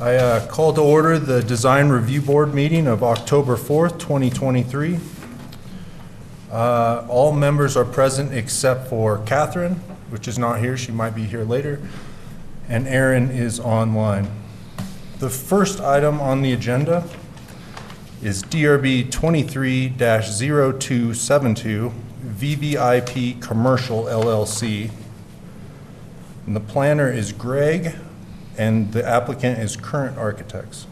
I uh, call to order the Design Review Board meeting of October 4th, 2023. Uh, All members are present except for Catherine, which is not here, she might be here later, and Aaron is online. The first item on the agenda is DRB 23-0272, VVIP Commercial LLC. And the planner is Greg, and the applicant is Curran Architects.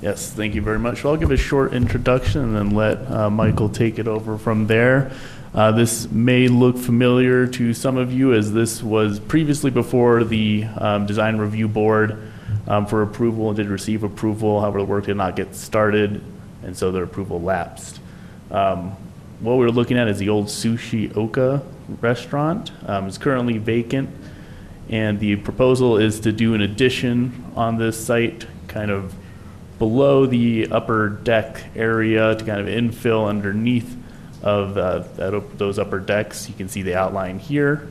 Yes, thank you very much. Well, I'll give a short introduction and then let uh, Michael take it over from there. Uh, This may look familiar to some of you as this was previously before the um, Design Review Board um, for approval and did receive approval. However, the work did not get started, and so their approval lapsed. Um, What we're looking at is the old Sushi Oka restaurant. Um, It's currently vacant. And the proposal is to do an addition on this site, kind of below the upper deck area to kind of infill underneath of uh, that- those upper decks. You can see the outline here.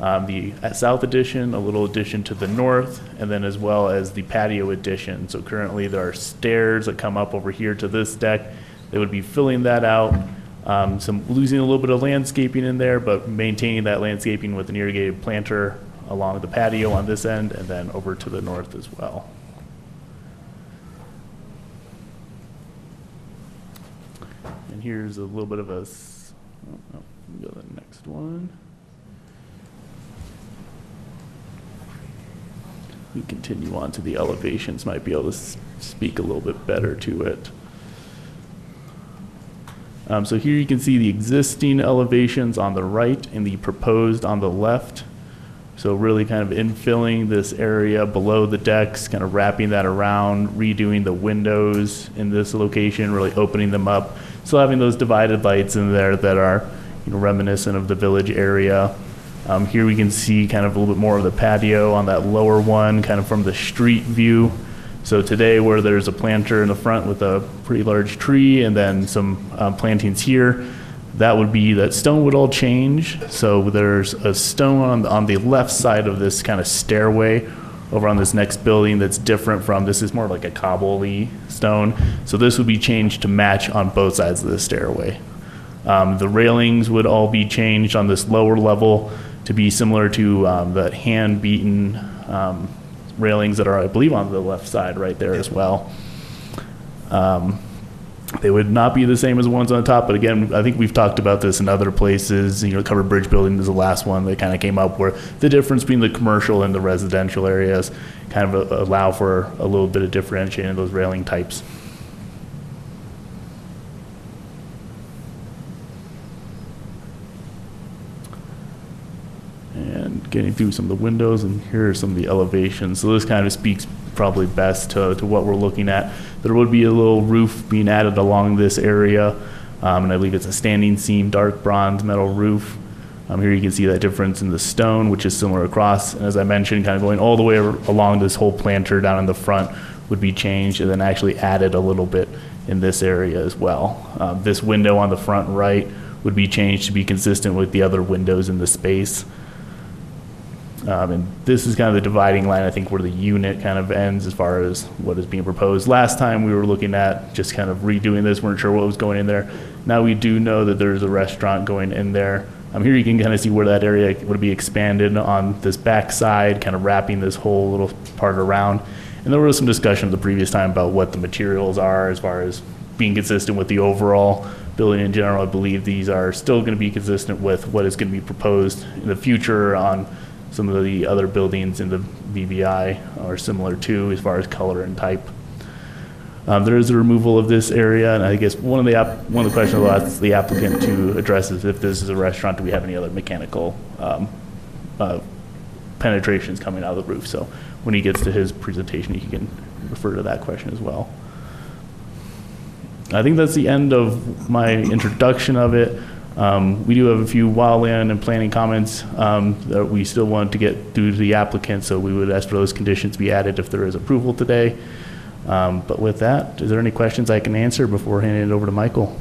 Um, The south addition, a little addition to the north, and then as well as the patio addition. So currently, there are stairs that come up over here to this deck. They would be filling that out. Um, Some, losing a little bit of landscaping in there, but maintaining that landscaping with an irrigated planter along the patio on this end, and then over to the north as well. And here's a little bit of a, oh, go to the next one. We continue on to the elevations, might be able to speak a little bit better to it. Um, so here you can see the existing elevations on the right and the proposed on the left. So really kind of infilling this area below the decks, kind of wrapping that around, redoing the windows in this location, really opening them up. Still having those divided lights in there that are, you know, reminiscent of the village area. Um, here we can see kind of a little bit more of the patio on that lower one, kind of from the street view. So today, where there's a planter in the front with a pretty large tree and then some um, plantings here, that would be, that stone would all change. So there's a stone on, on the left side of this kind of stairway over on this next building that's different from, this is more like a cobble stone. So this would be changed to match on both sides of the stairway. Um, The railings would all be changed on this lower level to be similar to um, the hand-beaten um, railings that are, I believe, on the left side right there as well. Um, They would not be the same as the ones on top, but again, I think we've talked about this in other places. You know, Covered Bridge Building is the last one that kind of came up where the difference between the commercial and the residential areas kind of allow for a little bit of differentiating of those railing types. and getting through some of the windows, and here are some of the elevations. So this kind of speaks probably best to, to what we're looking at. There would be a little roof being added along this area, um, and I believe it's a standing seam, dark bronze metal roof. Um, here you can see that difference in the stone, which is similar across, and as I mentioned, kind of going all the way along this whole planter down in the front would be changed, and then actually added a little bit in this area as well. Um, this window on the front right would be changed to be consistent with the other windows in the space. Um, and this is kind of the dividing line, I think, where the unit kind of ends as far as what is being proposed. Last time, we were looking at just kind of redoing this, weren't sure what was going in there. Now we do know that there's a restaurant going in there. Um, here you can kind of see where that area would be expanded on this back side, kind of wrapping this whole little part around. And there was some discussion the previous time about what the materials are as far as being consistent with the overall building in general. I believe these are still going to be consistent with what is going to be proposed in the future on some of the other buildings in the BVI are similar too, as far as color and type. Um, there is a removal of this area, and I guess one of the, one of the questions I'll ask the applicant to address is if this is a restaurant, do we have any other mechanical, um, uh, penetrations coming out of the roof? So when he gets to his presentation, he can refer to that question as well. I think that's the end of my introduction of it. Um, We do have a few wildland and planning comments um, that we still want to get through to the applicant, so we would ask for those conditions to be added if there is approval today. Um, But with that, is there any questions I can answer before handing it over to Michael?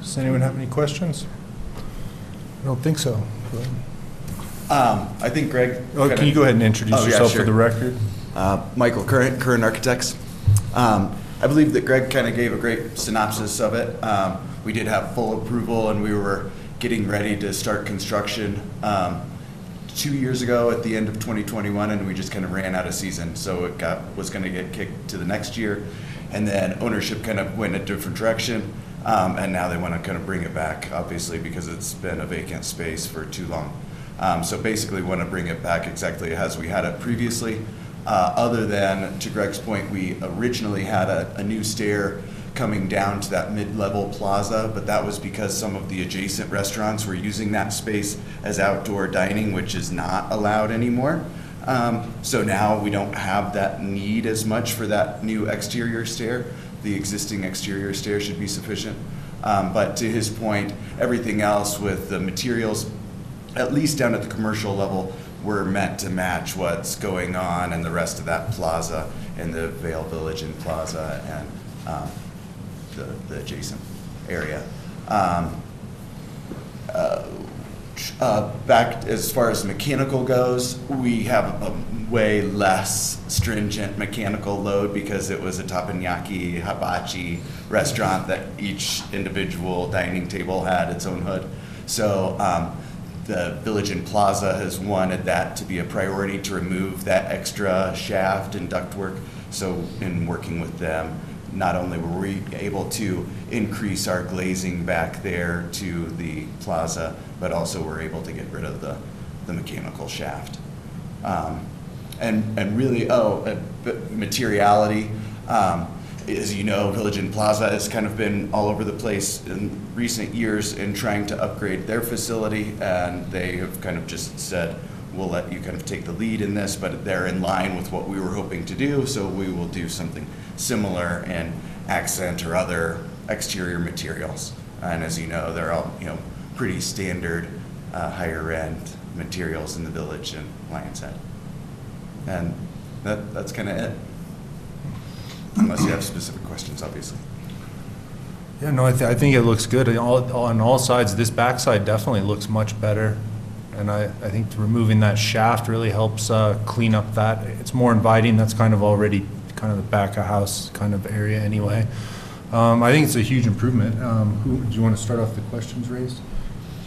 Does anyone have any questions? I don't think so. Um, I think Greg. Oh, Can you go ahead and introduce Oh, yeah, yourself for sure. the record? Uh, Michael Curran, Curran Architects. Um, I believe that Greg kind of gave a great synopsis of it. Um, We did have full approval, and we were getting ready to start construction um, two years ago at the end of 2021, and we just kind of ran out of season. So it got, was going to get kicked to the next year. And then ownership kind of went a different direction. Um, and now they want to kind of bring it back, obviously, because it's been a vacant space for too long. Um, so basically, want to bring it back exactly as we had it previously. Uh, other than, to Greg's point, we originally had a, a new stair coming down to that mid-level plaza, but that was because some of the adjacent restaurants were using that space as outdoor dining, which is not allowed anymore. Um, so now we don't have that need as much for that new exterior stair. The existing exterior stair should be sufficient. Um, but to his point, everything else with the materials, at least down at the commercial level, were meant to match what's going on in the rest of that plaza in the Vail Village Inn Plaza and um, the, the adjacent area. Um, uh, uh, Back, as far as mechanical goes, we have a way less stringent mechanical load because it was a teppanyaki hibachi restaurant that each individual dining table had its own hood. So um, the Village Inn Plaza has wanted that to be a priority to remove that extra shaft and ductwork. So in working with them, not only were we able to increase our glazing back there to the plaza, but also we're able to get rid of the, the mechanical shaft. Um, And, and really, oh, uh, materiality, um, as you know, Village Inn Plaza has kind of been all over the place in recent years in trying to upgrade their facility, and they have kind of just said, we'll let you kind of take the lead in this, but they're in line with what we were hoping to do, so we will do something similar in accent or other exterior materials. And as you know, they're all, you know, pretty standard, uh, higher-end materials in the village and Lionshead. And that, that's kind of it. Unless you have specific questions, obviously. Yeah, no, I, th- I think it looks good. On all, on all sides, this backside definitely looks much better. And I, I think removing that shaft really helps uh, clean up that. It's more inviting. That's kind of already kind of the back of house kind of area anyway. Um, I think it's a huge improvement. Um, who, do you want to start off the questions raised?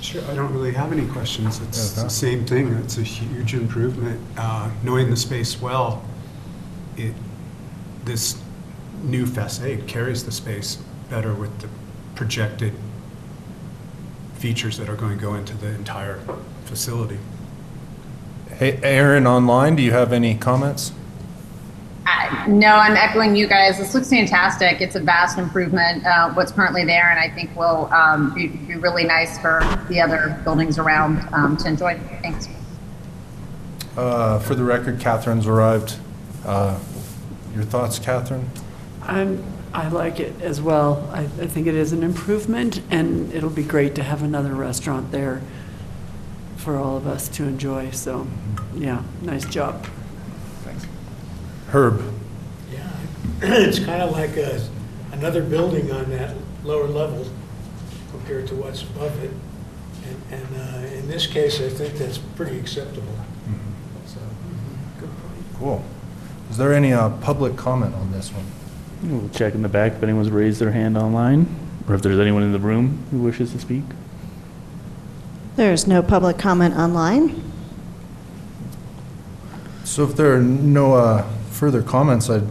Sure, I don't really have any questions. It's Okay. the same thing. It's a huge improvement. Uh, Knowing the space well, it, this new facade carries the space better with the projected features that are going to go into the entire facility. Hey, Aaron, online, do you have any comments? I- No, I'm echoing you guys. This looks fantastic. It's a vast improvement, uh, what's currently there, and I think will um, be, be really nice for the other buildings around um, to enjoy. Thanks. Uh, For the record, Catherine's arrived. Uh, Your thoughts, Catherine? I'm, I like it as well. I, I think it is an improvement, and it'll be great to have another restaurant there for all of us to enjoy, so, yeah, nice job. Thanks. Herb? Yeah, it's kind of like a, another building on that lower level compared to what's above it. And, and uh, in this case, I think that's pretty acceptable. So, Good point. Cool. Is there any uh, public comment on this one? We'll check in the back if anyone's raised their hand online, or if there's anyone in the room who wishes to speak. There's no public comment online. So if there are no uh, further comments, I'd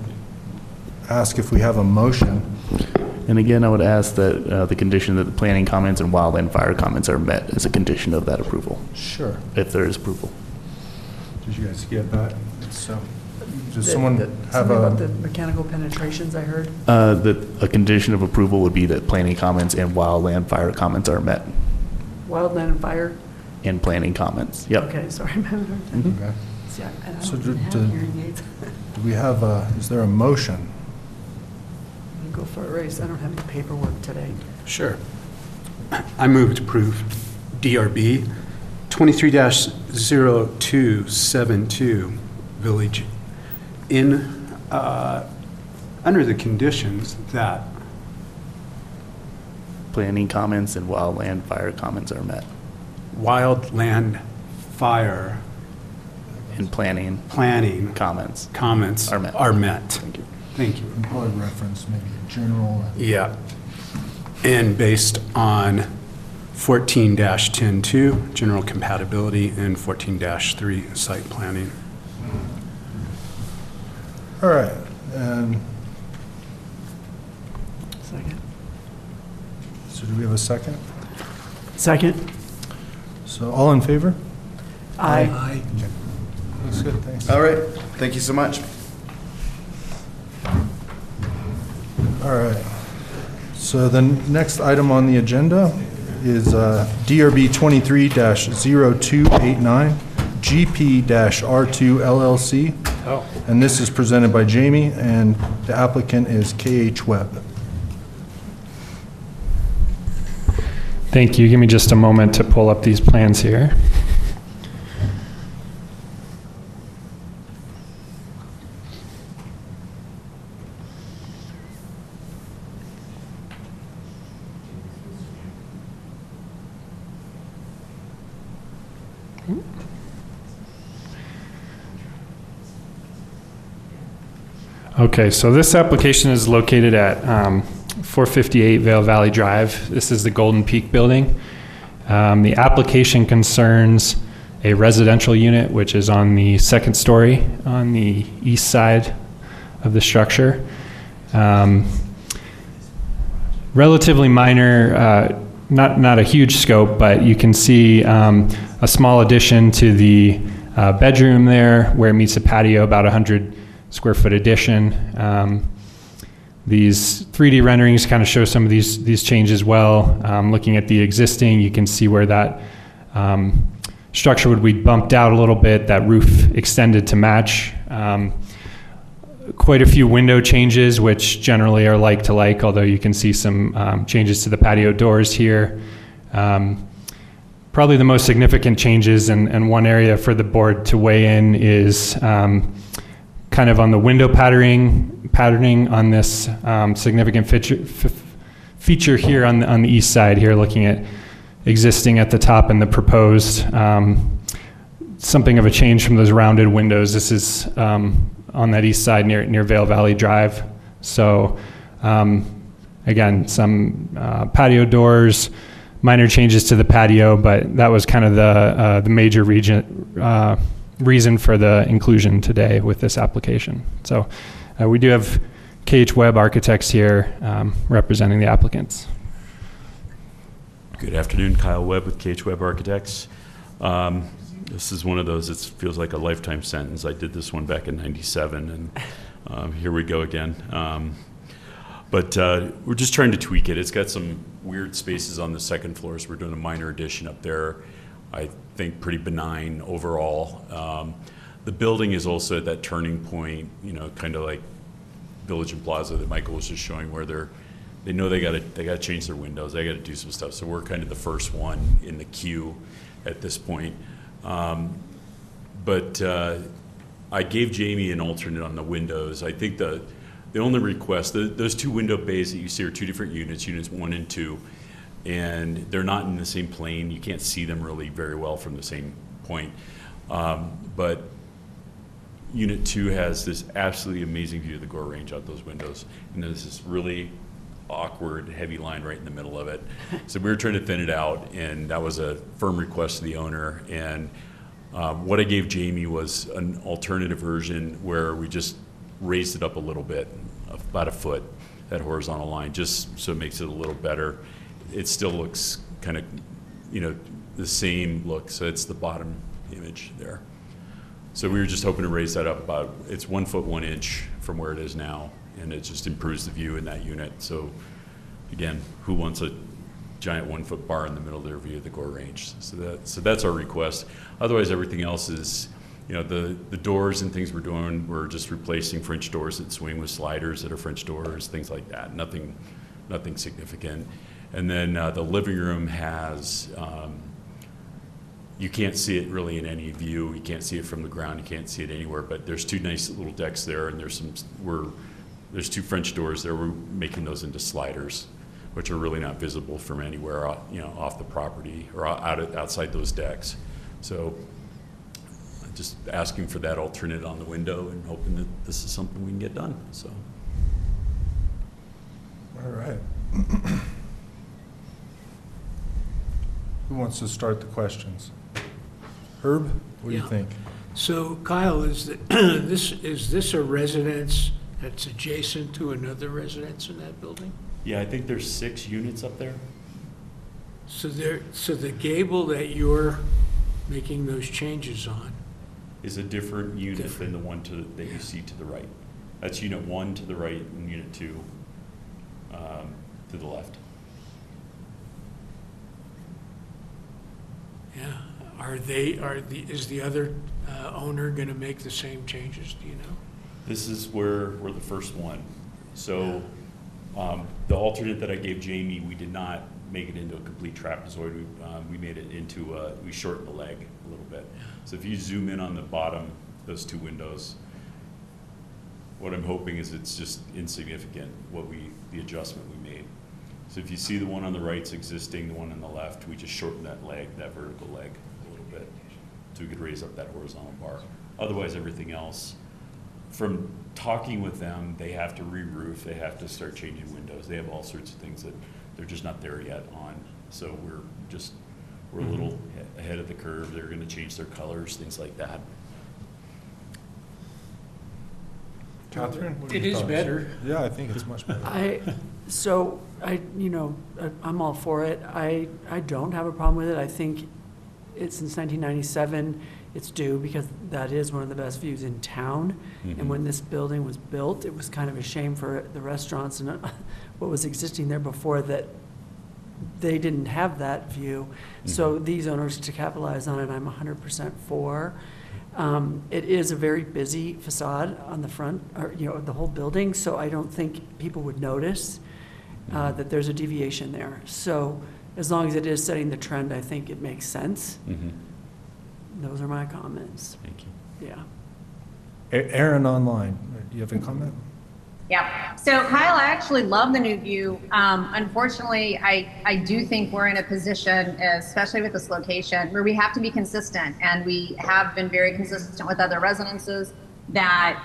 ask if we have a motion. And again, I would ask that uh, the condition that the planning comments and wildland fire comments are met as a condition of that approval, Sure. if there is approval. Did you guys get that? So, does The- someone the- have Something about the a, mechanical penetrations I heard? Uh, That a condition of approval would be that planning comments and wildland fire comments are met, Wildland and fire? and planning comments, yep. Okay, sorry. Mhm. okay. See, I I So don't do- even have do- hearing aids. do we have a, is there a motion? Go for a race. I don't have any paperwork today. Sure. I move to approve DRB 23-0272 Village in, uh, under the conditions that Planning comments and wildland fire comments are met. wildland fire and planning planning comments. comments Are met. are met. Thank you. Thank you. And Probably reference maybe a general. Yeah. And based on 14-10-2, general compatibility, and 14-3, site planning. All right, and Second. so do we have a second? Second? So all in favor? Aye. That's good, thanks. All right, thank you so much. All right. So the next item on the agenda is uh, DRB 23-0289, GP-R2 LLC. Oh. And this is presented by Jamie, and the applicant is KH Webb. Thank you. Give me just a moment to pull up these plans here. Okay, so this application is located at um, 458 Vail Valley Drive. This is the Golden Peak Building. Um, The application concerns a residential unit, which is on the second story on the east side of the structure. Um, Relatively minor, uh, not, not a huge scope, but you can see um, a small addition to the uh, bedroom there where it meets the patio, about 100 square foot addition. Um, these 3D renderings kind of show some of these, these changes well. Um, looking at the existing, you can see where that um, structure would be bumped out a little bit, that roof extended to match. Um, quite a few window changes, which generally are like to like, although you can see some um, changes to the patio doors here. Um, probably the most significant changes, and, and one area for the board to weigh in is um, kind of on the window patterning, patterning on this um, significant feature, feature here on the, on the east side here, looking at existing at the top and the proposed. Um, something of a change from those rounded windows. This is um, on that east side near, near Vail Valley Drive. So, um, again, some uh, patio doors, minor changes to the patio, but that was kind of the, uh, the major region, uh, reason for the inclusion today with this application. So, uh, we do have KH Webb Architects here um, representing the applicants. Good afternoon, Kyle Webb with KH Webb Architects. Um, This is one of those, it feels like a lifetime sentence. I did this one back in 97, and um, here we go again. Um, But uh, we're just trying to tweak it. It's got some weird spaces on the second floor, so we're doing a minor addition up there. I think pretty benign overall. Um, The building is also at that turning point, you know, kind of like Village Inn Plaza that Michael was just showing, where they're, they know they gotta, they gotta change their windows, they gotta do some stuff. So we're kind of the first one in the queue at this point. Um, But uh, I gave Jamie an alternate on the windows. I think the, the only request, those two window bays that you see are two different units, units one and two. And they're not in the same plane. You can't see them really very well from the same point. Um, But Unit two has this absolutely amazing view of the Gore Range out those windows. And there's this really awkward, heavy line right in the middle of it. So we were trying to thin it out, and that was a firm request to the owner. And um, what I gave Jamie was an alternative version where we just raised it up a little bit, about a foot, that horizontal line, just so it makes it a little better. It still looks kind of, you know, the same look, so it's the bottom image there. So we were just hoping to raise that up about, it's one foot, one inch from where it is now, and it just improves the view in that unit. So again, who wants a giant one-foot bar in the middle of their view of the Gore Range? So that, so that's our request. Otherwise, everything else is, you know, the, the doors and things we're doing, we're just replacing French doors that swing with sliders that are French doors, things like that. Nothing, nothing significant. And then uh, the living room has, um, you can't see it really in any view. You can't see it from the ground. You can't see it anywhere. But there's two nice little decks there, and there's some we're there's two French doors there. We're making those into sliders, which are really not visible from anywhere, you know, off the property or out outside those decks. So just asking for that alternate on the window and hoping that this is something we can get done, so. All right. Who wants to start the questions? Herb, what do you Yeah. think? So Kyle, is th- this, is this a residence that's adjacent to another residence in that building? Yeah, I think there's six units up there. So there, so the gable that you're making those changes on, Is a different unit than the one to, that you see to the right. That's unit one to the right and unit two um, to the left. Yeah, are they, are the, is the other uh, owner going to make the same changes, do you know? This is where we're the first one. So um, the alternate that I gave Jamie, we did not make it into a complete trapezoid. We, um, we made it into a, we shortened the leg a little bit. So if you zoom in on the bottom, those two windows, what I'm hoping is it's just insignificant, what we, the adjustment we. So if you see the one on the right's existing, the one on the left, we just shortened that leg, that vertical leg a little bit, so we could raise up that horizontal bar. Otherwise, everything else, from talking with them, they have to re-roof, they have to start changing windows, they have all sorts of things that they're just not there yet on. So we're just, we're a mm-hmm. little ahead of the curve, they're gonna change their colors, things like that. Catherine? what are It your is thoughts? better. Yeah, I think it's much better. I, so, I, you know, I- I'm all for it. I, I don't have a problem with it. I think it's since 1997, it's due because that is one of the best views in town. And when this building was built, it was kind of a shame for the restaurants and uh, what was existing there before that they didn't have that view. So these owners to capitalize on it, I'm 100% for. Um, It is a very busy facade on the front, or, you know, the whole building, so I don't think people would notice uh, that there's a deviation there. So as long as it is setting the trend, I think it makes sense. Mhm. Those are my comments, Thank you. yeah. A- Aaron online, do you have a comment? Yeah. So Kyle, I actually love the new view. Um, unfortunately, I, I do think we're in a position, especially with this location, where we have to be consistent. And we have been very consistent with other residences that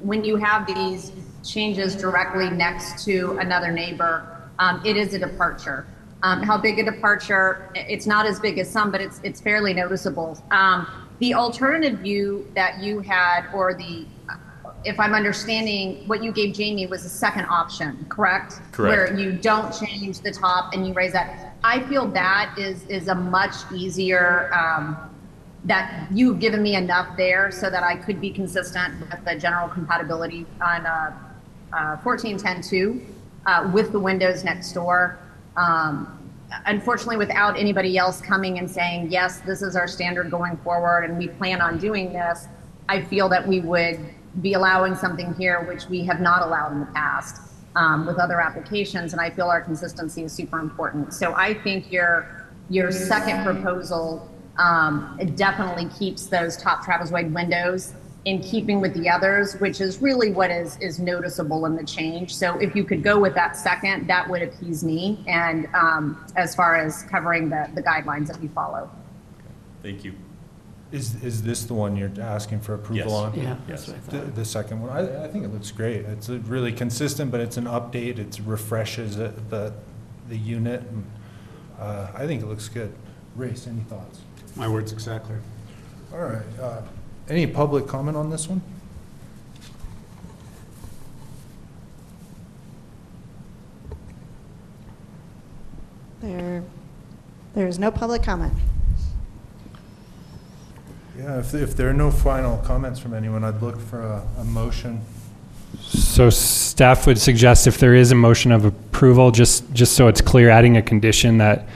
when you have these changes directly next to another neighbor, um, it is a departure. Um, how big a departure? It's not as big as some, but it's it's fairly noticeable. Um, the alternative view that you had, or the if I'm understanding what you gave Jamie was the second option, correct? Correct. Where you don't change the top and you raise that. I feel that is is a much easier. Um, that you've given me enough there so that I could be consistent with the general compatibility on uh, uh, 1410.2 uh, with the windows next door. Um, unfortunately, without anybody else coming and saying, yes, this is our standard going forward and we plan on doing this, I feel that we would be allowing something here which we have not allowed in the past um, with other applications. And I feel our consistency is super important. So I think your, your second proposal um, it definitely keeps those top trapezoid windows in keeping with the others, which is really what is is noticeable in the change. So if you could go with that second, that would appease me. And um, as far as covering the the guidelines that we follow. Thank you. Is, is this the one you're asking for approval Yes. on? Yeah, Yes. that's what I The, thought. the second one, I, I think it looks great. It's a really consistent, but it's an update. It refreshes the, the, the unit. and, Uh, I think it looks good. Race, any thoughts? My words exactly. All right, uh, any public comment on this one? There, there is no public comment. Yeah, if, if there are no final comments from anyone, I'd look for a, a motion. So staff would suggest if there is a motion of approval, just, just so it's clear, adding a condition that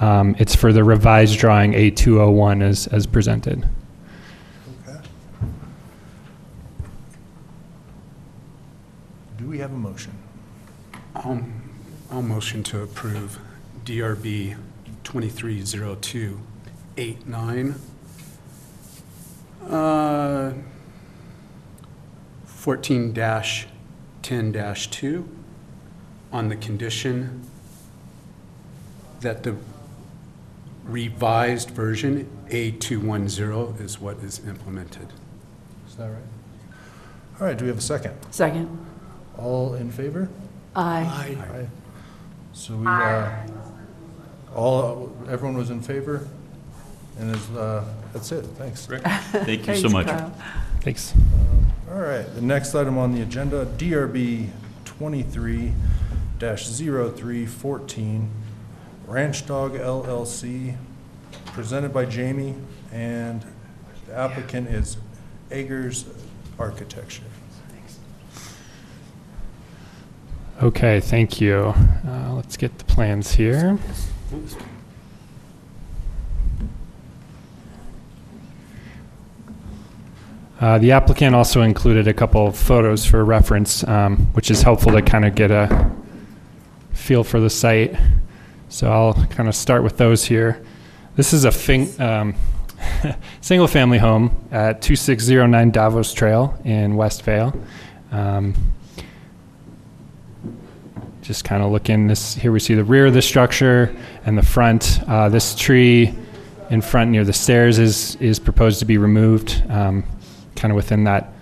um, it's for the revised drawing A201 as, as presented. Do we have a motion? I'll, I'll motion to approve DRB 230289, uh, 14-10-2 on the condition that the revised version, A210, is what is implemented. Is that right? All right, do we have a second? Second? All in favor? Aye. Aye. So we, uh, all, everyone was in favor? And is, uh, that's it, thanks. Thank you so Thanks, much. Kyle. Thanks. All right, the next item on the agenda, DRB twenty-three 314 Ranch Dog LLC, presented by Jamie, and the applicant is Agers Architecture. Okay, thank you. Uh, let's get the plans here. Uh, the applicant also included a couple of photos for reference, um, which is helpful to kind of get a feel for the site. So I'll kind of start with those here. This is a um, single family home at 2609 Davos Trail in West Vail. Um, just kind of looking this here we see the rear of the structure and the front. Uh, this tree in front near the stairs is is proposed to be removed um, kind of within that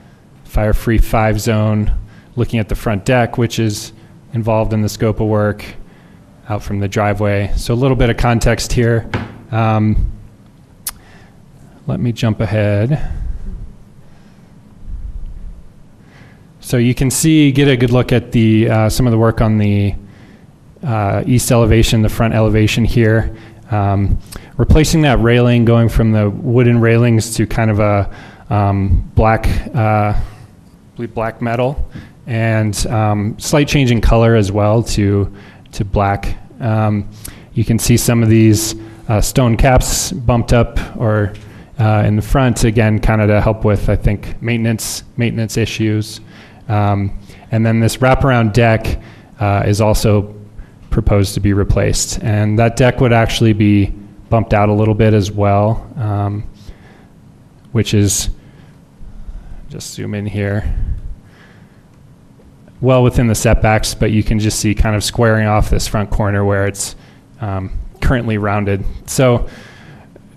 fire free five zone. Looking at the front deck which is involved in the scope of work out from the driveway. So a little bit of context here. Um, let me jump ahead So you can see, get a good look at the uh, some of the work on the uh, east elevation, the front elevation here. Um, replacing that railing, going from the wooden railings to kind of a um, black, uh, black metal, and um, slight change in color as well to to black. Um, you can see some of these uh, stone caps bumped up or uh, in the front again, kind of to help with I think maintenance maintenance issues. Um, and then this wraparound deck uh, is also proposed to be replaced. And that deck would actually be bumped out a little bit as well, um, which is, just zoom in here, well within the setbacks, but you can just see kind of squaring off this front corner where it's um, currently rounded. So,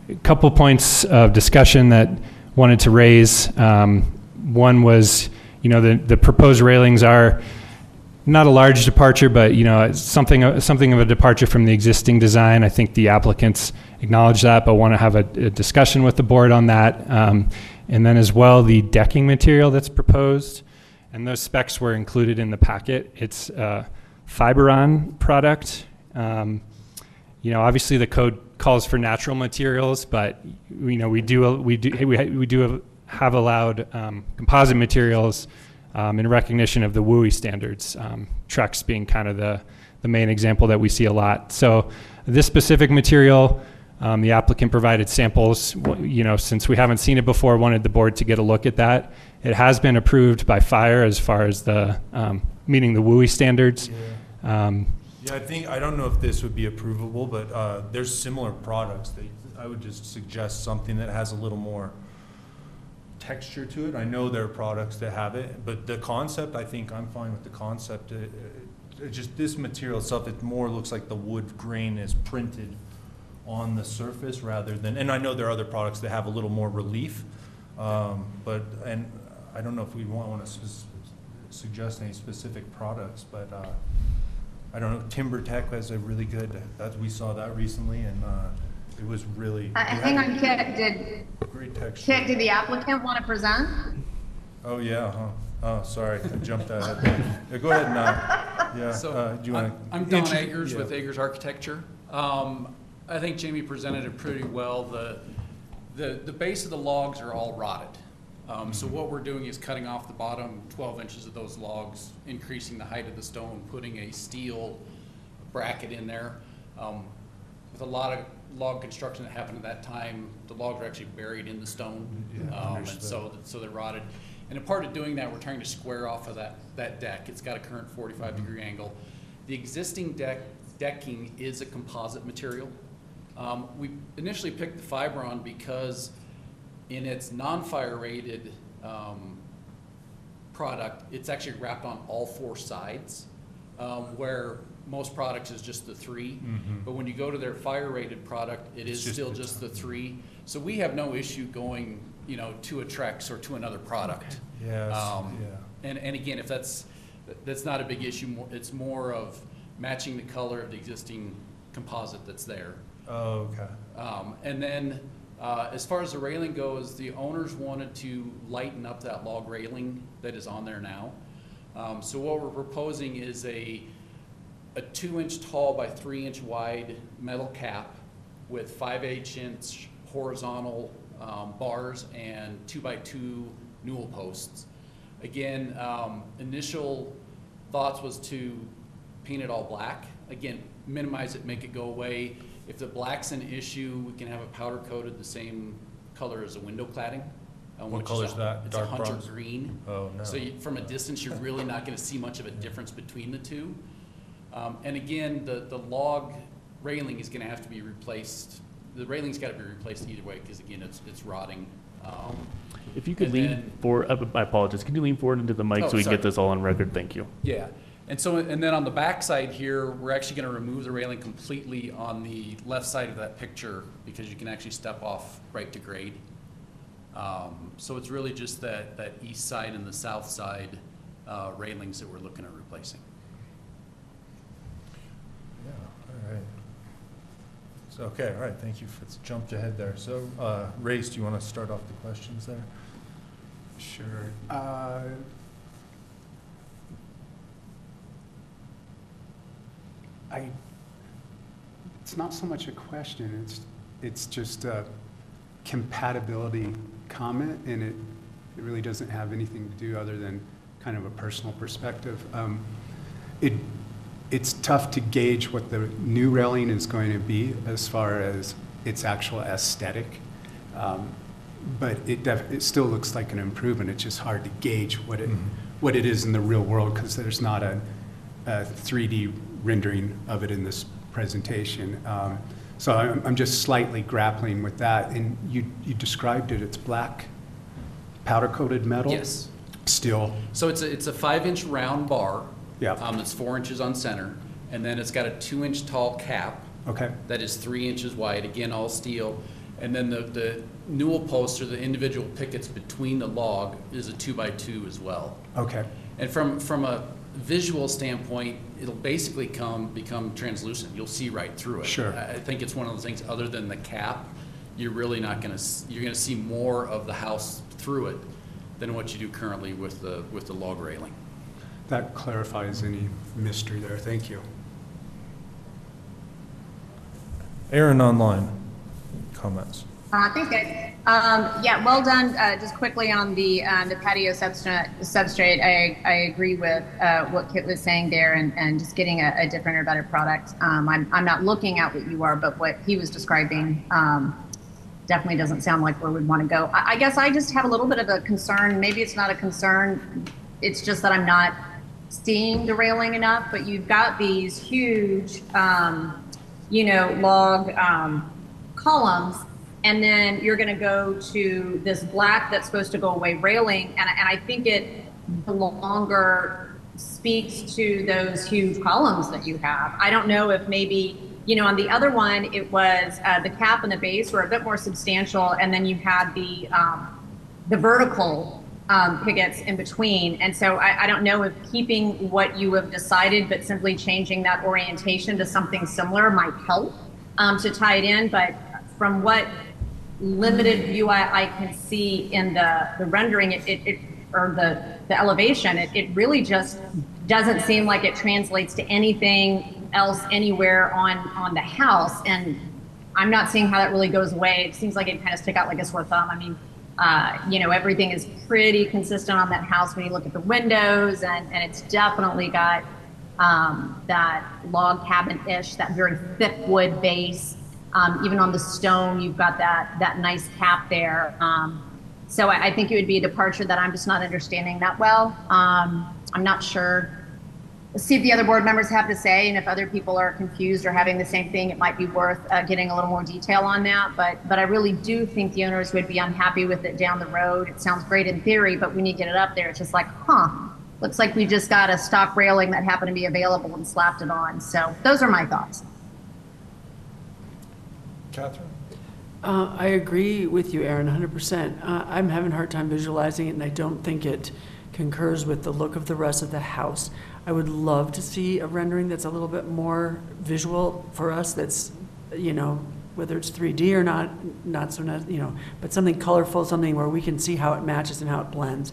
a couple points of discussion that wanted to raise. Um, one was, you know, the, the proposed railings are not a large departure, but you know, something something of a departure from the existing design. I think the applicants acknowledge that, but want to have a, a discussion with the board on that. Um, and then as well, the decking material that's proposed, and those specs were included in the packet. It's a Fiberon product. Um, you know, obviously the code calls for natural materials, but you know, we do we do we, we do have allowed um, composite materials um, in recognition of the WUI standards, um, Trex being kind of the, the main example that we see a lot. So this specific material, um, the applicant provided samples, you know, since we haven't seen it before, wanted the board to get a look at that. It has been approved by fire as far as the, um, meeting the WUI standards. Um, Yeah, I think, I don't know if this would be approvable, but uh, there's similar products. They, I would just suggest something that has a little more texture to it. I know there are products that have it, but the concept, I think I'm fine with the concept. It- it- Just this material itself, it more looks like the wood grain is printed on the surface rather than, and I know there are other products that have a little more relief. um, But, and I don't know if we want to suggest any specific products, but uh, I don't know, TimberTech has a really good, that, we saw that recently and uh, it was really. Uh, hang on, Kit, did, Great texture. Kit, did the applicant want to present? Oh, yeah, huh? Oh, sorry, I jumped ahead. Yeah, Go ahead and, uh, yeah, So, uh, do you want to? I'm I'm Don Agers with Agers Architecture. Um, I think Jamie presented it pretty well. The, the, the base of the logs are all rotted. Um, so what we're doing is cutting off the bottom twelve inches of those logs, increasing the height of the stone, putting a steel bracket in there. Um, with a lot of log construction that happened at that time, the logs are actually buried in the stone. Yeah, Um, and understood. so, so they're rotted. And a part of doing that, we're trying to square off of that, that deck. It's got a current forty-five degree angle. The existing deck, decking is a composite material. Um, we initially picked the Fiberon because in its non-fire rated, um, product, it's actually wrapped on all four sides. Um, where most products is just the three. But when you go to their fire rated product, it is just still the just the three. So we have no issue going, you know, to a Trex or to another product. Yes, Um, yeah. And, and again, if that's, that's not a big issue, it's more of matching the color of the existing composite that's there. Oh, okay. Um, and then, uh, as far as the railing goes, the owners wanted to lighten up that log railing that is on there now. Um, so what we're proposing is a, a two-inch tall by three-inch wide metal cap with five-eighth inch horizontal, um, bars and two-by-two newel posts. Again, um, initial thoughts was to paint it all black. Again, minimize it, make it go away. If the black's an issue, we can have it powder coated the same color as the window cladding. um, What which is a- that? It's a hunter bronze? green. Oh, no. So you- from a distance, you're really not gonna see much of a difference between the two. Um, and again, the, the log railing is gonna have to be replaced. The railing's gotta be replaced either way, because again, it's, it's rotting. Um, If you could And lean then- forward, uh, I apologize, Can you lean forward into the mic Oh, so we can sorry. get this all on record? Thank you. Yeah, and so, and then on the back side here, we're actually gonna remove the railing completely on the left side of that picture because you can actually step off right to grade. Um, so it's really just that, that east side and the south side, uh, railings that we're looking at replacing. Yeah, all right. So, okay, all right, thank you. It's jumped ahead there. So, uh, Race, do you want to start off the questions there? Sure. Uh, I, it's not so much a question, it's, it's just a compatibility comment, and it, it really doesn't have anything to do other than kind of a personal perspective. Um, It, it's tough to gauge what the new railing is going to be as far as its actual aesthetic. Um, But it def, it still looks like an improvement. It's just hard to gauge what it, what it is in the real world because there's not a, a 3D rendering of it in this presentation. Um, So I'm, I'm just slightly grappling with that. And you, you described it, it's black powder coated metal? Yes. Steel, So it's a, it's a five-inch round bar. Yeah. Um, that's four inches on center, and then it's got a two-inch tall cap. okay, that is three inches wide, again, all steel. And then the, the newel posts or the individual pickets between the log is a two-by-two as well. okay, And from, from a visual standpoint, it'll basically come, become translucent. You'll see right through it. Sure. I I think it's one of those things, other than the cap, you're really not gonna, s- you're gonna see more of the house through it than what you do currently with the, with the log railing. That clarifies any mystery there, thank you. Aaron online, comments? Uh, thanks, guys. Um, yeah, well done. Uh, just quickly on the um, the patio substrate, substrate I, I agree with uh, what Kit was saying there, and, and just getting a, a different or better product. Um, I'm I'm not looking at what you are, but what he was describing um, definitely doesn't sound like where we'd want to go. I, I guess I just have a little bit of a concern. Maybe it's not a concern. It's just that I'm not seeing the railing enough. But you've got these huge, um, you know, log um, columns, and then you're going to go to this black that's supposed to go away railing, and, and I think it longer speaks to those huge columns that you have. I don't know if maybe you know on the other one it was uh, the cap and the base were a bit more substantial, and then you had the um, the vertical um, pickets in between. And so I, I don't know if keeping what you have decided, but simply changing that orientation to something similar might help um, to tie it in. But from what limited view I, I can see in the, the rendering, it, it, it or the, the elevation, it, it really just doesn't seem like it translates to anything else anywhere on, on the house. And I'm not seeing how that really goes away. It seems like it kind of stick out like a sore thumb. I mean, uh, you know, everything is pretty consistent on that house when you look at the windows, and, and it's definitely got um, that log cabin-ish, that very thick wood base. Um, even on the stone, you've got that that nice cap there. Um, so I, I think it would be a departure that I'm just not understanding that well. Um, I'm not sure see if the other board members have to say, and if other people are confused or having the same thing, it might be worth uh, getting a little more detail on that. But but I really do think the owners would be unhappy with it down the road. It sounds great in theory, but when you get it up there, it's just like, huh, looks like we just got a stock railing that happened to be available and slapped it on. So those are my thoughts. Catherine? Uh, I agree with you, Aaron, 100%. Uh, I'm having a hard time visualizing it, and I don't think it concurs with the look of the rest of the house. I would love to see a rendering that's a little bit more visual for us, that's, you know, whether it's 3D or not, not so, not, you know, but something colorful, something where we can see how it matches and how it blends.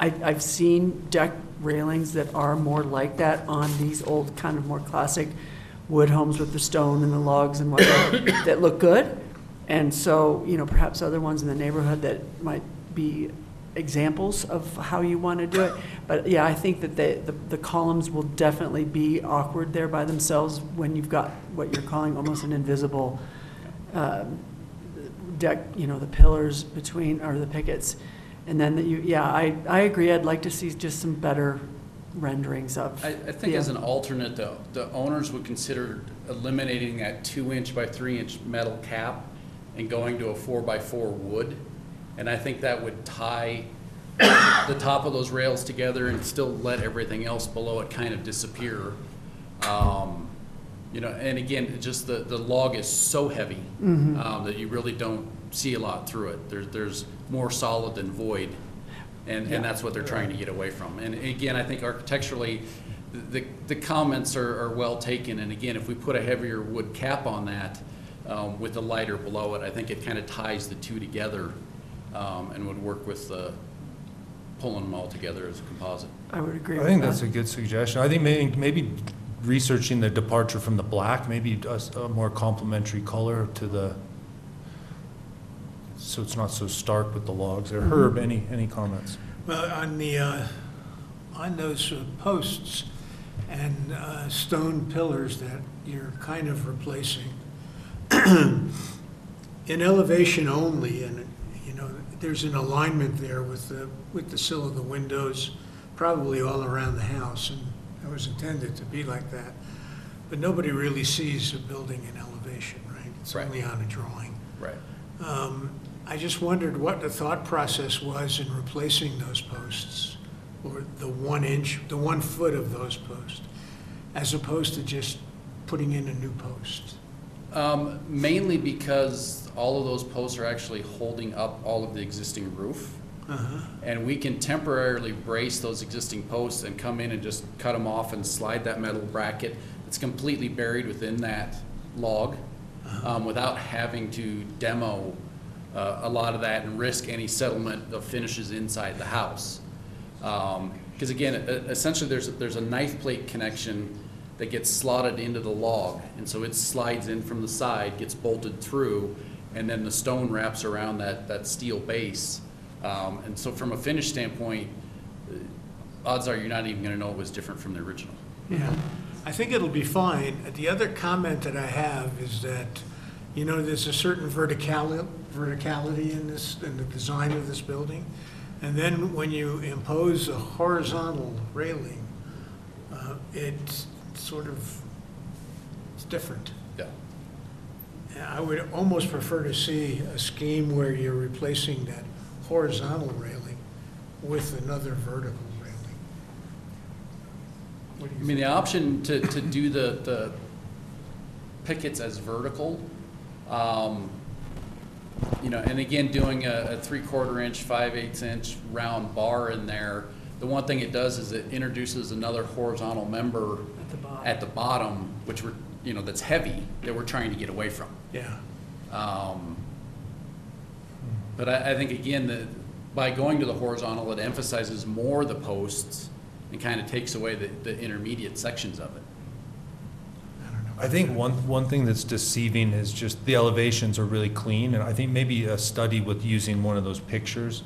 I, I've seen deck railings that are more like that on these old, kind of more classic wood homes with the stone and the logs and whatnot that look good. And so, you know, perhaps other ones in the neighborhood that might be examples of how you want to do it. But yeah, I think that the, the, the columns will definitely be awkward there by themselves when you've got what you're calling almost an invisible um, deck, you know, the pillars between, or the pickets. And then that you, yeah, I, I agree. I'd like to see just some better renderings of. I, I think the- as an alternate, though, the owners would consider eliminating that two-inch by three-inch metal cap and going to a four-by-four wood. And I think that would tie the top of those rails together and still let everything else below it kind of disappear. Um, You know, and again, just the, the log is so heavy um, that you really don't see a lot through it. There's, there's more solid than void. And, and that's what they're trying to get away from. And again, I think architecturally, the, the comments are, are well taken. And again, if we put a heavier wood cap on that um, with the lighter below it, I think it kind of ties the two together um, and would work with the, pulling them all together as a composite. I would agree I with think that. that's a good suggestion. I think maybe, maybe researching the departure from the black, maybe a, s- a more complementary color to the, so it's not so stark with the logs there. Herb, any, any comments? Well, on the, uh, on those uh, posts and uh, stone pillars that you're kind of replacing, in elevation only, and, you know, there's an alignment there with the, with the sill of the windows, probably all around the house, and it was intended to be like that. But nobody really sees a building in elevation, right? It's Right. only on a drawing. Right. Um, I just wondered what the thought process was in replacing those posts, or the one inch, the one foot of those posts, as opposed to just putting in a new post. Um, mainly because all of those posts are actually holding up all of the existing roof. Uh-huh. And we can temporarily brace those existing posts and come in and just cut them off and slide that metal bracket that's completely buried within that log um, without having to demo uh, a lot of that and risk any settlement of finishes inside the house. Because again, e- essentially, there's, there's a knife plate connection that gets slotted into the log. And so it slides in from the side, gets bolted through, and then the stone wraps around that, that steel base. Um, And so from a finish standpoint, uh, odds are you're not even gonna know it was different from the original. Yeah, I think it'll be fine. The other comment that I have is that, you know, there's a certain verticality, verticality in this, in the design of this building. And then when you impose a horizontal railing, uh, it's sort of, it's different. Yeah. And I would almost prefer to see a scheme where you're replacing that horizontal railing with another vertical railing. What do I you mean, think? the option to, to do the, the pickets as vertical, um, you know, and again, doing a, a three-quarter inch, five-eighths inch round bar in there, the one thing it does is it introduces another horizontal member At the bottom. the which we're, you know, that's heavy, that we're trying to get away from. Yeah. Um, But I, I think, again, that by going to the horizontal, it emphasizes more the posts and kind of takes away the, the intermediate sections of it. I think one, one thing that's deceiving is just the elevations are really clean, and I think maybe a study with using one of those pictures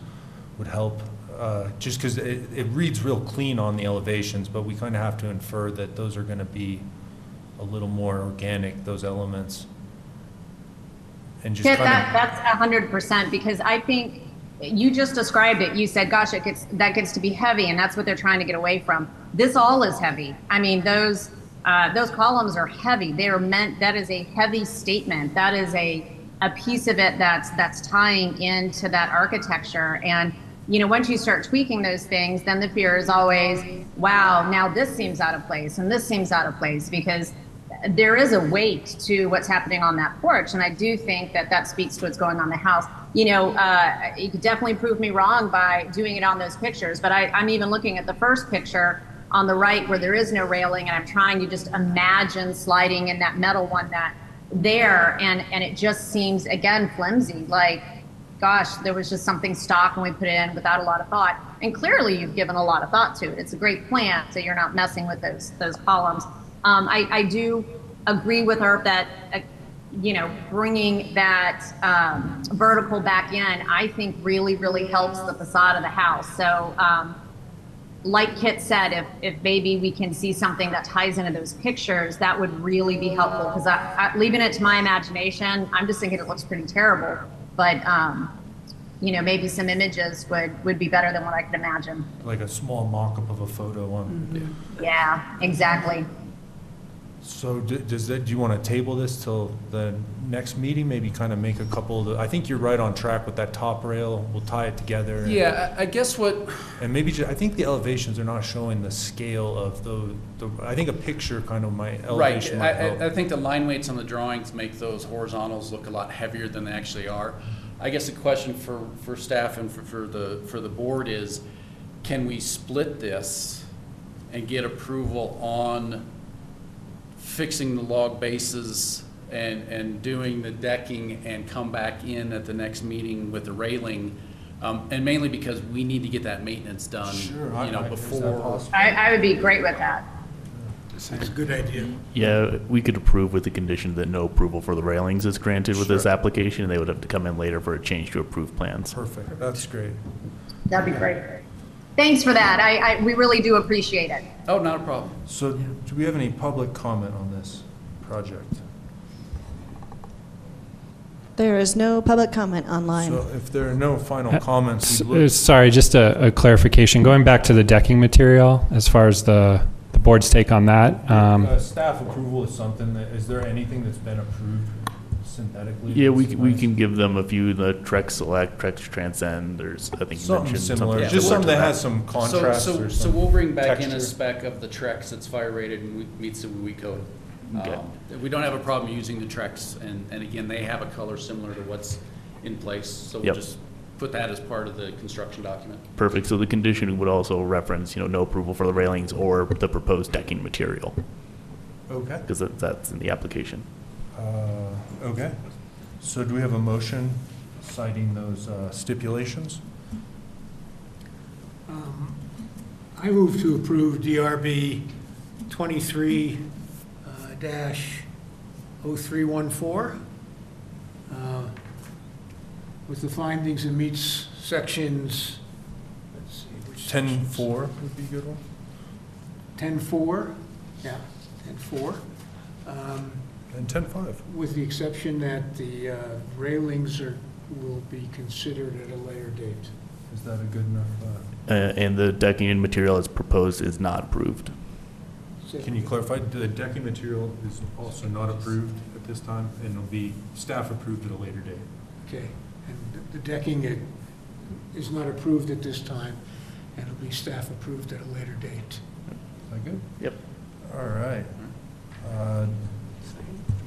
would help, uh, just because it, it reads real clean on the elevations, but we kind of have to infer that those are going to be a little more organic, those elements. And just Yeah, that, that's a hundred percent, because I think you just described it. You said, gosh, it gets, that gets to be heavy, and that's what they're trying to get away from. This all is heavy. I mean, those, uh, those columns are heavy. They are meant, that is a heavy statement. That is a, a piece of it that's, that's tying into that architecture. And you know, once you start tweaking those things, then the fear is always, wow, now this seems out of place and this seems out of place because there is a weight to what's happening on that porch. And I do think that that speaks to what's going on in the house. You know, uh, you could definitely prove me wrong by doing it on those pictures, but I, I'm even looking at the first picture on the right where there is no railing and I'm trying to just imagine sliding in that metal one that there and, and it just seems again flimsy like gosh, there was just something stock and we put it in without a lot of thought. And clearly, you've given a lot of thought to it. It's a great plan, so you're not messing with those those columns. Um, I, I do agree with her that. Uh, you know, bringing that um, vertical back in, I think really, really helps the facade of the house. So, um, like Kit said, if, if maybe we can see something that ties into those pictures, that would really be helpful. Because leaving it to my imagination, I'm just thinking it looks pretty terrible but um, you know maybe some images would would be better than what I could imagine. Like a small mock-up of a photo on. Yeah, exactly. So d- does that, do you want to table this till the next meeting? Maybe kind of make a couple of, the- I think you're right on track with that top rail. We'll tie it together. and- Yeah, I I guess what, And maybe, ju- I think the elevations are not showing the scale of the, the, I think a picture kind of might, right, elevation might I, I- I help. think the line weights on the drawings make those horizontals look a lot heavier than they actually are. I guess the question for, for staff and for, for the, for the board is, can we split this and get approval on fixing the log bases and, and doing the decking and come back in at the next meeting with the railing? Um, and mainly because we need to get that maintenance done, Sure, I- you know, I- is that before. possible? I, I would be great with that. That's a good idea. Yeah, we could approve with the condition that no approval for the railings is granted with this application, and they would have to come in later for a change to approved plans. Perfect, that's great. That'd be great. Thanks for that. I, I we really do appreciate it. Oh, not a problem. So do we have any public comment on this project? There is no public comment online. So if there are no final comments, S- we'd uh, look, Sorry, just a a clarification. Going back to the decking material, as far as the the board's take on that. um, Uh, staff approval is something that, is there anything that's been approved synthetically? Yeah, we, that's we can give them a few, the Trex Select, Trex Transcend, there's, I think you Something mentioned. similar, Yeah. just similar something that has some So, contrast so, or so we'll bring back in a texture. spec of the Trex that's fire rated and we- meets the WUI code. Okay. Um, We don't have a problem using the Trex, and, and again, they have a color similar to what's in place, so we'll Yep. just put that as part of the construction document. Perfect, so the condition would also reference, you know, no approval for the railings or the proposed decking material, Okay, because that's in the application. Uh, okay. So do we have a motion citing those uh, stipulations? Um, I move to approve DRB twenty-three uh, dash oh three one four uh, with the findings and meets sections, let's see, which Ten sections? four would be a good one. Ten four, yeah, ten four. Um, And ten five. With the exception that the uh, railings are, will be considered at a later date. Is that a good enough? uh, Uh, and the decking and material as proposed is not approved. Can you clarify, the decking material is also not approved at this time, and it'll be staff approved at a later date? Okay, and the decking it is not approved at this time, and it'll be staff approved at a later date. Is that good? Yep. All right. Uh, Do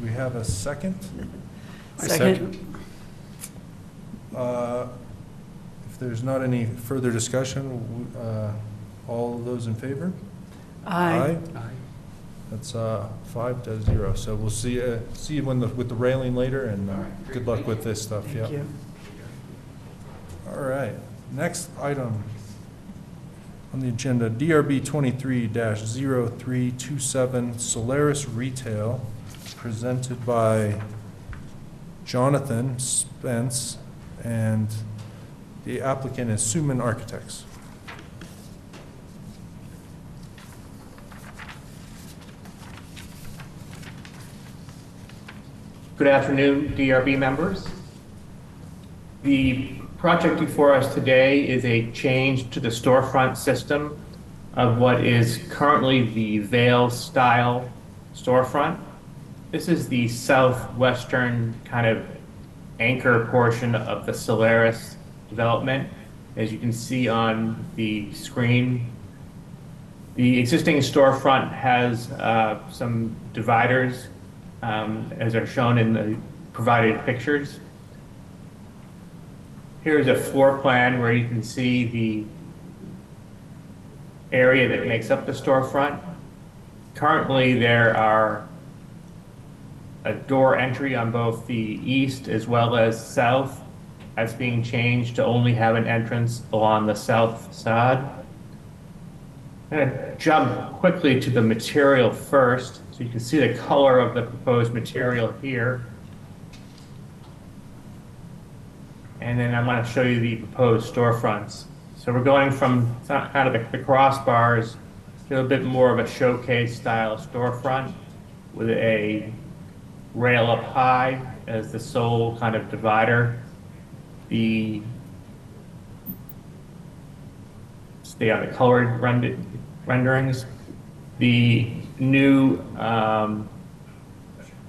we have a second? Second. Uh, If there's not any further discussion, w- uh, all those in favor? Aye. Aye. That's uh, five to zero, so we'll see you, see you when the, with the railing later, and uh, good luck with this stuff, yeah. Thank you. All right, next item on the agenda, DRB twenty-three 327 Solaris Retail, presented by Jonathan Spence, and the applicant is Suman Architects. Good afternoon, DRB members. The project before us today is a change to the storefront system of what is currently the Vail-style storefront. This is the southwestern kind of anchor portion of the Solaris development. As you can see on the screen, the existing storefront has uh, some dividers, um, as are shown in the provided pictures. Here's a floor plan where you can see the area that makes up the storefront. Currently, there are a door entry on both the east as well as south. That's being changed to only have an entrance along the south side. I'm gonna jump quickly to the material first, so you can see the color of the proposed material here. And then I'm gonna show you the proposed storefronts. So we're going from kind of the crossbars to a bit more of a showcase style storefront with a rail up high as the sole kind of divider. The stay on the colored rend- renderings. The new um,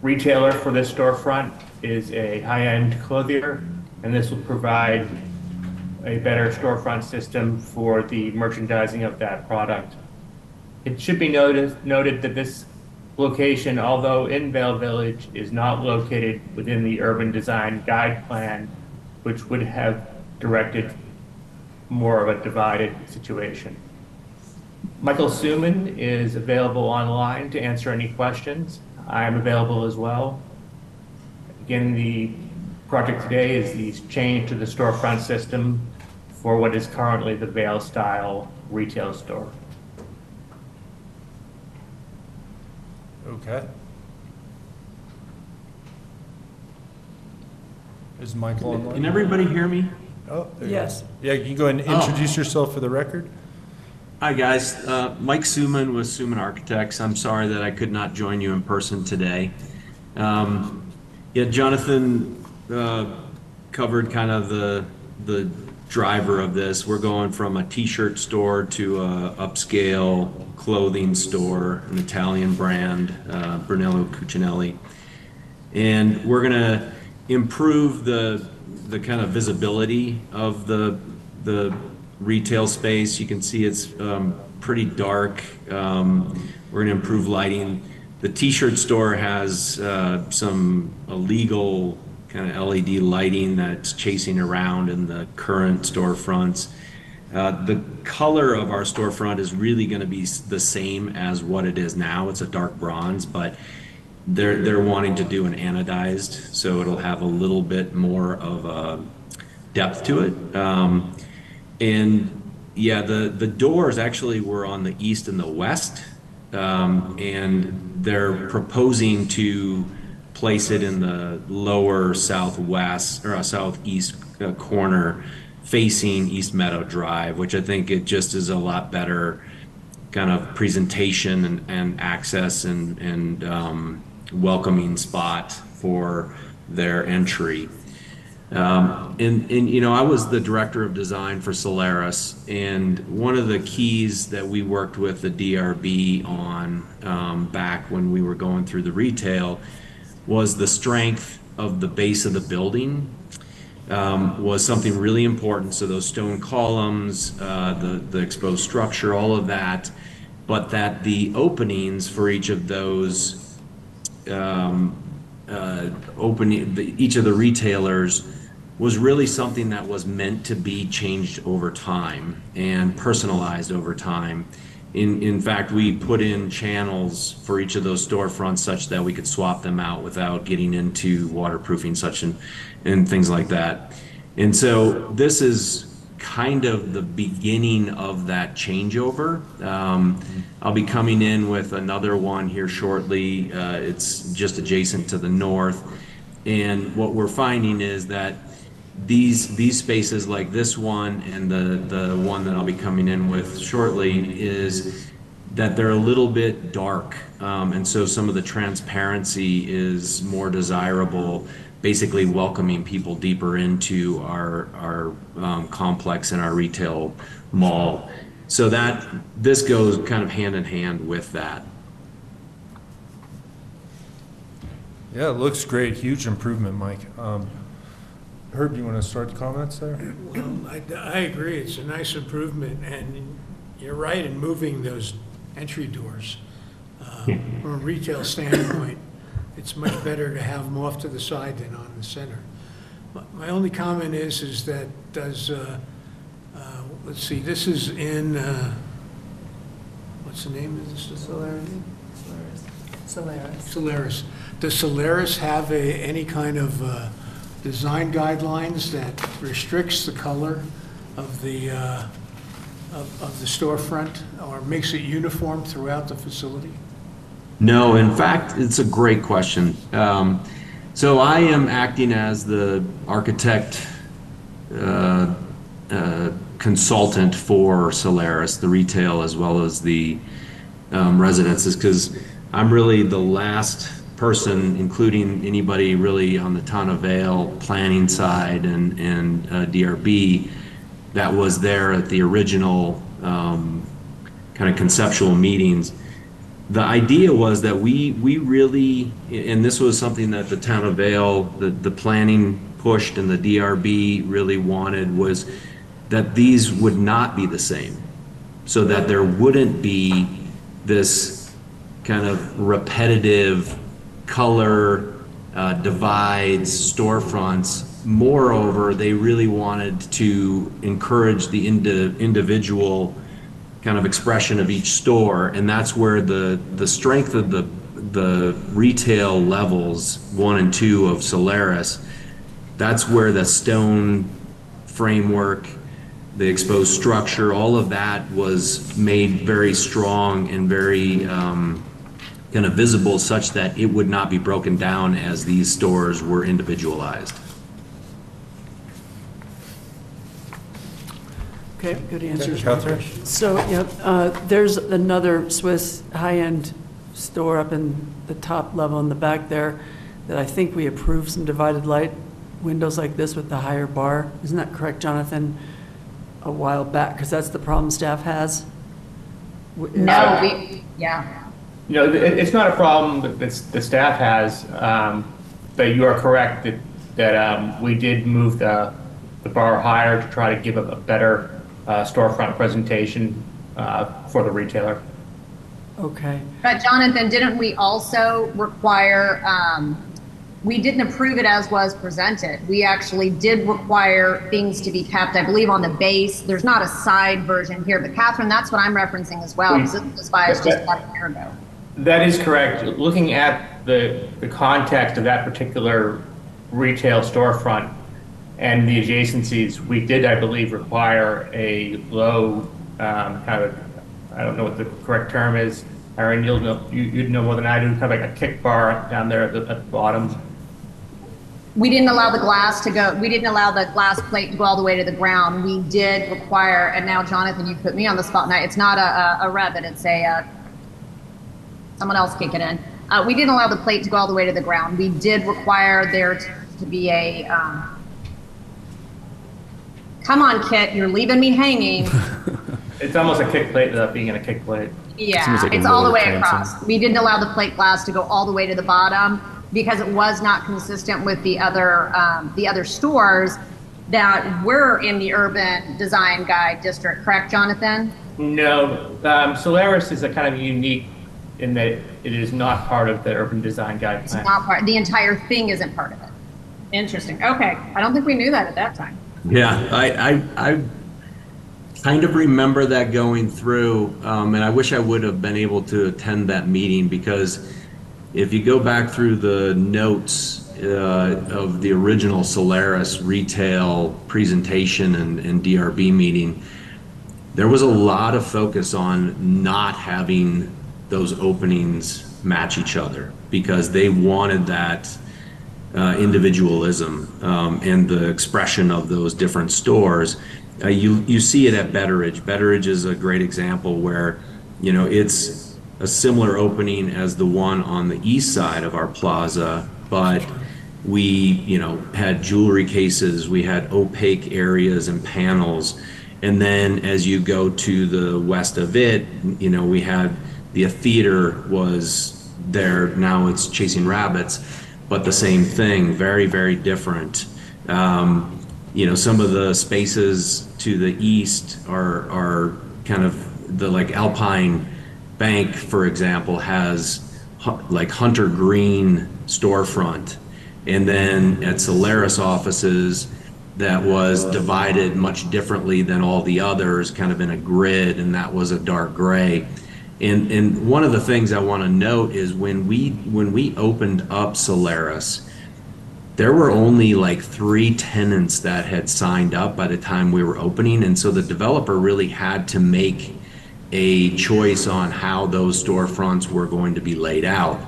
retailer for this storefront is a high-end clothier, and this will provide a better storefront system for the merchandising of that product. It should be noted, noted that this location, although in Vail Village, is not located within the urban design guide plan, which would have directed more of a divided situation. Michael Suman is available online to answer any questions. I am available as well. Again, the project today is the change to the storefront system for what is currently the Vail style retail store. Okay. Is Michael online? Can everybody hear me? Oh, there you go. Yes. Yeah, you can go ahead and Oh. introduce yourself for the record. Hi, guys. Uh, Mike Suman with Suman Architects. I'm sorry that I could not join you in person today. Um, Yeah, Jonathan uh, covered kind of the, the driver of this. We're going from a t-shirt store to a upscale clothing store, an Italian brand, uh, Brunello Cucinelli. And we're gonna improve the, the kind of visibility of the, the retail space. You can see it's um, pretty dark. Um, We're gonna improve lighting. The T-shirt store has uh, some illegal kind of LED lighting that's chasing around in the current storefronts. Uh, The color of our storefront is really gonna be the same as what it is now. It's a dark bronze, but they're, they're wanting to do an anodized, so it'll have a little bit more of a depth to it. Um, and yeah, the, the doors actually were on the east and the west. Um, and they're proposing to place it in the lower southwest or uh, southeast uh, corner facing East Meadow Drive, which I think it just is a lot better kind of presentation and, and access and, and um, welcoming spot for their entry. Um, and, and, you know, I was the director of design for Solaris, and one of the keys that we worked with the DRB on um, back when we were going through the retail was the strength of the base of the building um, was something really important. So those stone columns, uh, the the exposed structure, all of that, but that the openings for each of those um, uh, opening, each of the retailers was really something that was meant to be changed over time and personalized over time. In, in fact, we put in channels for each of those storefronts such that we could swap them out without getting into waterproofing such and, and things like that. And so this is kind of the beginning of that changeover. Um, I'll be coming in with another one here shortly. Uh, it's just adjacent to the north. And what we're finding is that these these spaces like this one and the the one that I'll be coming in with shortly is that they're a little bit dark, um, and so some of the transparency is more desirable. Basically, welcoming people deeper into our our um, complex and our retail mall. So that this goes kind of hand in hand with that. Yeah, it looks great. Huge improvement, Mike. Um, Herb, you want to start the comments there? Well, I, I agree, it's a nice improvement, and you're right in moving those entry doors. Uh, From a retail standpoint, it's much better to have them off to the side than on the center. My- My only comment is, is that does, uh, uh, let's see, this is in, uh, what's the name of this? Solaris. Solaris. Solaris. Does Solaris have a, any kind of uh, design guidelines that restricts the color of the, uh, of of the storefront, or makes it uniform throughout the facility? No, in fact, it's a great question. Um, so I am acting as the architect uh, uh, consultant for Solaris, the retail as well as the um, residences, because I'm really the last person, including anybody really on the Town of Vail planning side and, and uh, DRB, that was there at the original um, kind of conceptual meetings. The idea was that we we really and this was something that the town of Vail the the planning pushed and the DRB really wanted was that these would not be the same. So that there wouldn't be this kind of repetitive color uh, divides storefronts moreover they really wanted to encourage the indi- individual kind of expression of each store, and that's where the the strength of the the retail levels one and two of Solaris. That's where the stone framework, the exposed structure, all of that was made very strong and very um, kind of visible, such that it would not be broken down as these stores were individualized. Okay, good answer. Catherine? So, yep, uh, there's another Swiss high-end store up in the top level in the back there that I think we approved some divided light windows like this with the higher bar. Isn't that correct, Jonathan? A while back, because that's the problem staff has? W- No, we, yeah. You know, it, it's not a problem that this, the staff has, um, but you are correct that, that, um, we did move the, the bar higher to try to give a, a better, uh, storefront presentation, uh, for the retailer. Okay. But Jonathan, didn't we also require, um, we didn't approve it as was presented. We actually did require things to be kept, I believe, on the base. There's not a side version here, but Catherine, that's what I'm referencing as well, because this was by us just about a year ago. That is correct. Looking at the, the context of that particular retail storefront and the adjacencies, we did, I believe, require a low, um, kind of, I don't know what the correct term is. Aaron, you'll know, you, you'd know more than I do, kind of like a kick bar down there at the, at the bottom. We didn't allow the glass to go, we didn't allow the glass plate to go all the way to the ground. We did require, and now Jonathan, you put me on the spot now, it's not a, a, a it's a, uh, someone else kick it in. Uh, we didn't allow the plate to go all the way to the ground. We did require there to, to be a, um, come on, Kit, you're leaving me hanging. It's almost a kick plate without being in a kick plate. Yeah, Seems like it's all the way crimson. across. We didn't allow the plate glass to go all the way to the bottom because it was not consistent with the other, um, the other stores that were in the urban design guide district, correct, Jonathan? No, um, Solaris is a kind of unique in that it is not part of the urban design guide It's plan. not part, the entire thing isn't part of it. Interesting. Okay. I don't think we knew that at that time. Yeah, I, I, I kind of remember that going through, um, and I wish I would have been able to attend that meeting because if you go back through the notes uh, of the original Solaris retail presentation and, and DRB meeting, there was a lot of focus on not having those openings match each other because they wanted that uh, individualism um, and the expression of those different stores. Uh, you you see it at Betteridge. Betteridge is a great example where you know it's a similar opening as the one on the east side of our plaza, but we you know had jewelry cases, we had opaque areas and panels, and then as you go to the west of it, you know we had the theater was there. Now it's chasing rabbits but the same thing, very, very different. Um, you know, some of the spaces to the east are, are kind of the like Alpine Bank, for example, has like hunter green storefront. And then at Solaris offices, that was divided much differently than all the others, kind of in a grid, and that was a dark gray. And, and one of the things I want to note is when we, when we opened up Solaris, there were only like three tenants that had signed up by the time we were opening. And so the developer really had to make a choice on how those storefronts were going to be laid out.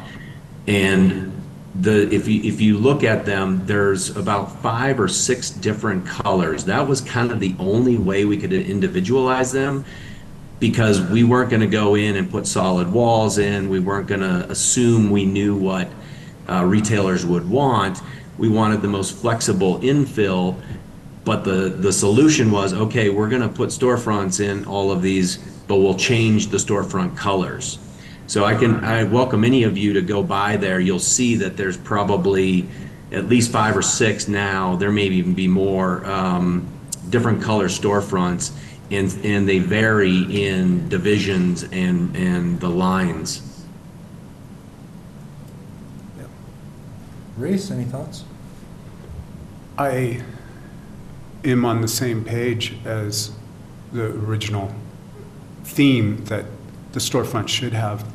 And the, if you, if you look at them, there's about five or six different colors. That was kind of the only way we could individualize them because we weren't going to go in and put solid walls in. We weren't going to assume we knew what uh, retailers would want. We wanted the most flexible infill, but the, the solution was, okay, we're going to put storefronts in all of these, but we'll change the storefront colors. So I can, I welcome any of you to go by there. You'll see that there's probably at least five or six now. There may even be more um, different color storefronts, and and they vary in divisions and and the lines. Race, any thoughts? I am on the same page as the original theme that the storefront should have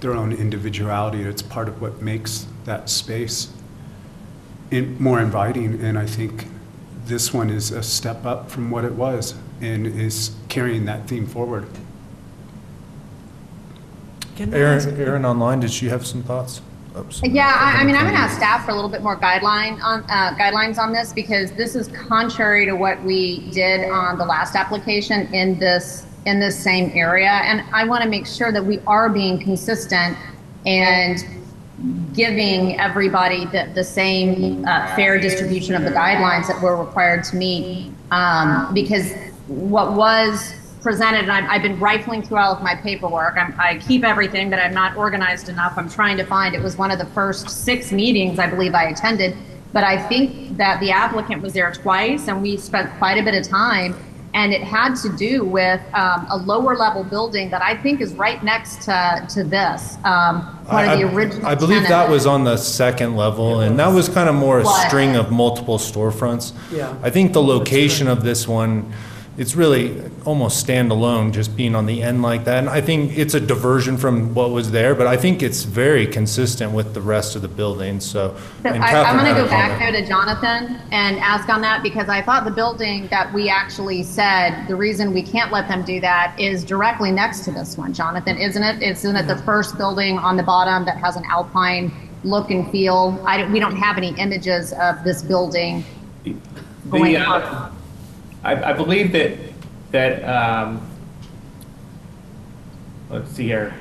their own individuality. It's part of what makes that space in, more inviting, and I think this one is a step up from what it was and is carrying that theme forward. Can I ask- Aaron, Aaron online, did she have some thoughts? Oops. Yeah, I, I mean, I'm going to ask staff for a little bit more guideline on uh, guidelines on this because this is contrary to what we did on the last application in this in this same area, and I want to make sure that we are being consistent and giving everybody the, the same uh, fair distribution of the guidelines that we're required to meet. Um, because what was presented, and I've, I've been rifling through all of my paperwork. I'm, I keep everything, but I'm not organized enough. I'm trying to find. It was one of the first six meetings I believe I attended, but I think that the applicant was there twice, and we spent quite a bit of time. And it had to do with um, a lower level building that I think is right next to, to this. Um, one of the I- original. I believe that was on the second level, and that was kind of more a What? string of multiple storefronts. Yeah. I think the location of this one, it's really almost standalone, just being on the end like that. And I think it's a diversion from what was there, but I think it's very consistent with the rest of the building, so. So I, I'm going to go back there to Jonathan and ask on that because I thought the building that we actually said the reason we can't let them do that is directly next to this one, Jonathan, isn't it? Isn't it the first building on the bottom that has an alpine look and feel? I we don't have any images of this building going The, uh, up. I, I believe that, that, um, let's see here.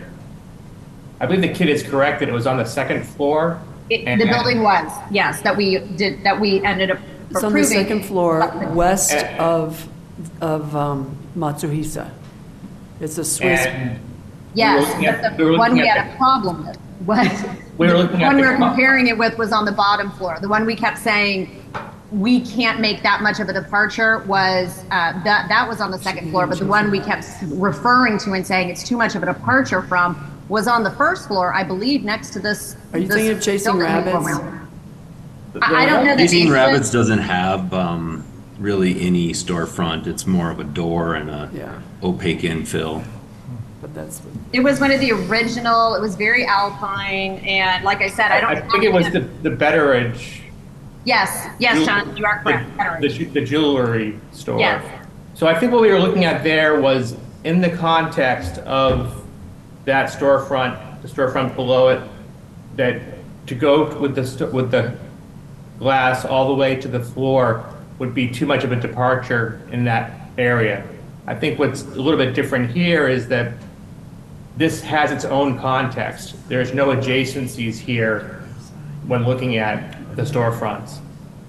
I believe the kid is correct that it was on the second floor. It, and- the building was yes that we did that we ended up It's on the second floor, west And- of, of um, Matsuhisa. It's a Swiss, Yes, We were looking but at- the were one we had the- a problem with, was, We were the at one we the were comparing it with was on the bottom floor. The one we kept saying, we can't make that much of a departure was, uh, that, that was on the second floor, but the one we kept referring to and saying it's too much of a departure from was on the first floor, I believe, next to this. Are you this thinking of Chasing Rabbits? I, I don't know the Chasing name of. Rabbits doesn't have um, really any storefront. It's more of a door and a Yeah. opaque infill. but that's, It was one of the original, it was very alpine, and like I said, I don't. I think it was the, the Betteridge. Yes, yes, Jewel- John, you are correct. the- The, the jewelry store. Yes. So I think what we were looking at there was in the context of that storefront, the storefront below it, that to go with the, sto- with the glass all the way to the floor would be too much of a departure in that area. I think what's a little bit different here is that this has its own context. There's no adjacencies here when looking at the storefronts.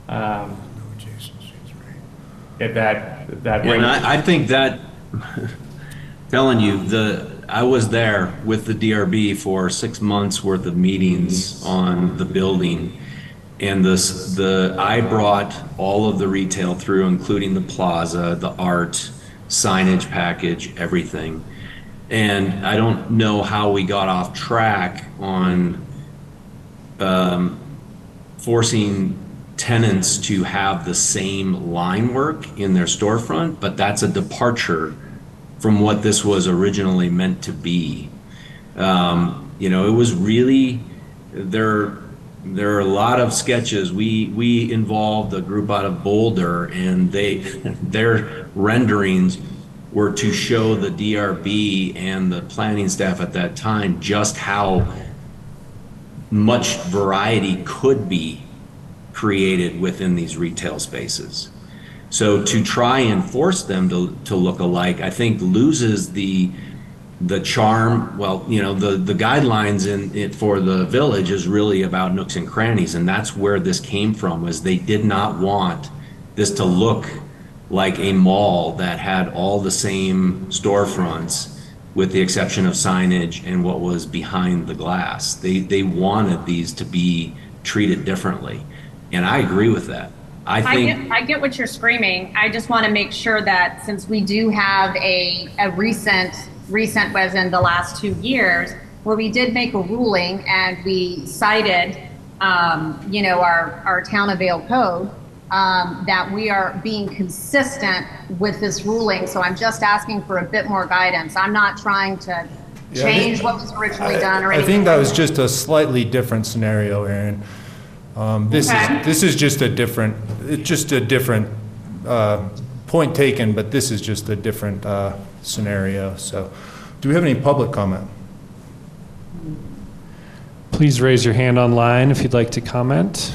Um, If that, that. And I, I think that, telling you, the, I was there with the DRB for six months worth of meetings on the building. And this, the, I brought all of the retail through, including the plaza, the art, signage package, everything. And I don't know how we got off track on um, forcing tenants to have the same line work in their storefront, but that's a departure from what this was originally meant to be. Um, you know, it was really there. There are a lot of sketches. We we involved a group out of Boulder, and they their renderings were to show the DRB and the planning staff at that time just how much variety could be created within these retail spaces. So to try and force them to, to look alike, I think loses the the charm. Well, you know, the the guidelines in it for the village is really about nooks and crannies, and that's where this came from. Was they did not want this to look like a mall that had all the same storefronts, with the exception of signage and what was behind the glass. They they wanted these to be treated differently, and I agree with that. I I think. get, I get what you're screaming. I just want to make sure that since we do have a, a recent, recent was in the last two years, where we did make a ruling and we cited, um, you know, our, our town of Vail code, um, that we are being consistent with this ruling. So I'm just asking for a bit more guidance. I'm not trying to Yeah, I think- change what was originally done or I think that was just a slightly different scenario, Aaron. Um, This Okay. is, this is just a different, it's just a different, uh, point taken, but this is just a different uh, scenario, so. Do we have any public comment? Please raise your hand online if you'd like to comment.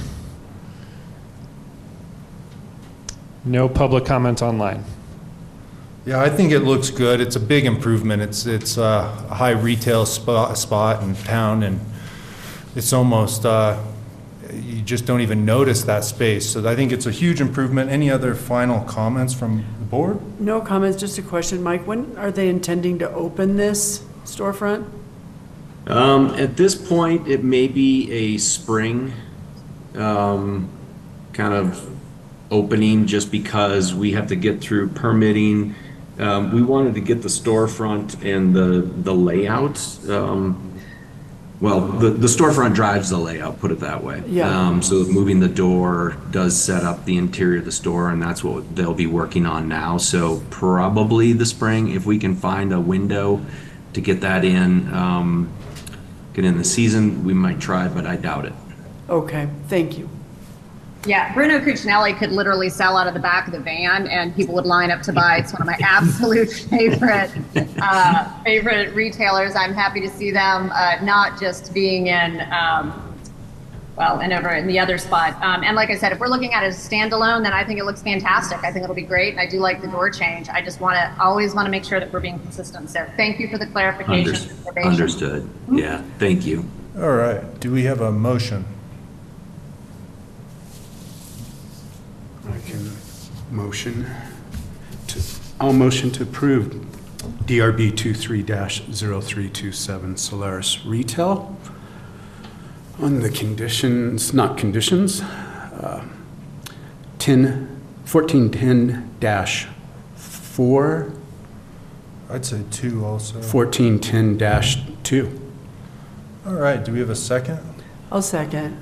No public comment online. Yeah, I think it looks good. It's a big improvement. It's, it's uh, a high retail spot, spot in town, and it's almost, uh, you just don't even notice that space. So I think it's a huge improvement. Any other final comments from the board? No comments, just a question. Mike, when are they intending to open this storefront? Um, at this point, it may be a spring, um, kind of opening just because we have to get through permitting. Um, we wanted to get the storefront and the, the layout, um, well, the, the storefront drives the layout, put it that way. Yeah. Um, so moving the door does set up the interior of the store and that's what they'll be working on now. So probably the spring, if we can find a window to get that in, um, get in the season, we might try, but I doubt it. Okay, thank you. Yeah, Bruno Cucinelli could literally sell out of the back of the van, and people would line up to buy. It's one of my absolute favorite uh, favorite retailers. I'm happy to see them uh, not just being in. Um, well, and over in the other spot. Um, and like I said, if we're looking at it as standalone, then I think it looks fantastic. I think it'll be great. And I do like the door change. I just want to always want to make sure that we're being consistent. So thank you for the clarification. Unders- information. Understood. Yeah, thank you. All right, do we have a motion? I can motion to, I'll motion to approve DRB 23-0327 Solaris Retail on the conditions, not conditions, uh, 10, 1410-4, I'd say two also. 1410-2. All right, do we have a second? I'll second.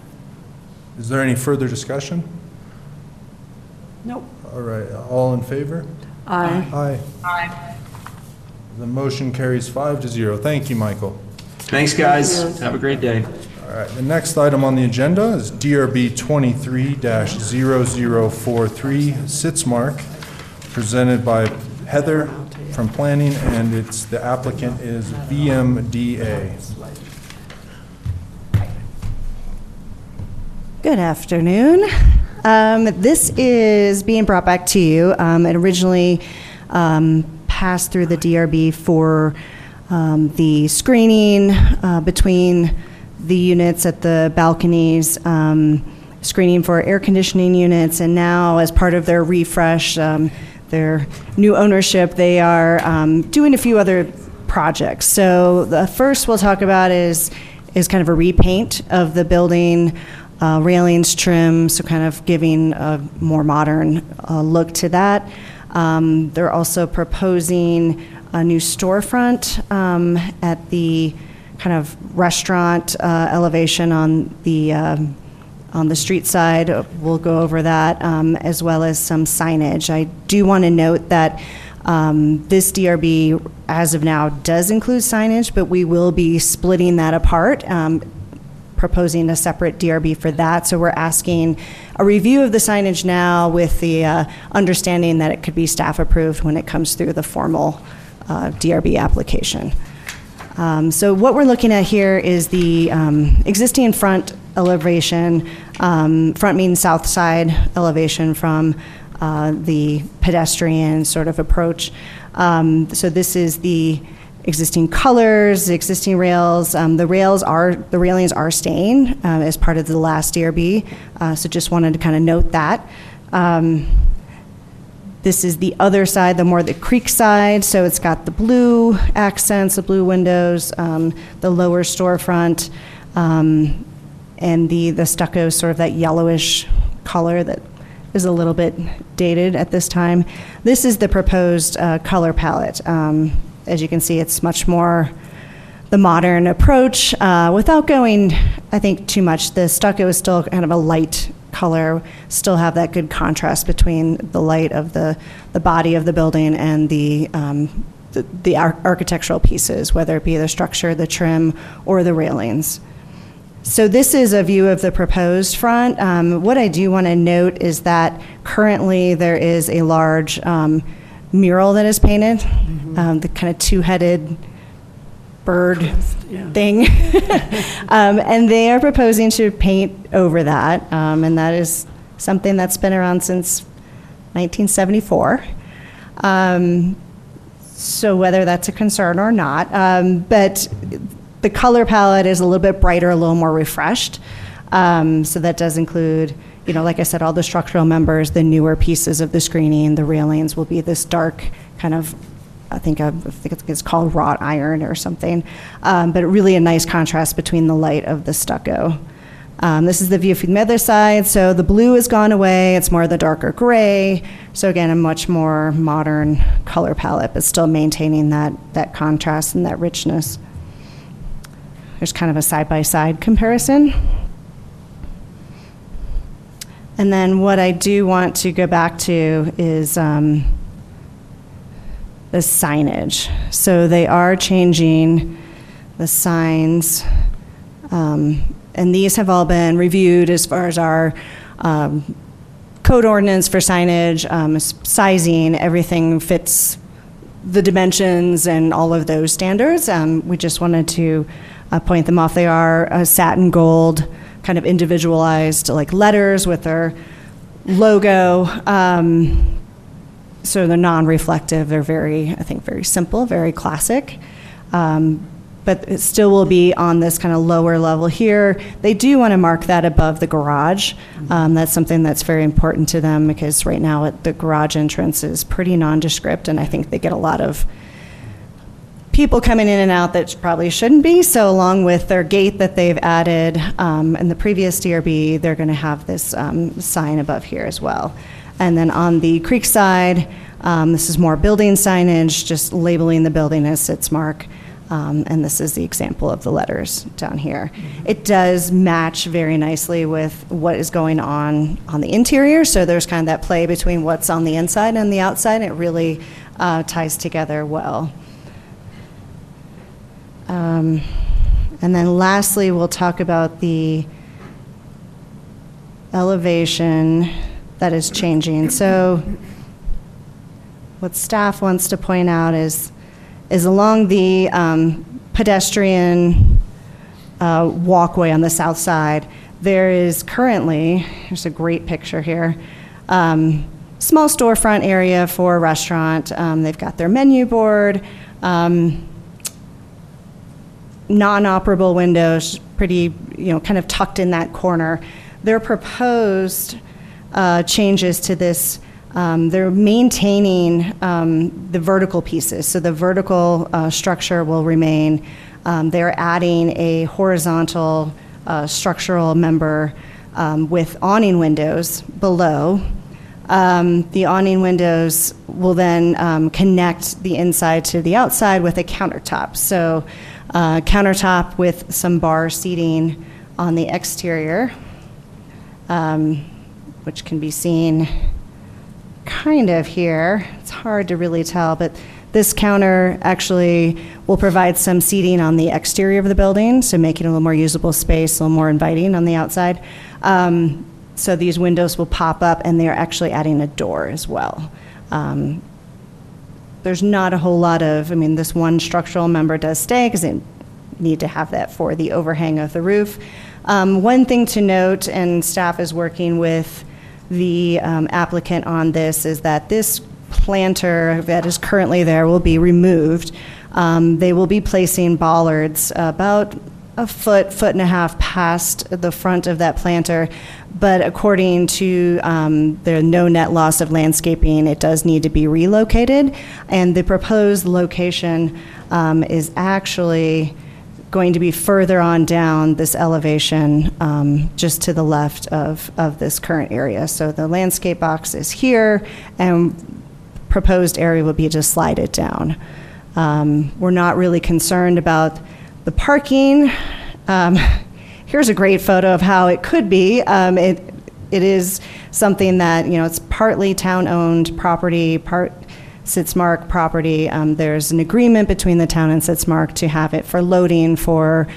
Is there any further discussion? Nope. All right, all in favor? Aye. Aye. Aye. The motion carries five to zero. Thank you, Michael. Thanks, guys. Have a great day. All right, the next item on the agenda is DRB twenty-three 43 Sitzmark, presented by Heather from Planning, and it's, the applicant is VMDA. Good afternoon. Um, This is being brought back to you. Um, It originally um, passed through the DRB for um, the screening uh, between the units at the balconies, um, screening for air conditioning units, and now, as part of their refresh, um, their new ownership, they are um, doing a few other projects. So the first we'll talk about is is kind of a repaint of the building uh, railings trim, so kind of giving a more modern uh, look to that. Um, They're also proposing a new storefront um, at the kind of restaurant uh, elevation on the, um, on the street side. We'll go over that, um, as well as some signage. I do want to note that um, this DRB, as of now, does include signage, but we will be splitting that apart, um, proposing a separate DRB for that. So we're asking a review of the signage now with the uh, understanding that it could be staff approved when it comes through the formal uh, DRB application. Um, So what we're looking at here is the um, existing front elevation, um, front mean south side elevation from uh, the pedestrian sort of approach. Um, So this is the existing colors, existing rails. Um, The rails are, the railings are staying uh, as part of the last DRB, uh, so just wanted to kind of note that. Um, this is the other side, the more the creek side, so it's got the blue accents, the blue windows, um, the lower storefront, um, and the, the stucco, sort of that yellowish color that is a little bit dated at this time. This is the proposed uh, color palette. Um, As you can see, it's much more the modern approach uh, without going, I think, too much. The stucco is still kind of a light color, still have that good contrast between the light of the, the body of the building and the, um, the, the ar- architectural pieces, whether it be the structure, the trim, or the railings. So this is a view of the proposed front. Um, What I do want to note is that currently there is a large um, mural that is painted, um, the kind of two-headed bird Yeah. thing. Um, And they are proposing to paint over that, um, and that is something that's been around since 1974. Um, So whether that's a concern or not, um, but the color palette is a little bit brighter, a little more refreshed. Um, So that does include, you know, like I said, all the structural members, the newer pieces of the screening, the railings will be this dark kind of, I think, I think it's- called wrought iron or something, Um, but really a nice contrast between the light of the stucco. Um, This is the view from the other side, so the blue has gone away, it's more the darker gray, so again, a much more modern color palette, but still maintaining that, that contrast and that richness. There's kind of a side-by-side comparison. And then what I do want to go back to is um, the signage. So they are changing the signs, um, and these have all been reviewed as far as our um, code ordinance for signage, um, sizing, everything fits the dimensions and all of those standards. Um, We just wanted to uh, point them off. They are uh, satin gold, kind of individualized, like letters with their logo. Um, So they're non-reflective, they're very, I think, very simple, very classic. Um, But it still will be on this kind of lower level here. They do want to mark that above the garage. Um, That's something that's very important to them because right now it- the garage entrance is pretty nondescript and I think they get a lot of people coming in and out that probably shouldn't be. So along with their gate that they've added um, in the previous DRB, they're going to have this um, sign above here as well. And then on the creek side, um, this is more building signage, just labeling the building as its mark. Um, And this is the example of the letters down here. It does match very nicely with what is going on on the interior, so there's kind of that play between what's on the inside and the outside. It really uh, ties together well. Um, And then lastly, we'll talk about the elevation that is changing. So what staff wants to point out is, is along the um, pedestrian uh, walkway on the south side, there is currently, there's a great picture here, um, small storefront area for a restaurant. Um, They've got their menu board, um, non-operable windows, pretty, you know, kind of tucked in that corner. Their proposed uh, changes to this, um, they're maintaining um, the vertical pieces. So the vertical uh, structure will remain. Um, They're adding a horizontal uh, structural member um, with awning windows below. Um, The awning windows will then um, connect the inside to the outside with a countertop. So uh, countertop with some bar seating on the exterior, um, which can be seen kind of here. It's hard to really tell, but this counter actually will provide some seating on the exterior of the building, so making a little more usable space, a little more inviting on the outside. Um, So these windows will pop up, and they're actually adding a door as well. Um, There's not a whole lot of, I mean, this one structural member does stay, because they need to have that for the overhang of the roof. Um, One thing to note, and staff is working with the um, applicant on this, is that this planter that is currently there will be removed. Um, They will be placing bollards about a foot, foot and a half past the front of that planter, but according to um, the no net loss of landscaping, it does need to be relocated, and the proposed location um, is actually going to be further on down this elevation, um, just to the left of, of this current area. So the landscape box is here, and proposed area would be to slide it down. Um, We're not really concerned about the parking. Um, Here's a great photo of how it could be. Um, It, it is something that, you know, it's partly town-owned property, part Sitzmark property. Um, There's an agreement between the town and Sitzmark to have it for loading, for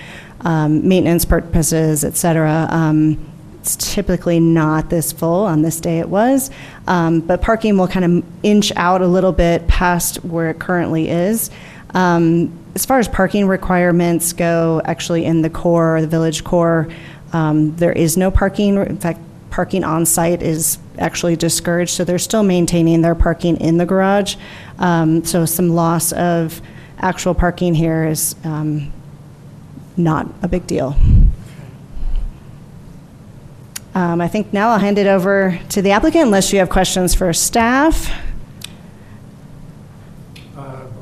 um, maintenance purposes, et cetera. Um, It's typically not this full. On this day, it was. Um, But parking will kind of inch out a little bit past where it currently is. Um, As far as parking requirements go, actually in the core, the village core, um, there is no parking. In fact, parking on-site is actually discouraged, so they're still maintaining their parking in the garage. Um, So some loss of actual parking here is um, not a big deal. Um, I think now I'll hand it over to the applicant unless you have questions for staff.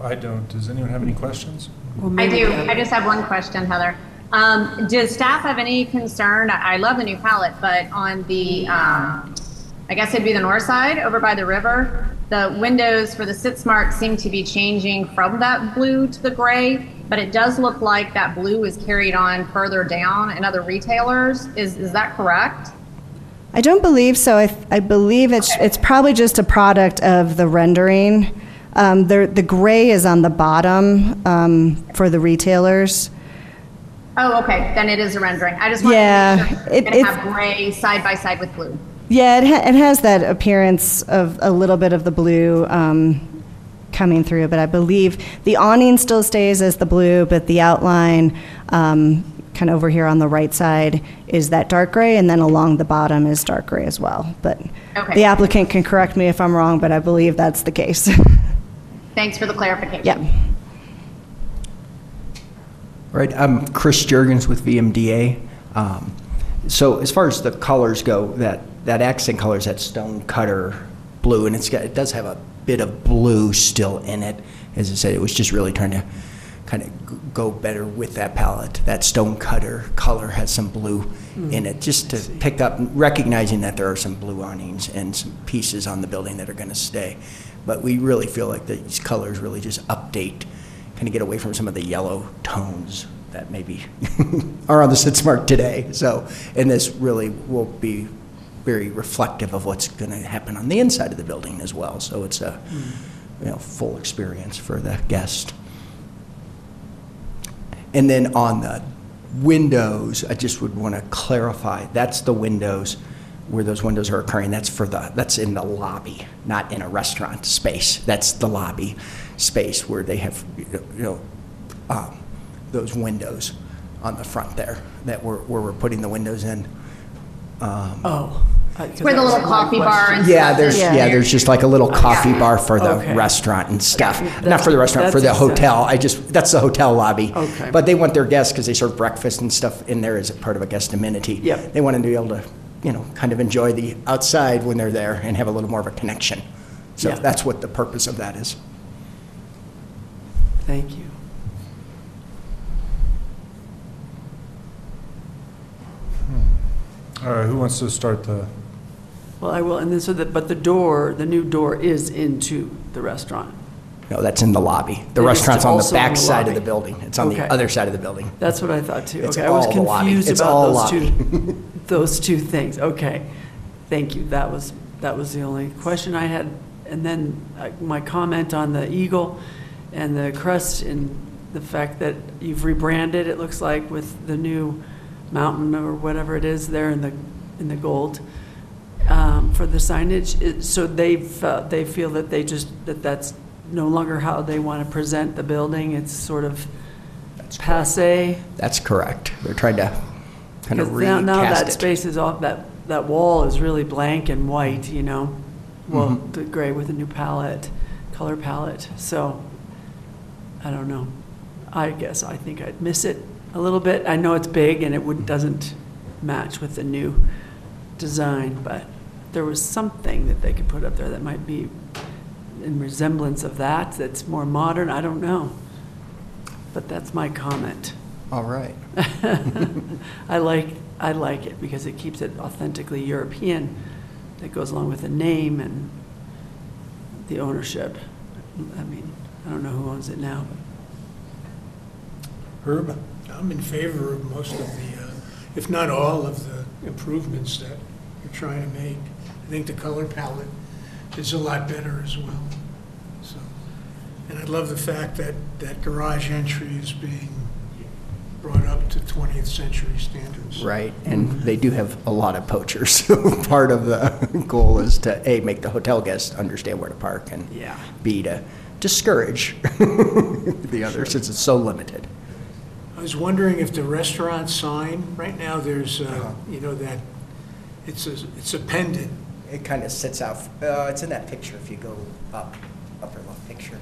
I don't. Does anyone have any questions? Well, I do. I just have one question, Heather. Um, does staff have any concern? I I love the new palette, but on the, um, I guess it'd be the north side over by the river, the windows for the Sitzmark seem to be changing from that blue to the gray, but it does look like that blue is carried on further down in other retailers. Is, is that correct? I don't believe so. I, I believe it's, it's probably just a product of the rendering. Um, the, the gray is on the bottom um, for the retailers. Oh, okay, then it is a rendering. I just wanted Yeah, to make sure it- it's have gray side by side with blue. Yeah, it, ha- it has that appearance of a little bit of the blue um, coming through, but I believe the awning still stays as the blue, but the outline, um, kind of over here on the right side, is that dark gray, and then along the bottom is dark gray as well. But Okay. the applicant can correct me if I'm wrong, but I believe that's the case. Thanks for the clarification. Yep. Right, I'm Chris Jurgens with VMDA. Um, So as far as the colors go, that, that accent color is that stone cutter blue, and it's got, it does have a bit of blue still in it. As I said, it was just really trying to kind of go better with that palette. That stone cutter color has some blue in it, just to pick up, recognizing that there are some blue awnings and some pieces on the building that are going to stay. But we really feel like these colors really just update kind of get away from some of the yellow tones that maybe are on the Sitzmark today. So, and this really will be very reflective of what's going to happen on the inside of the building as well. So it's a, mm. you know, full experience for the guest. And then on the windows, I just would want to clarify, that's the windows where those windows are occurring. That's for the, that's in the lobby, not in a restaurant space. That's the lobby space where they have, you know, um, those windows on the front there, that we're, where we're putting the windows in. Um, Oh. uh, 'cause Where the little coffee bar and Yeah, stuff there's, is yeah, there's just like a little coffee bar for the Okay. restaurant and stuff. Not for the restaurant, for the that's hotel. I just, that's the hotel lobby. Okay. But they want their guests, because they serve breakfast and stuff in there as a part of a guest amenity. Yep. They want them to be able to, you know, kind of enjoy the outside when they're there and have a little more of a connection. So Yeah. that's what the purpose of that is. Thank you. Hmm. All right, who wants to start the, Well, I will, and then so that, but the door, the new door is into the restaurant. No, that's in the lobby. The It is restaurant's on the also in the back side of the building. It's on the other side of the building. That's what I thought too. It's Okay, I was all the lobby. confused It's about all those lobby. two, those two things. Okay, thank you. That was, that was the only question I had. And then uh, my comment on the eagle and the crest and the fact that you've rebranded, it looks like, with the new mountain or whatever it is there in the, in the gold um, for the signage. It- So they've, uh, they feel that they just, that that's no longer how they want to present the building. It's sort of passe. That's correct. They're trying to kind of Because now, now that space is off, that, that wall is really blank and white, you know? Well, Mhm. the gray with a new palette, color palette, so, I don't know. I guess I think I'd miss it a little bit. I know it's big and it would, doesn't match with the new design, but there was something that they could put up there that might be in resemblance of that, that's more modern, I don't know. But that's my comment. All right. I like, I like it because it keeps it authentically European. That goes along with the name and the ownership. I mean, I don't know who owns it now, but Herb? I'm in favor of most of the, uh, if not all of the improvements that you're trying to make. I think the color palette is a lot better as well, so. And I love the fact that, that garage entry is being brought up to 20th century standards. Right, and they do have a lot of poachers. So Part of the goal is to, A, make the hotel guests understand where to park, and Yeah. B, to discourage the others, since it's so limited. I was wondering if the restaurant sign, right now, there's, Uh-huh. uh, you know, that, it's a, it's a pendant. It kind of sits out, uh, it's in that picture, if you go up, upper left picture,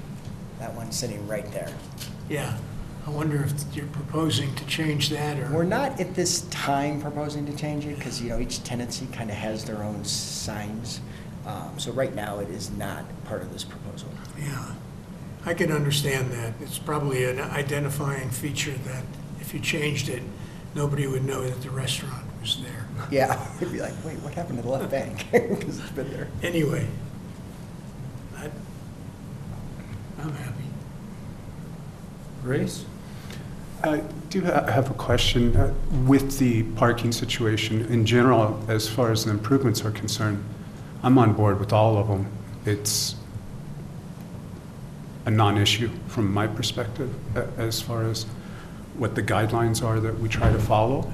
that one sitting right there. Yeah, I wonder if you're proposing to change that, or... We're not at this time proposing to change it, because, you know, each tenancy kind of has their own signs. Um, So right now, it is not part of this proposal. Yeah, I can understand that. It's probably an identifying feature that if you changed it, nobody would know that the restaurant was there. Yeah, it'd be like, wait, what happened to the left bank? Because it's been there. Anyway, I- I'm happy. Grace? I do have a question. Uh, With the parking situation in general, as far as the improvements are concerned, I'm on board with all of them. It's a non-issue from my perspective, as far as what the guidelines are that we try to follow.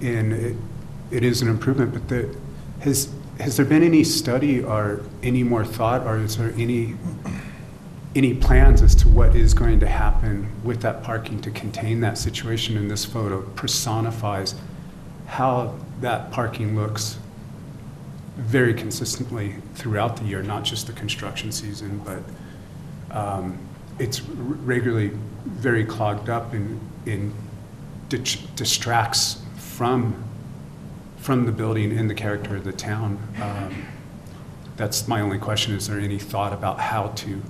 And it, it is an improvement, but the, has, has there been any study or any more thought, or is there any any plans as to what is going to happen with that parking to contain that situation in this photo personifies how that parking looks very consistently throughout the year, not just the construction season, but um, it's regularly very clogged up and, and distracts from, from the building and the character of the town. Um, That's my only question. Is there any thought about how to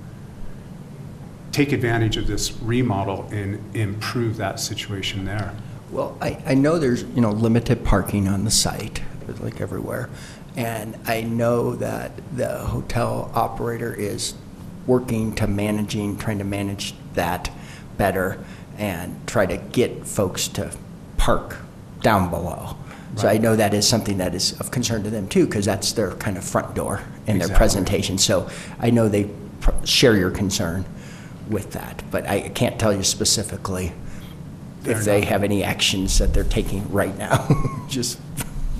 take advantage of this remodel and improve that situation there? Well, I, I know there's, you know, limited parking on the site, like everywhere. And I know that the hotel operator is working to managing, trying to manage that better and try to get folks to park down below. So I know that is something that is of concern to them too, because that's their kind of front door in their presentation. So I know they pr- share your concern with that, but I can't tell you specifically Fair if they enough. have any actions that they're taking right now. Just,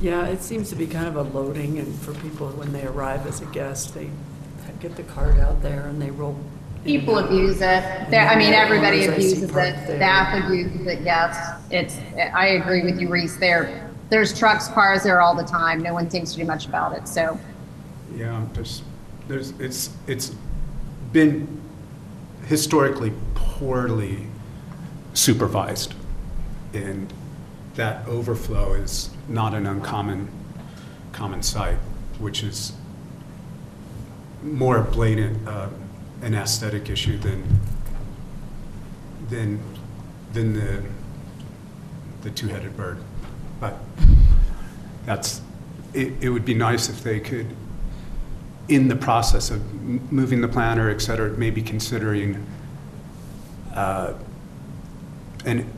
Yeah, it seems to be kind of a loading, and for people, when they arrive as a guest, they get the card out there and they roll. in and People out. abuse it. There, I mean, everybody Cars I see abuses parked it. there. Staff abuses it, yes. It's, I agree with you, Reese, there. There's trucks, cars there all the time. No one thinks too much about it, so. Yeah, there's, there's, it's, it's been historically poorly supervised. And that overflow is not an uncommon, common sight, which is more blatant, uh, an aesthetic issue than, than, than the, the two-headed bird. But that's, it, it would be nice if they could, in the process of m- moving the planner, et cetera, maybe considering uh, an,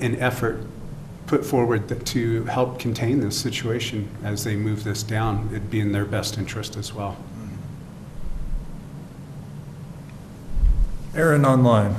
an effort put forward that- to help contain this situation as they move this down. It'd be in their best interest as well. Erin online.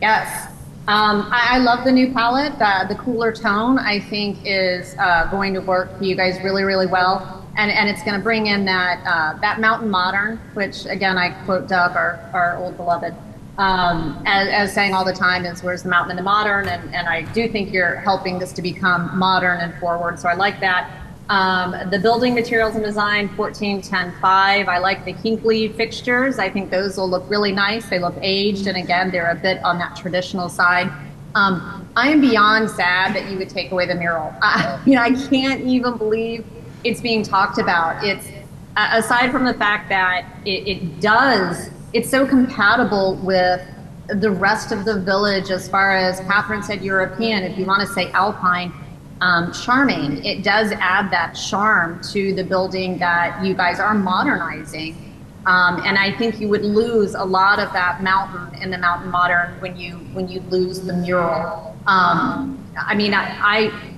Yes. Um, I, I love the new palette. The, the cooler tone, I think, is uh, going to work for you guys really, really well. And, and it's going to bring in that, uh, that mountain modern, which, again, I quote Doug, our, our old beloved, um, as, as saying all the time is where's the mountain and the modern. And, and I do think you're helping this to become modern and forward. So I like that. Um, the building materials and design, 1410.5. I like the Hinkley fixtures. I think those will look really nice. They look aged, and again, they're a bit on that traditional side. Um, I am beyond sad that you would take away the mural. I, you know, I can't even believe it's being talked about. It's aside from the fact that it, it does, it's so compatible with the rest of the village as far as Catherine said, European. If you want to say Alpine um, charming. It does add that charm to the building that you guys are modernizing. Um, and I think you would lose a lot of that mountain in the mountain modern when you when you lose the mural. Um, I mean, I, I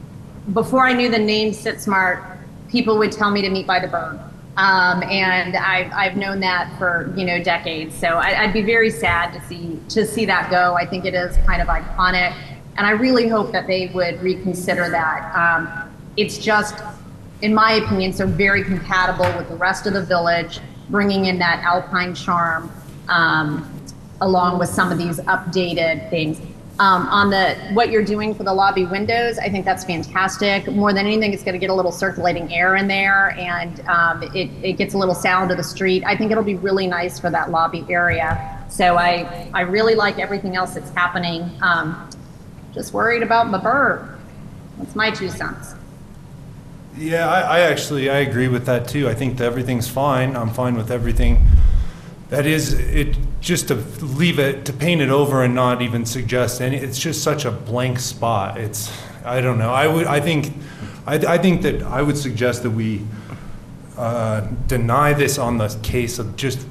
before I knew the name Sitzmark, people would tell me to meet by the burn. Um, and I've, I've known that for you know decades. So I, I'd be very sad to see to see that go. I think it is kind of iconic. And I really hope that they would reconsider that. Um, it's just, in my opinion, so very compatible with the rest of the village, bringing in that alpine charm um, along with some of these updated things. Um, on the what you're doing for the lobby windows, I think that's fantastic. More than anything, it's going to get a little circulating air in there, and um, it, it gets a little sound to the street. I think it'll be really nice for that lobby area. So I I really like everything else that's happening. Um, just worried about my bird. That's my two cents. Yeah, I, I actually, I agree with that too. I think that everything's fine. I'm fine with everything. That is, it, just to leave it, to paint it over and not even suggest any, it's just such a blank spot. It's, I don't know. I would, I think, I, I think that I would suggest that we uh, deny this on the case of just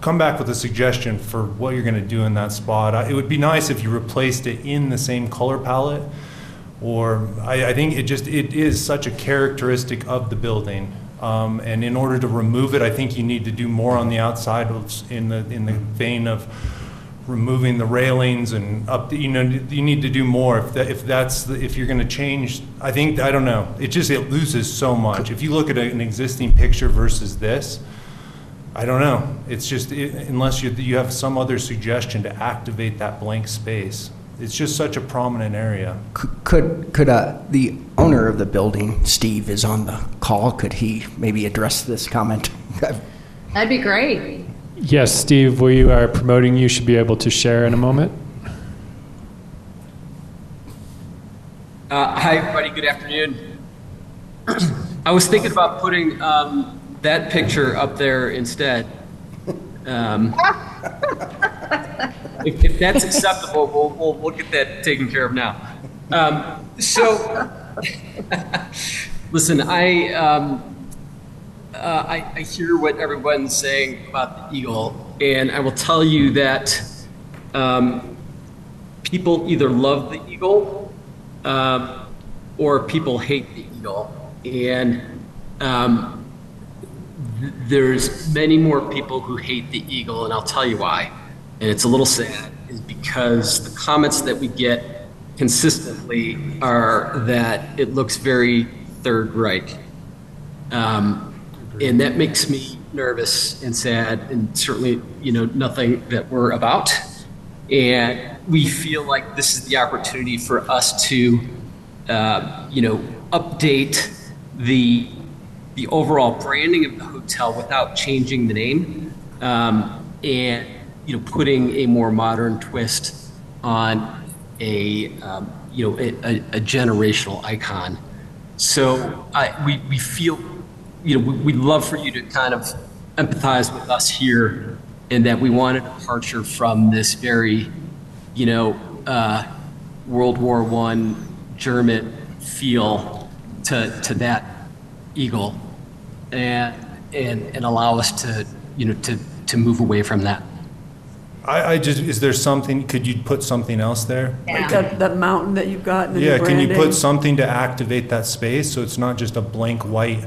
come back with a suggestion for what you're going to do in that spot. I- It would be nice if you replaced it in the same color palette, or I, I think it just, it is such a characteristic of the building. Um, And in order to remove it, I think you need to do more on the outside of in the, in the vein of removing the railings and up, the, you know, you need to do more if that, if that's, the- if you're going to change, I think, I don't know, it just, it loses so much. If you look at an existing picture versus this, I don't know. It's just, i- unless you, you have some other suggestion to activate that blank space. It's just such a prominent area. Could, could uh, the owner of the building, Steve, is on the call, could he maybe address this comment? That'd be great. Yes, Steve, we are promoting you should be able to share in a moment. Uh, hi, everybody. Good afternoon. I was thinking about putting um, that picture up there instead. Um, if, if that's acceptable, we'll, we'll, we'll get that taken care of now. Um, so, listen, I, um, uh, I, I hear what everyone's saying about the eagle, and I will tell you that um, people either love the eagle um, or people hate the eagle. And um, th- there's many more people who hate the eagle, and I'll tell you why. And it's a little sad, is because the comments that we get consistently are that it looks very Third Reich. Um, and that makes me nervous and sad, and certainly, you know, nothing that we're about. And we feel like this is the opportunity for us to, uh, you know, update the the overall branding of the hotel without changing the name, um, and you know, putting a more modern twist on a um, you know a, a, a generational icon. So I, we we feel you know we, we'd love for you to kind of empathize with us here, in that we want a departure from this very you know uh, World War One German feel to, to that eagle and, and, and allow us to, you know, to, to move away from that. I, I just, is there something, could you put something else there? Like that, that mountain that you've got and the new Yeah, can you branding. put something to activate that space, so it's not just a blank white?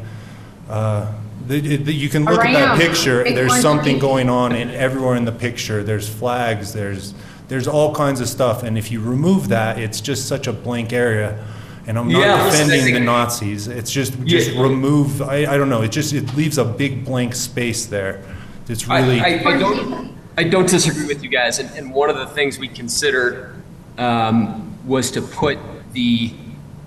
uh, the- the- You can look at that Around. picture, Big there's orange something going on in, everywhere in the picture, there's flags, there's, there's all kinds of stuff, and if you remove that, it's just such a blank area. And I'm Yeah, not listen, defending the think- Nazis, it's just, just Yeah. remove, I, I don't know, it just, it leaves a big blank space there. It's I, really. I, I don't, I don't disagree with you guys, and, and one of the things we considered um, was to put the,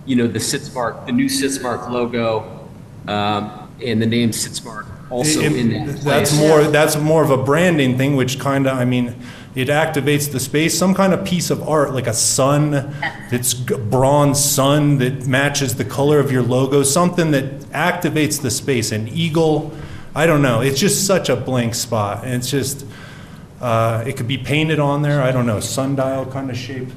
you know, the Sitzmark, the new Sitzmark logo, um, and the name Sitzmark also It- in that That's place. more, that's more of a branding thing, which kind of, I mean, it activates the space, some kind of piece of art, like a sun, that's bronze sun that matches the color of your logo, something that activates the space, an eagle, I don't know, it's just such a blank spot, and it's just, uh, it could be painted on there, I don't know, sundial kind of shape.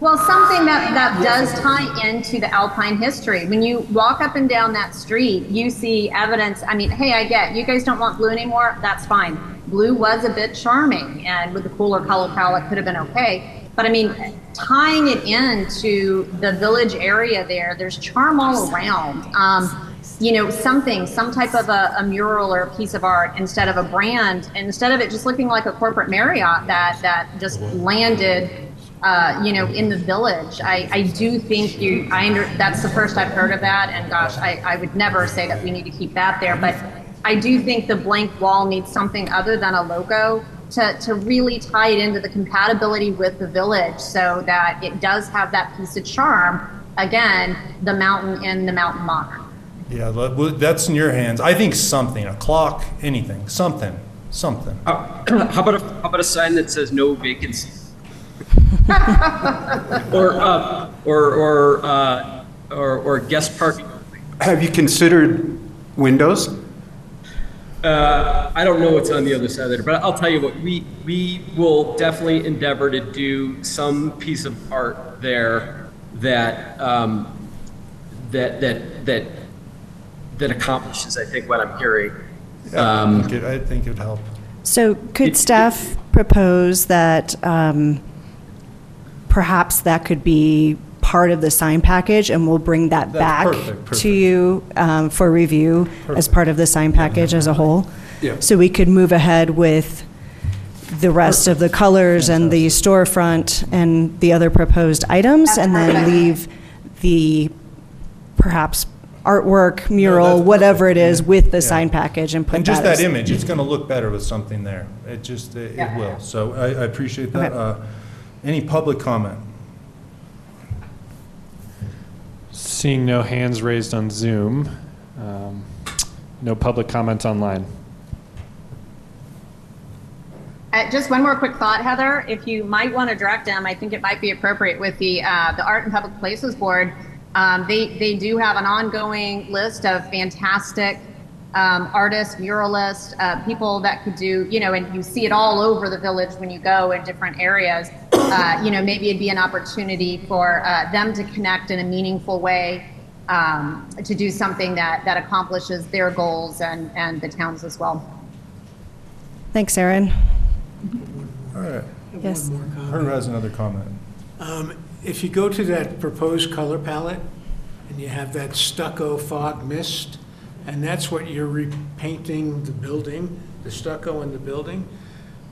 Well, something that, that does tie into the Alpine history. When you walk up and down that street, you see evidence. I mean, hey, I get you guys don't want blue anymore. That's fine. Blue was a bit charming, and with the cooler color palette, could have been okay. But I mean, tying it into the village area there, there's charm all around. Um, you know, something, some type of a, a mural or a piece of art instead of a brand, instead of it just looking like a corporate Marriott that that just landed uh, you know, in the village. I, I do think you, I under, that's the first I've heard of that, and gosh, I, I would never say that we need to keep that there, but I do think the blank wall needs something other than a logo to, to really tie it into the compatibility with the village so that it does have that piece of charm. Again, the mountain in the mountain modern. Yeah, that- that's in your hands, I think something, a clock, anything, something, something. How about a, how about a sign that says no vacancies? or, uh, or, or, uh, or, or guest parking. Have you considered windows? Uh, I don't know what's on the other side there, but I'll tell you what, we, we will definitely endeavor to do some piece of art there that, um, that, that, that, that accomplishes, I think, what I'm hearing. Yeah, Um, I think it- I think it'd help. So could staff propose that um, perhaps that could be part of the sign package, and we'll bring that That's back perfect, perfect. to you um, for review as Perfect. part of the sign package as a whole? Yeah. So we could move ahead with the rest of the colors and the storefront and the other proposed items, and then leave the perhaps artwork, mural, that's whatever it perfect, is, yeah. with the Yeah. sign package and put that And just as- that image, it's gonna look better with something there. It just, it it will. So I, I appreciate that. Okay. Uh, Any public comment? Seeing no hands raised on Zoom, um, no public comment online. Uh, just one more quick thought, Heather. If you might want to direct them, I think it might be appropriate with the uh, the Art and Public Places Board. Um, they they do have an ongoing list of fantastic um, artists, muralists, uh, people that could do you know, and you see it all over the village when you go in different areas. Uh, you know, maybe it'd be an opportunity for uh, them to connect in a meaningful way. Um, to do something that, that accomplishes their goals and, and the towns as well. Thanks, Erin. All right. Yes. One more comment. Herb has another comment. Um, If you go to that proposed color palette, and you have that stucco fog mist, and that's what you're repainting the building, the stucco in the building.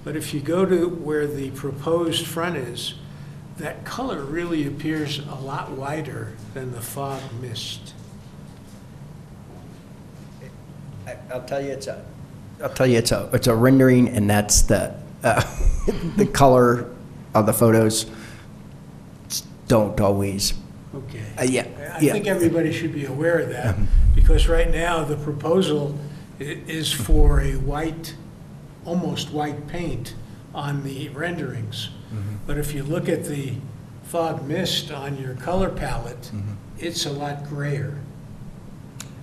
But if you go to where the proposed front is, that color really appears a lot wider than the fog mist. I'll tell you, it's a, I'll tell you, it's a, it's a rendering, and that's the, uh, the color of the photos don't always, Okay. uh, yeah, I yeah. think everybody should be aware of that, because right now, the proposal i- is for a white, almost white paint on the renderings. But if you look at the fog mist on your color palette, it's a lot grayer.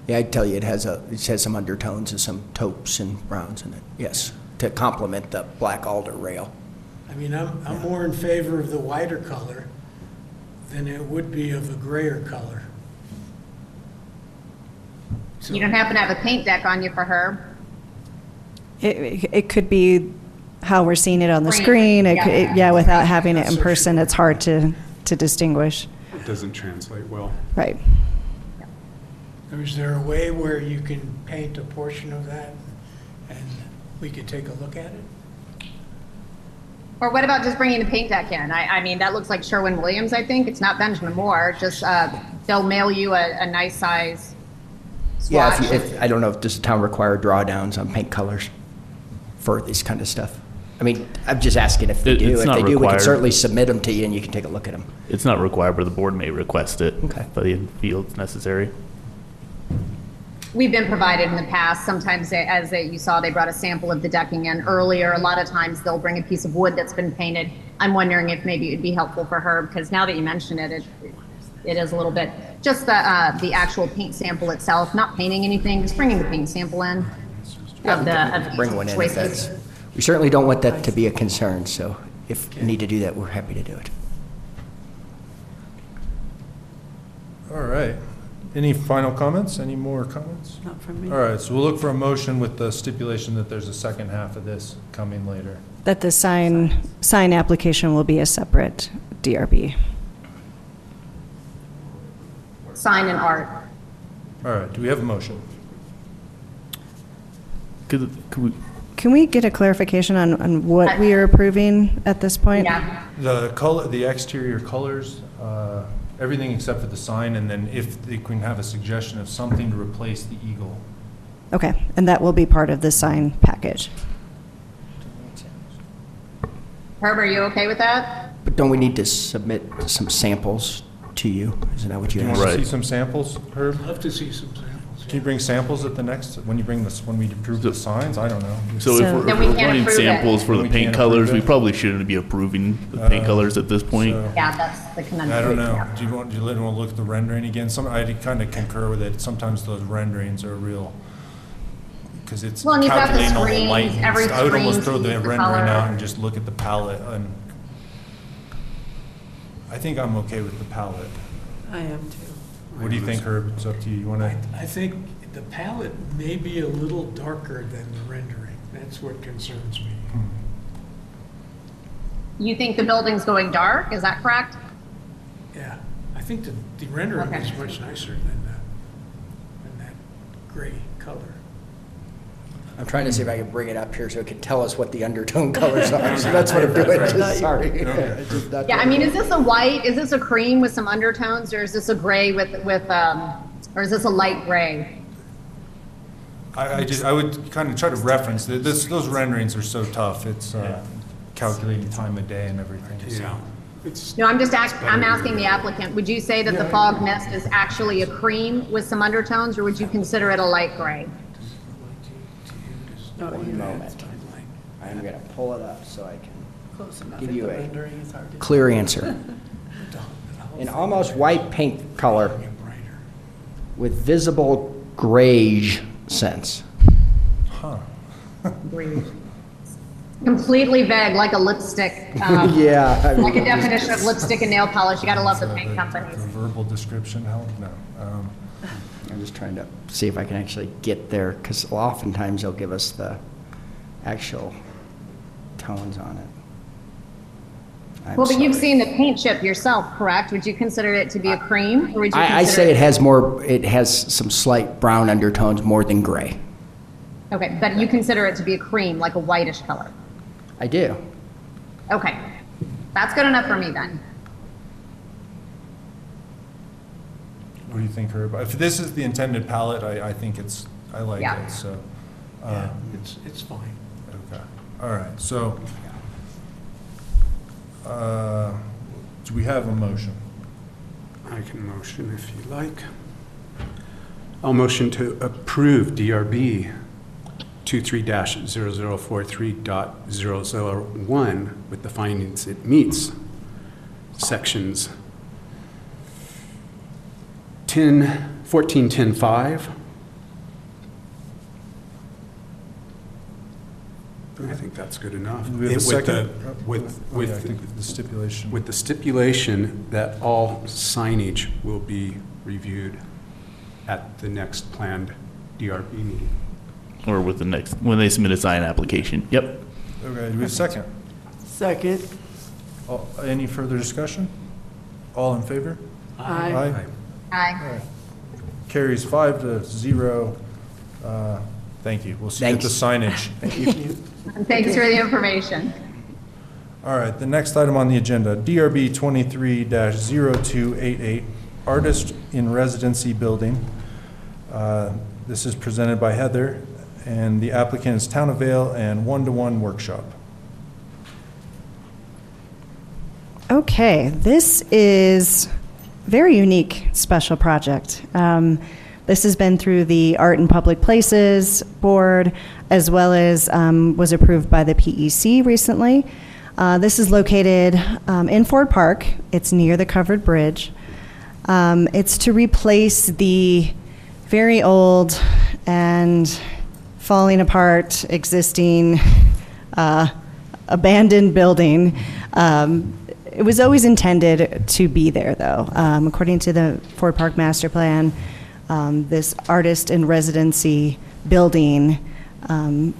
Yeah, I'd tell you, it has a, it has some undertones and some taupes and browns in it, yes, to complement the black alder rail. I mean, I'm, I'm more in favor of the whiter color than it would be of a grayer color. You don't happen to have a paint deck on you for her? It, it could be how we're seeing it on the Screen, screen. It could- yeah. it- Yeah, without having it in person, it's hard to, to distinguish. It doesn't translate well. Right. Or is there a way where you can paint a portion of that and we could take a look at it? Or what about just bringing the paint deck in? I, I mean, that looks like Sherwin-Williams, I think. It's not Benjamin Moore. Just, uh, they'll mail you a, a nice size Yeah, if, you- if, I don't know, if does the town require drawdowns on paint colors for this kind of stuff? I mean, I'm just asking if they It- do. it's If not they do, we can certainly submit them to you and you can take a look at them. It's not required, but the board may request it. Okay. If they feel it's necessary. We've been provided in the past. Sometimes, they- as they- you saw, they brought a sample of the decking in earlier. A lot of times, they'll bring a piece of wood that's been painted. I'm wondering if maybe it'd be helpful for her, because now that you mention it, it, it is a little bit, just the, uh, the actual paint sample itself, not painting anything, just bringing the paint sample in of the, of Bring the one in if that's, we certainly don't want that to be a concern, so if you need to do that, we're happy to do it. All right. Any final comments? Any more comments? Not from me. All right, so we'll look for a motion with the stipulation that there's a second half of this coming later. That the sign, sign application will be a separate DRB. Sign and art. All right, do we have a motion? Could, could we, Can we get a clarification on, on what we are approving at this point? Yeah. The color, the exterior colors, uh, everything except for the sign, and then if they can have a suggestion of something to replace the eagle. Okay, and that will be part of the sign package. Herb, are you okay with that? But don't we need to submit some samples to you? Isn't that what Do you you asked? want to see Right. some samples, Herb? Love to see some samples. Can you bring samples at the next, when you bring this, when we approve the signs? I don't know. so if So- we're, if Then we we're can't wanting approve it. samples for Then the we paint can't colors, approve we it? probably shouldn't be approving the paint Uh, colors at this point. So- Yeah, that's the conundrum. I don't know. Yeah. Do you want, do you want to look at the rendering again? Some, I kind of concur with it. Sometimes those renderings are real, because it's Well, and you've got the calculating all the screens, light. and every stuff. I would almost screen throw the sees the rendering color. out and just look at the palette and I think I'm okay with the palette. I am too. What do you think, Herb? It's up to you. You want to? I think the palette may be a little darker than the rendering. That's what concerns me. Hmm. You think the building's going dark? Is that correct? Yeah, I think the, the rendering Okay. is much nicer than that, than that gray color. I'm trying to see if I can bring it up here so it can tell us what the undertone colors are. So that's what I'm doing, just sorry. Just not Yeah, I doing mean, it. is this a white, is this a cream with some undertones, or is this a gray with, with, um, or is this a light gray? I, I just, I would kind of try to reference, th- this, those renderings are so tough. It's uh, calculating time of day and everything. so. Yeah. It's, No, I'm just ask, I'm asking the applicant, would you say that the fog mist is actually a cream with some undertones, or would you consider it a light gray? No, One you- moment. I'm gonna pull it up so I can Close enough. Give If you the a rendering is hard to- clear answer. An almost white paint color with visible grayish sense. Huh. Completely vague, like a lipstick, um, Yeah. I like a mean, definition of lipstick and nail polish. You gotta love the paint the- companies. The verbal description help? No. Um, I'm just trying to see if I can actually get there, because oftentimes they'll give us the actual tones on it. I'm Well, but you've sorry. seen the paint chip yourself, correct? Would you consider it to be a cream, or would you I, I say it has more, it has some slight brown undertones more than gray. Okay, but you consider it to be a cream, like a whitish color? I do. Okay, that's good enough for me then. What do you think, Herb? If this is the intended palette, I, I think it's, I like Yeah. it, so. uh, yeah, it's, it's fine. Okay, all right, so, uh, do we have a motion? I can motion if you like. I'll motion to approve DRB 23-0043.001 with the findings it meets sections 10, 1410.5. I think that's good enough. Do we have a With the- second? With, Oh, yeah, I with, think the stipulation. with the stipulation that all signage will be reviewed at the next planned DRB meeting. Or with the next, when they submit a sign application. Yep. Okay, do we have a second? Second. All- Any further discussion? All in favor? Aye. Aye. Carries five to zero. Uh, Thank you. We'll see you at the signage. Thank you. Thanks for the information. All right, the next item on the agenda, DRB twenty-three 288 Artist in Residency Building. Uh, This is presented by Heather, and the applicant is Town of Vail and One to One Workshop. Okay, this is a very unique special project. Um, This has been through the Art and Public Places Board, as well as um, was approved by the PEC recently. Uh, This is located um, in Ford Park. It's near the covered bridge. Um, It's to replace the very old and falling apart existing uh, abandoned building. It was always intended to be there, though. Um, According to the Ford Park Master Plan, um, this artist in residency building um,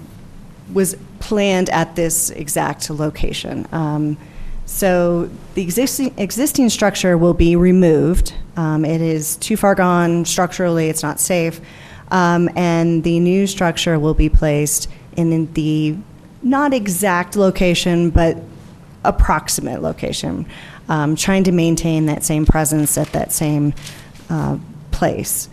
was planned at this exact location. Um, So the existing, existing structure will be removed. Um, It is too far gone structurally, it's not safe. Um, And the new structure will be placed in the not exact location, but approximate location, um, trying to maintain that same presence at that same uh, place.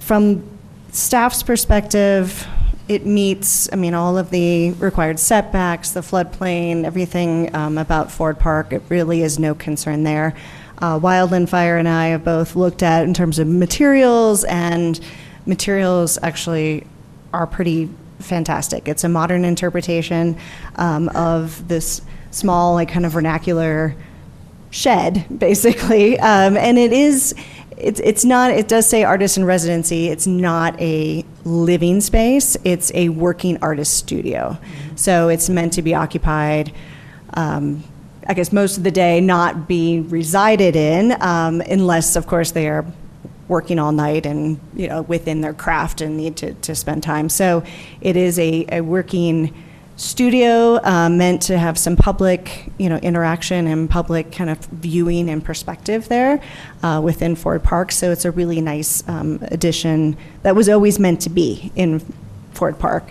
From staff's perspective, it meets, I mean, all of the required setbacks, the floodplain, everything um, about Ford Park. It really is no concern there. Uh, Wildland Fire and I have both looked at in terms of materials, and materials actually are pretty fantastic. It's a modern interpretation um, of this small, like kind of vernacular shed, basically. Um, and it is, it's, it's not, it does say artist in residency. It's not a living space, it's a working artist studio. So it's meant to be occupied, um, I guess, most of the day, not be resided in, um, unless, of course, they are working all night and, you know, within their craft and need to, to spend time. So it is a, a working studio uh, meant to have some public, you know, interaction and public kind of viewing and perspective there uh, within Ford Park. So it's a really nice um, addition that was always meant to be in Ford Park.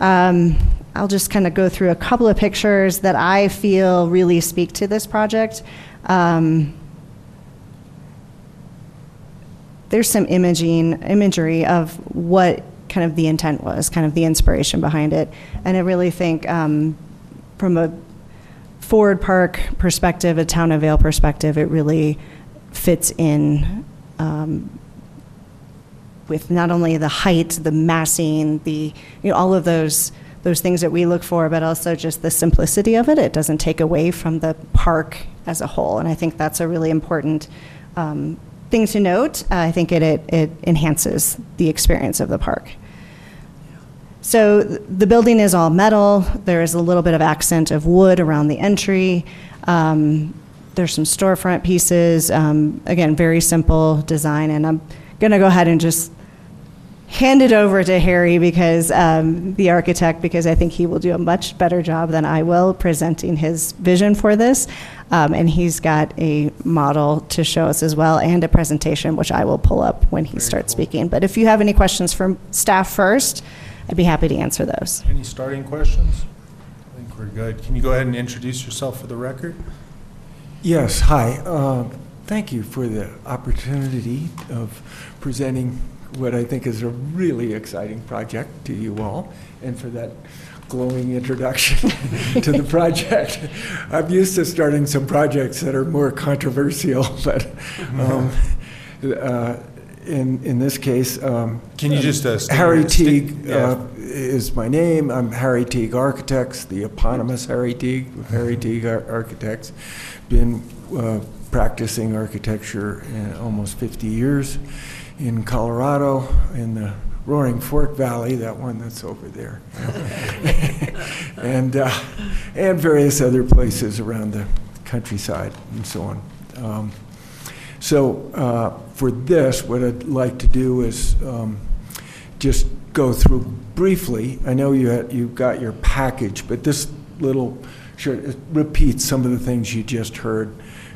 Um, I'll just kind of go through a couple of pictures that I feel really speak to this project. Um, there's some imaging imagery of what kind of the intent was, kind of the inspiration behind it. And I really think um, from a Ford Park perspective, a Town of Vail perspective, it really fits in um, with not only the height, the massing, the, you know, all of those, those things that we look for, but also just the simplicity of it. It doesn't take away from the park as a whole. And I think that's a really important um, thing to note. Uh, I think it, it, it enhances the experience of the park. So the building is all metal. There is a little bit of accent of wood around the entry. Um, there's some storefront pieces. Um, again, very simple design. And I'm going to go ahead and just hand it over to Harry because um, the architect, because I think he will do a much better job than I will presenting his vision for this. Um, and he's got a model to show us as well and a presentation, which I will pull up when he starts speaking. But if you have any questions from staff first, I'd be happy to answer those. Any starting questions? I think we're good. Can you go ahead and introduce yourself for the record? Yes, hi. Uh, Thank you for the opportunity of presenting what I think is a really exciting project to you all, and for that glowing introduction to the project. I'm used to starting some projects that are more controversial, but um, uh, in, in this case, um, Can you just, uh, Harry Teague yeah. uh, is my name. I'm Harry Teague Architects, the eponymous Harry Teague, Harry Teague Ar- Architects. Been uh, practicing architecture almost 50 years in Colorado, in the Roaring Fork Valley, that one that's over there, and uh, and various other places around the countryside and so on. Um, So uh, for this, what I'd like to do is um, just go through briefly. I know you had, you got your package, but this little sure it repeats some of the things you just heard,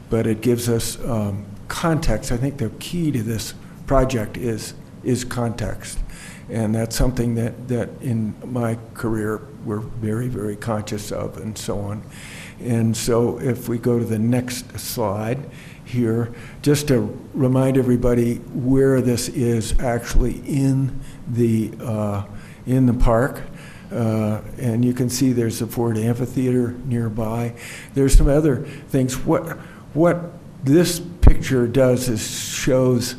but it gives us um, context. I think the key to this project is is context, and that's something that that in my career we're very very conscious of, and so on. And so, if we go to the next slide here, just to remind everybody where this is actually in the uh, in the park. Uh, and you can see there's a Ford Amphitheater nearby. There's some other things. What what this picture does is shows,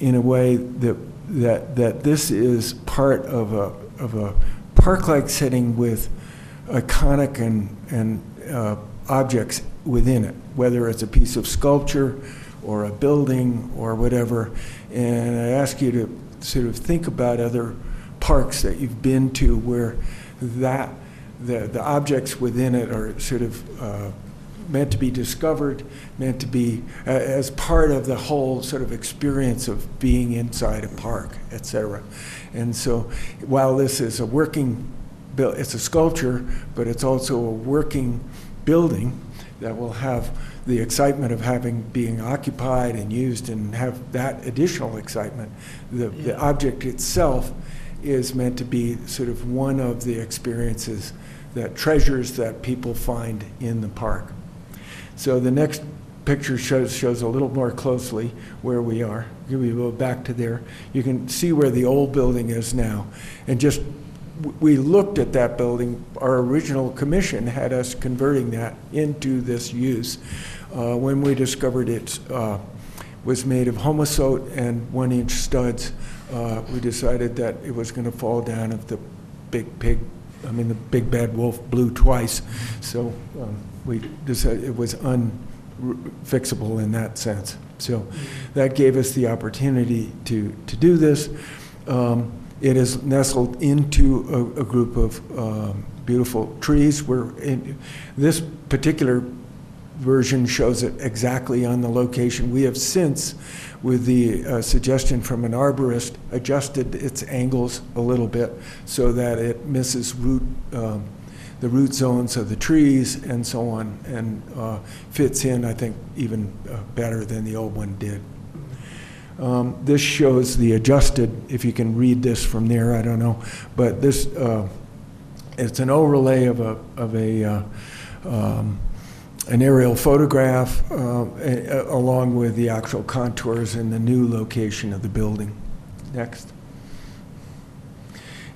in a way that that that this is part of a of a park-like setting with iconic and and uh, objects within it, whether it's a piece of sculpture or a building or whatever. And I ask you to sort of think about other parks that you've been to where that the, the objects within it are sort of uh, meant to be discovered, meant to be uh, as part of the whole sort of experience of being inside a park, et cetera. And so while this is a working, it's a sculpture, but it's also a working building that will have the excitement of having being occupied and used and have that additional excitement. The, the object itself is meant to be sort of one of the experiences that treasures that people find in the park. So the next picture shows, shows a little more closely where we are. We go back to there. You can see where the old building is now. And just we looked at that building. Our original commission had us converting that into this use. Uh, when we discovered it uh, was made of Homasote and one inch studs, uh, we decided that it was going to fall down if the big pig, I mean, the big bad wolf blew twice. So um, we decided it was unfixable in that sense. So that gave us the opportunity to, to do this. Um, it is nestled into a, a group of um, beautiful trees. We're in, this particular version shows it exactly on the location. We have since, with the uh, suggestion from an arborist, adjusted its angles a little bit so that it misses root, um, the root zones of the trees and so on, and uh, fits in, I think, even uh, better than the old one did. Um, this shows the adjusted, if you can read this from there, I don't know, but this, uh, it's an overlay of a, of a uh, um, an aerial photograph uh, along with the actual contours and the new location of the building. Next.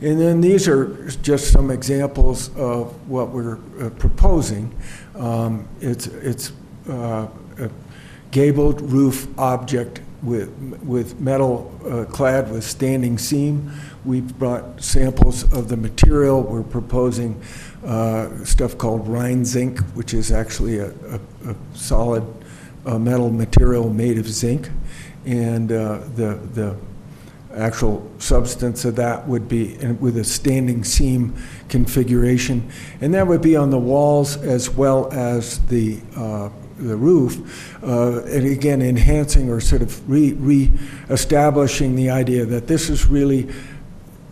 And then these are just some examples of what we're uh, proposing. Um, it's it's uh, a gabled roof object with, with metal uh, clad with standing seam. We've brought samples of the material. We're proposing uh, stuff called Rheinzink, which is actually a, a, a solid uh, metal material made of zinc. And uh, the, the actual substance of that would be with a standing seam configuration. And that would be on the walls as well as the uh, the roof, uh, and again enhancing or sort of re, re-establishing the idea that this is really,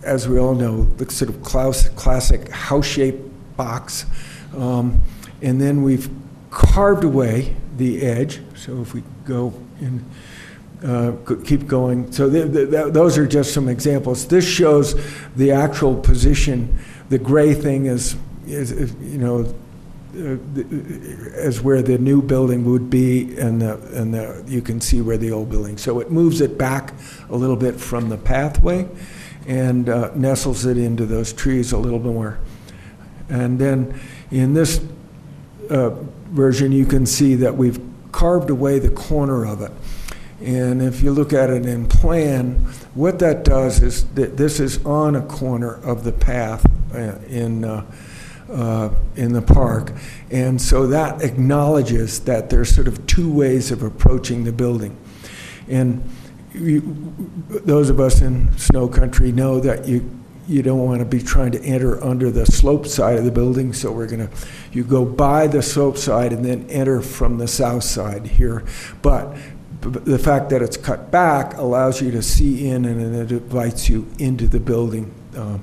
as we all know, the sort of classic house-shaped box, um, and then we've carved away the edge. So if we go in. Uh, keep going. So th th those are just some examples. This shows the actual position. The gray thing is, is, is you know, uh, as where the new building would be, and the, and the, you can see where the old building. So it moves it back a little bit from the pathway, and uh, nestles it into those trees a little bit more. And then in this uh, version, you can see that we've carved away the corner of it. And if you look at it in plan, what that does is that this is on a corner of the path uh, in uh, uh, in the park. And so that acknowledges that there's sort of two ways of approaching the building. And you, those of us in snow country know that you you don't want to be trying to enter under the slope side of the building, so we're going to, you go by the slope side and then enter from the south side here. But the fact that it's cut back allows you to see in and it invites you into the building. um,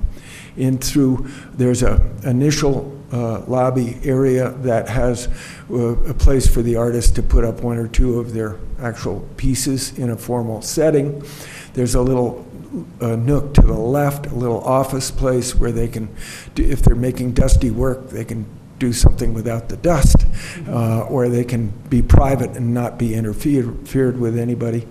In through, there's a initial uh, lobby area that has uh, a place for the artist to put up one or two of their actual pieces in a formal setting. There's a little uh, nook to the left, a little office place where they can, do- if they're making dusty work, they can do something without the dust, uh, or they can be private and not be interfered with anybody.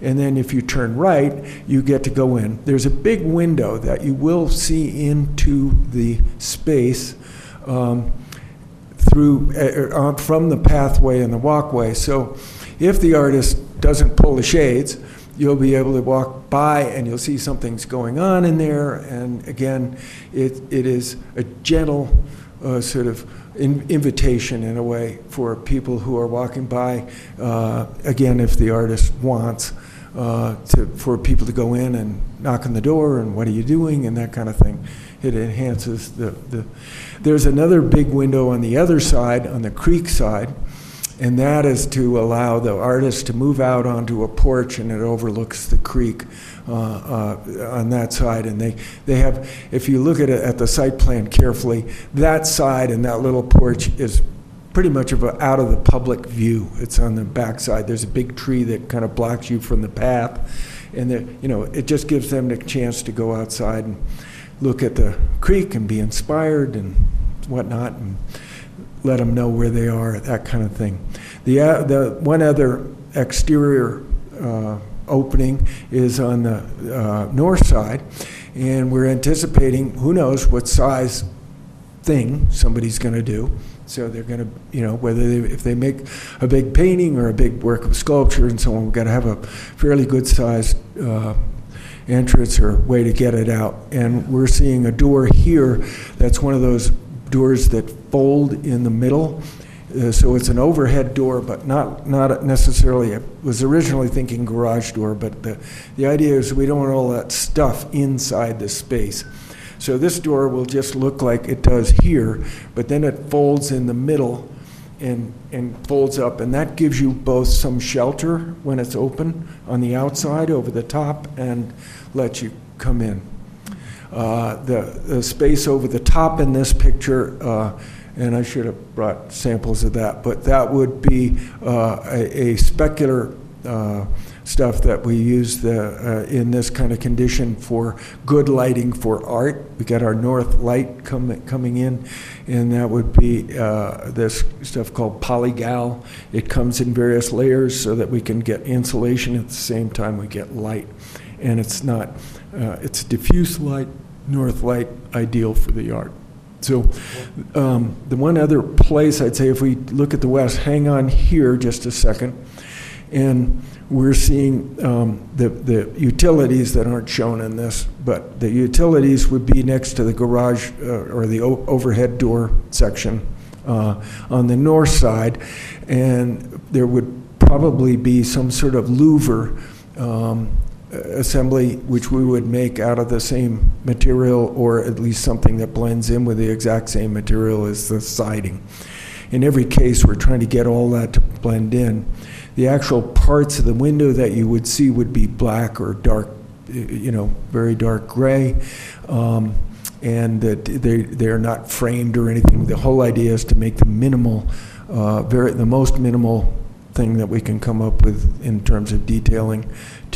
And then if you turn right, you get to go in. There's a big window that you will see into the space um, through, uh, uh, from the pathway and the walkway. So if the artist doesn't pull the shades, you'll be able to walk by and you'll see something's going on in there. And again, it, it is a gentle uh, sort of in, invitation in a way for people who are walking by. Uh, again, if the artist wants uh, to, for people to go in and knock on the door and what are you doing and that kind of thing. It enhances the, the. There's another big window on the other side, on the creek side, and that is to allow the artist to move out onto a porch and it overlooks the creek on that side. And they, they have, if you look at it at the site plan carefully, that side and that little porch is pretty much of a, out of the public view. It's on the back side. There's a big tree that kind of blocks you from the path. And, the, you know, it just gives them the chance to go outside and look at the creek and be inspired and whatnot. And, let them know where they are, that kind of thing. The, uh, the one other exterior uh, opening is on the uh, north side, and we're anticipating who knows what size thing somebody's going to do. So they're going to, you know, whether they, if they make a big painting or a big work of sculpture and so on, we've got to have a fairly good sized uh, entrance or way to get it out. And we're seeing a door here that's one of those doors that fold in the middle. Uh, so it's an overhead door, but not, not necessarily, I was originally thinking garage door, but the, the idea is we don't want all that stuff inside the space. So this door will just look like it does here, but then it folds in the middle and, and folds up, and that gives you both some shelter when it's open on the outside over the top and lets you come in. Uh, the, the space over the top in this picture, uh, and I should have brought samples of that, but that would be uh, a, a specular uh, stuff that we use the, uh, in this kind of condition for good lighting for art. We got our north light com- coming in, and that would be uh, this stuff called polygal. It comes in various layers so that we can get insulation at the same time we get light. And it's not, uh, it's diffuse light, north light, ideal for the art. So um, the one other place I'd say, if we look at the west, hang on here just a second. And we're seeing um, the, the utilities that aren't shown in this, but the utilities would be next to the garage uh, or the overhead door section uh, on the north side. And there would probably be some sort of louver um, assembly which we would make out of the same material or at least something that blends in with the exact same material as the siding. In every case, we're trying to get all that to blend in. The actual parts of the window that you would see would be black or dark, you know, very dark gray. Um, and that they, they're not framed or anything. The whole idea is to make the minimal, uh, very, the most minimal thing that we can come up with in terms of detailing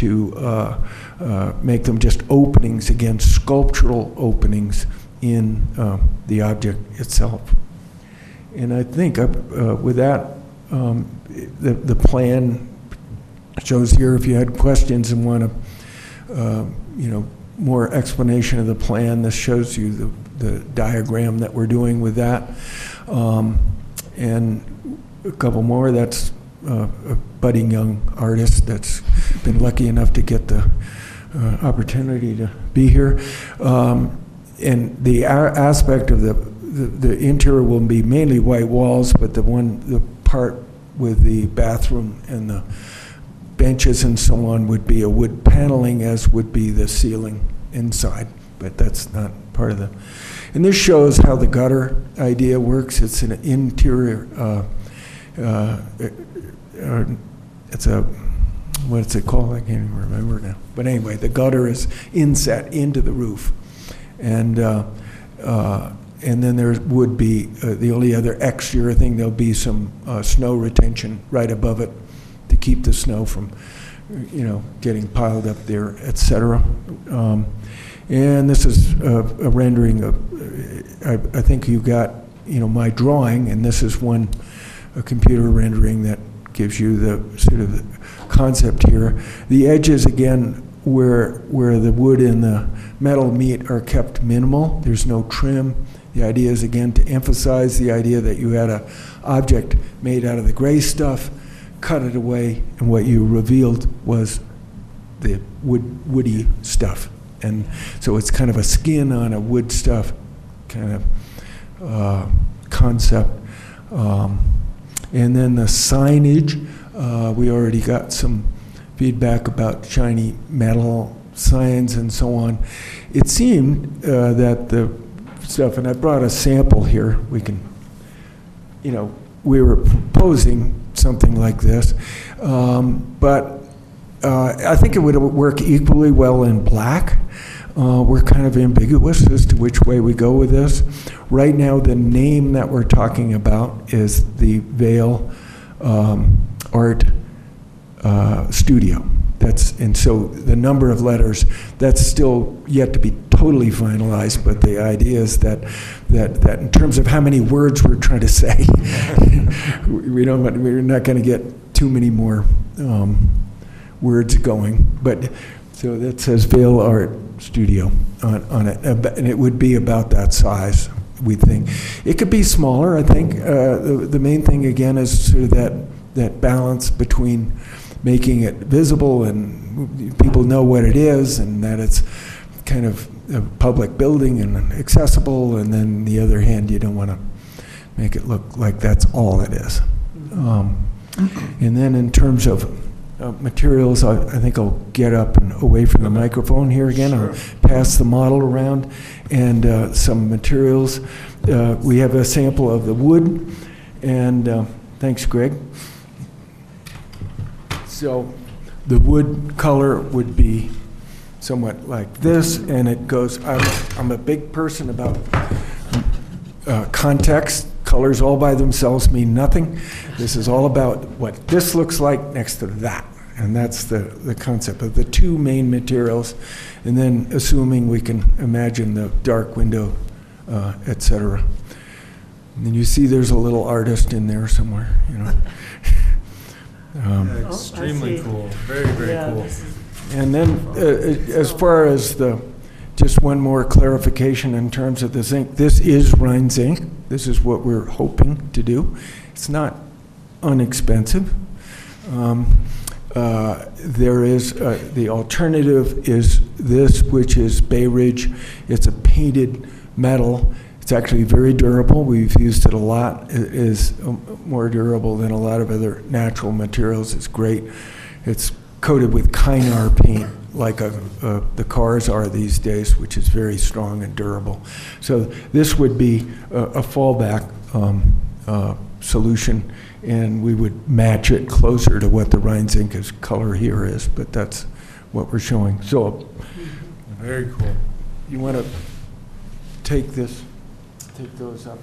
to uh, uh, make them just openings, again, sculptural openings in uh, the object itself. And I think uh, uh, with that, um, the, the plan shows here if you had questions and want to, uh, you know, more explanation of the plan, this shows you the, the diagram that we're doing with that. Um, and a couple more, that's uh, a budding young artist that's been lucky enough to get the uh, opportunity to be here. Um, and the a- aspect of the, the, the interior will be mainly white walls, but the one, the part with the bathroom and the benches and so on would be a wood paneling, as would be the ceiling inside, but that's not part of the. And this shows how the gutter idea works. It's an interior, uh, uh, uh, it's a what's it called? I can't even remember now. But anyway, the gutter is inset into the roof. And, uh, uh, and then there would be, uh, the only other extra thing, there'll be some uh, snow retention right above it to keep the snow from, you know, getting piled up there, et cetera. Um, And this is uh, a rendering of, I I think you got, you know, my drawing, and this is one, a computer rendering that gives you the sort of concept here. The edges, again, where, where the wood and the metal meet are kept minimal. There's no trim. The idea is, again, to emphasize the idea that you had a object made out of the gray stuff, cut it away, and what you revealed was the wood, woody stuff. And so it's kind of a skin on a wood stuff kind of uh, concept. Um, and then the signage, uh, we already got some feedback about shiny metal signs and so on. It seemed uh, that the stuff, and I brought a sample here, we can, you know, we were proposing something like this, um, but uh, I think it would work equally well in black. Uh, we're kind of ambiguous as to which way we go with this. Right now, the name that we're talking about is the Vail um, Art uh, Studio. That's and so the number of letters that's still yet to be totally finalized. But the idea is that that that in terms of how many words we're trying to say, we don't we're not going to get too many more um, words going. But so that says Vail Art Studio on, on it, and it would be about that size. We think it could be smaller. I think uh, the, the main thing again is sort of that that balance between making it visible and people know what it is and that it's kind of a public building and accessible, and then the other hand, you don't want to make it look like that's all it is. Um, and then in terms of uh, materials, I, I think I'll get up and away from the microphone here again. I'll pass the model around and uh, some materials. Uh, we have a sample of the wood, and uh, thanks, Greg. So the wood color would be somewhat like this, and it goes, I'm, I'm a big person about uh, context. Colors all by themselves mean nothing. This is all about what this looks like next to that. And that's the, the concept of the two main materials, and then assuming we can imagine the dark window, uh, et cetera. And then you see there's a little artist in there somewhere, you know. Um, Extremely cool, very, very Yeah, cool. And then, uh, as far as the, just one more clarification in terms of the zinc, this is Rheinzink. This is what we're hoping to do. It's not unexpensive. Um, uh, There is, uh, the alternative is this, which is Bay Ridge. It's a painted metal. It's actually very durable. We've used it a lot. It is um, more durable than a lot of other natural materials. It's great. It's coated with Kynar paint, like a, uh, the cars are these days, which is very strong and durable. So this would be a, a fallback um, uh, solution, and we would match it closer to what the Rheinzink is color here is, but that's what we're showing. So Very cool. you want to take this, take those up.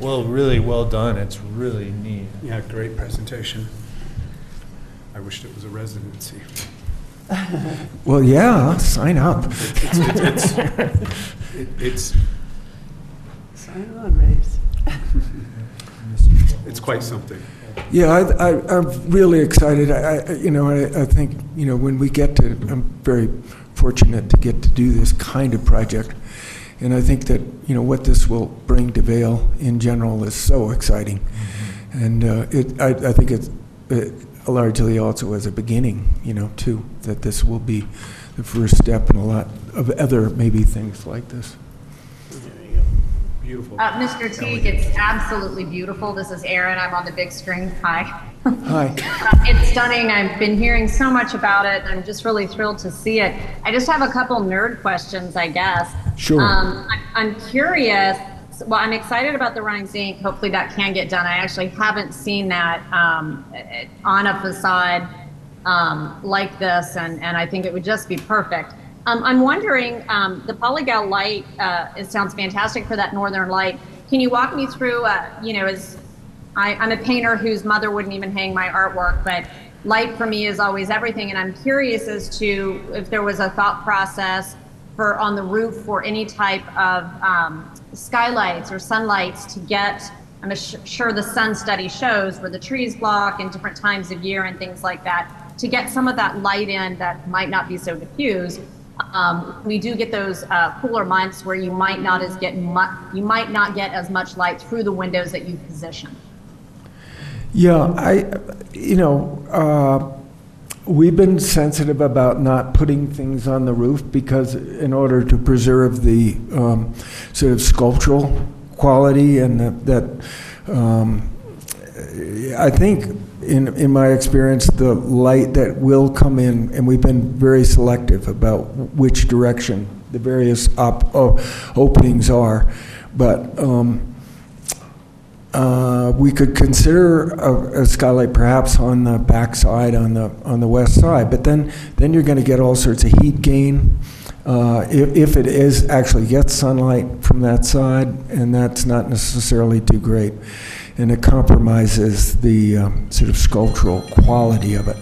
Well, really well done. It's really neat. Yeah, great presentation. I wished it was a residency. Well, yeah, sign up. It's, it's, it's- it- it's, On, it's quite something. Yeah, I, I, I'm really excited. I, I, you know, I, I think, you know, when we get to, I'm very fortunate to get to do this kind of project. And I think that, you know, what this will bring to Vail in general is so exciting. And uh, it, I, I think it's it largely also as a beginning, you know, too, that this will be the first step in a lot of other maybe things like this. Beautiful. Uh, Mr. Teague, it's absolutely beautiful. This is Erin. I'm on the big screen. Hi. Hi. Uh, It's stunning. I've been hearing so much about it. I'm just really thrilled to see it. I just have a couple nerd questions, I guess. Sure. Um, I- I'm curious. well, I'm excited about the running zinc. Hopefully that can get done. I actually haven't seen that um, on a facade um, like this, and, and I think it would just be perfect. Um, I'm wondering, um, the polygal light, uh, it sounds fantastic for that northern light. Can you walk me through, uh, you know, as I, I'm a painter whose mother wouldn't even hang my artwork, but light for me is always everything. And I'm curious as to if there was a thought process for on the roof for any type of um, skylights or sunlights to get. I'm sure the sun study shows where the trees block and different times of year and things like that to get some of that light in that might not be so diffuse. Um, we do get those uh, cooler months where you might not as get mu- you might not get as much light through the windows that you position. Yeah, I, you know, uh, we've been sensitive about not putting things on the roof because in order to preserve the um, sort of sculptural quality and that, that um, I think in, in my experience, the light that will come in, and we've been very selective about which direction the various op- oh, openings are, but um, uh, we could consider a, a, skylight perhaps on the back side, on the on the west side. But then then you're going to get all sorts of heat gain. Uh, if, if it is actually gets sunlight from that side, and that's not necessarily too great and it compromises the um, sort of sculptural quality of it.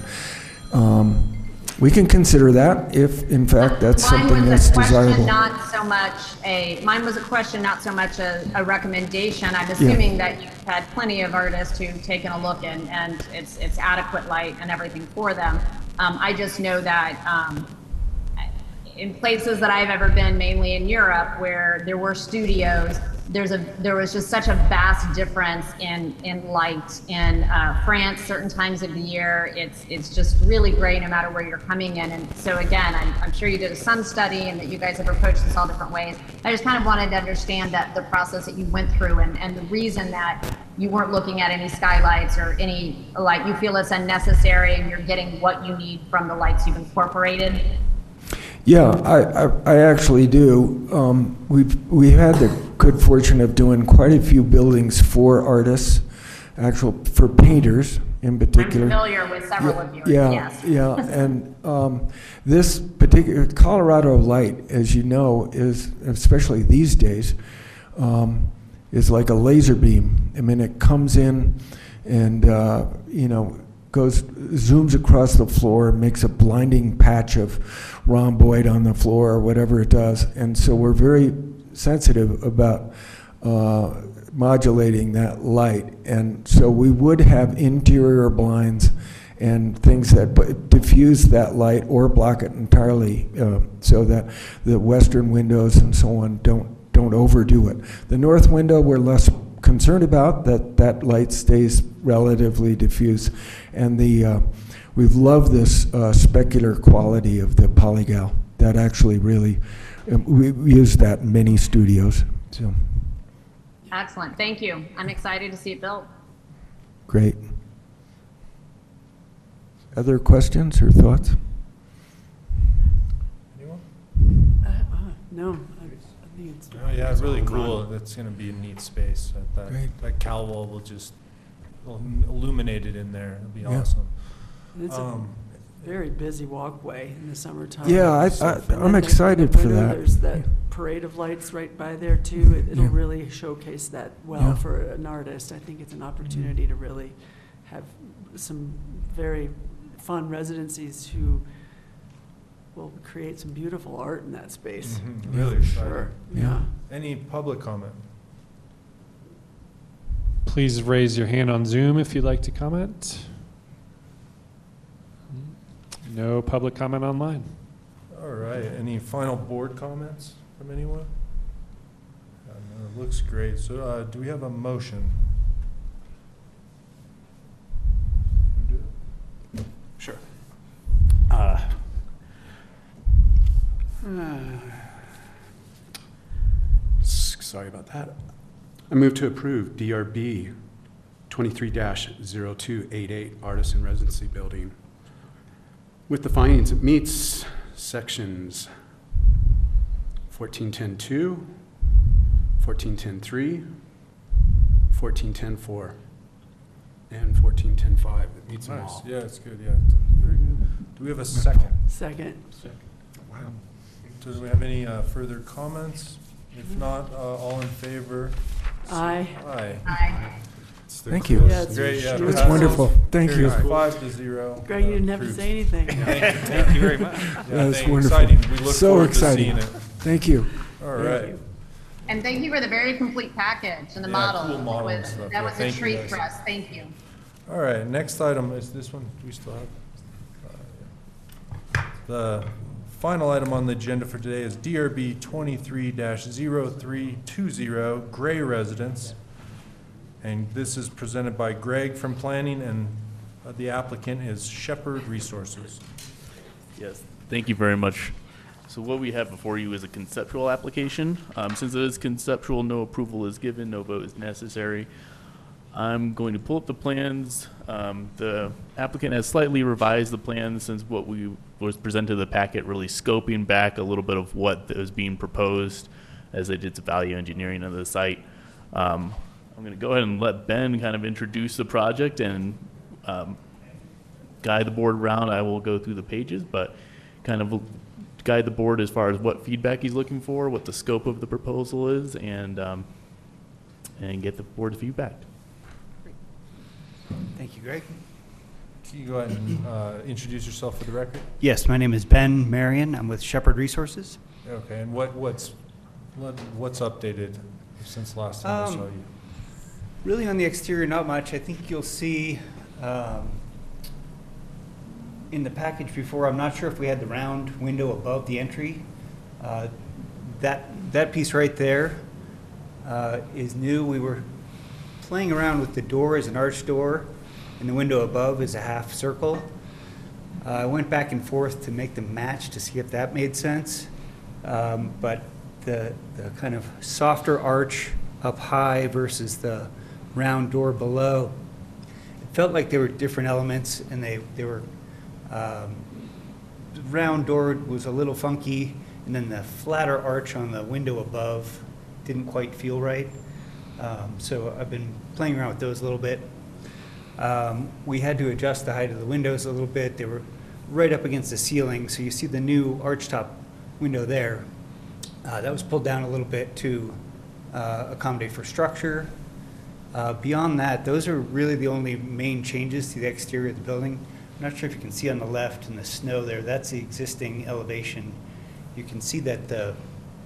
Um, we can consider that if, in fact, that's mine something was that's desirable. Not so much a, mine was a question, not so much a, a recommendation. I'm assuming that you've had plenty of artists who've taken a look and, and it's, it's adequate light and everything for them. Um, I just know that um, in places that I've ever been, mainly in Europe, where there were studios, there's a there was just such a vast difference in in light in uh, France. Certain times of the year, it's it's just really great no matter where you're coming in. And so again, I'm, I'm sure you did a sun study and that you guys have approached this all different ways. I just kind of wanted to understand that the process that you went through and and the reason that you weren't looking at any skylights or any light. you feel it's unnecessary and you're getting what you need from the lights you've incorporated. Yeah, I, I, I actually do. Um, we've we had the good fortune of doing quite a few buildings for artists, actual for painters in particular. I'm familiar with several yeah, of yours. Yeah, yes. yeah, and um, this particular Colorado light, as you know, is especially these days, um, is like a laser beam. I mean, it comes in, and uh, you know goes zooms across the floor, makes a blinding patch of rhomboid on the floor or whatever it does. And so we're very sensitive about uh, modulating that light. And so we would have interior blinds and things that diffuse that light or block it entirely uh, so that the western windows and so on don't don't overdo it. The north window we're less concerned about that that light stays relatively diffuse, and the uh, we've loved this uh, specular quality of the polygal. That actually really um, we use that in many studios. So excellent, thank you. I'm excited to see it built. Great. Other questions or thoughts? Anyone? Uh, uh, no, Oh, yeah, it's really cool. That's going to be a neat space. That, Great. that Kalwall will just will illuminate it in there. It'll be Yeah. awesome. It's Um, a very busy walkway in the summertime. Yeah, I- So I- from I'm the- excited for window, that. There's that parade of lights right by there too. It- It'll Yeah. really showcase that well Yeah. for an artist. I think it's an opportunity to really have some very fun residencies who will create some beautiful art in that space. Mhm, for Really Sure, exciting. yeah. Any public comment? Please raise your hand on Zoom if you'd like to comment. No public comment online. All right. Any final board comments from anyone? Uh, no, it looks great. So, uh, do we have a motion? Wanna do it? Sure. Uh, uh, Sorry about that. I move to approve DRB 23-0288 Artisan Residency Building. With the findings, it meets sections 1410-2, 1410-3, 1410-4, and 1410-5. It meets them Nice, all. yeah, it's good, yeah, it's very good. Do we have a second? Second. Wow. Do we have any uh, further comments? If not, uh, all in favor? Aye. Aye. Aye. Thank you. Yeah, it's Great, yeah. That's passes. wonderful. Thank you. Carries Five to zero. Greg, you didn't have to say anything. Thank you very much. Yeah, That's thank- wonderful. Exciting, we look So forward to exciting. it. Thank you. All right. And thank you for the very complete package and the Yeah, model. cool model It and was- stuff. That was a thank you, treat guys. for us. Thank you. All right, next item is this one, do we still have? uh, The final item on the agenda for today is DRB twenty-three 320 Gray Residence. And this is presented by Greg from Planning, and uh, the applicant is Shepherd Resources. Yes, thank you very much. So what we have before you is a conceptual application. Um, Since it is conceptual, no approval is given, no vote is necessary. I'm going to pull up the plans. Um, The applicant has slightly revised the plans since what we was presented to the packet, really scoping back a little bit of what was being proposed as they did some value engineering of the site. Um, I'm going to go ahead and let Ben kind of introduce the project and um, guide the board around. I will go through the pages, but kind of guide the board as far as what feedback he's looking for, what the scope of the proposal is, and, um, and get the board's feedback. Thank you, Greg. Can you go ahead and uh, introduce yourself for the record? Yes, my name is Ben Marion. I'm with Shepherd Resources. Okay, and what, what's, what- what's updated since last time I Um, saw you? Really on the exterior, not much. I think you'll see um, in the package before, I'm not sure if we had the round window above the entry. Uh, That, that piece right there uh, is new. We were playing around with the door as an arch door, and the window above is a half circle. Uh, I went back and forth to make them match to see if that made sense. Um, But the, the kind of softer arch up high versus the round door below, it felt like they were different elements, and they, they were, um, the round door was a little funky, and then the flatter arch on the window above didn't quite feel right. Um, So I've been playing around with those a little bit. Um, We had to adjust the height of the windows a little bit. They were right up against the ceiling, so you see the new archtop window there. Uh, That was pulled down a little bit to uh, accommodate for structure. Uh, Beyond that, those are really the only main changes to the exterior of the building. I'm not sure if you can see on the left in the snow there, that's the existing elevation. You can see that the,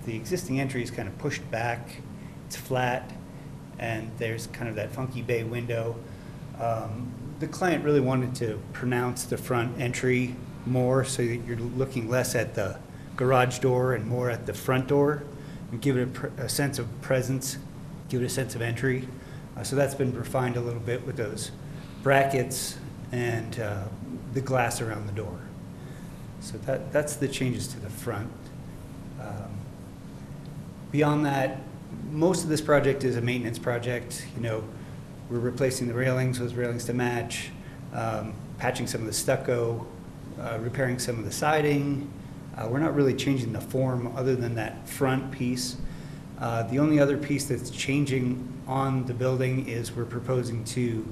the existing entry is kind of pushed back, it's flat, and there's kind of that funky bay window. Um, The client really wanted to pronounce the front entry more, so that you're looking less at the garage door and more at the front door, and give it a, a sense of presence, give it a sense of entry. Uh, So that's been refined a little bit with those brackets and uh, the glass around the door. So that, that's the changes to the front. Um, Beyond that, most of this project is a maintenance project. You know, we're replacing the railings with railings to match, um, patching some of the stucco, uh, repairing some of the siding. Uh, We're not really changing the form other than that front piece. Uh, The only other piece that's changing on the building is we're proposing to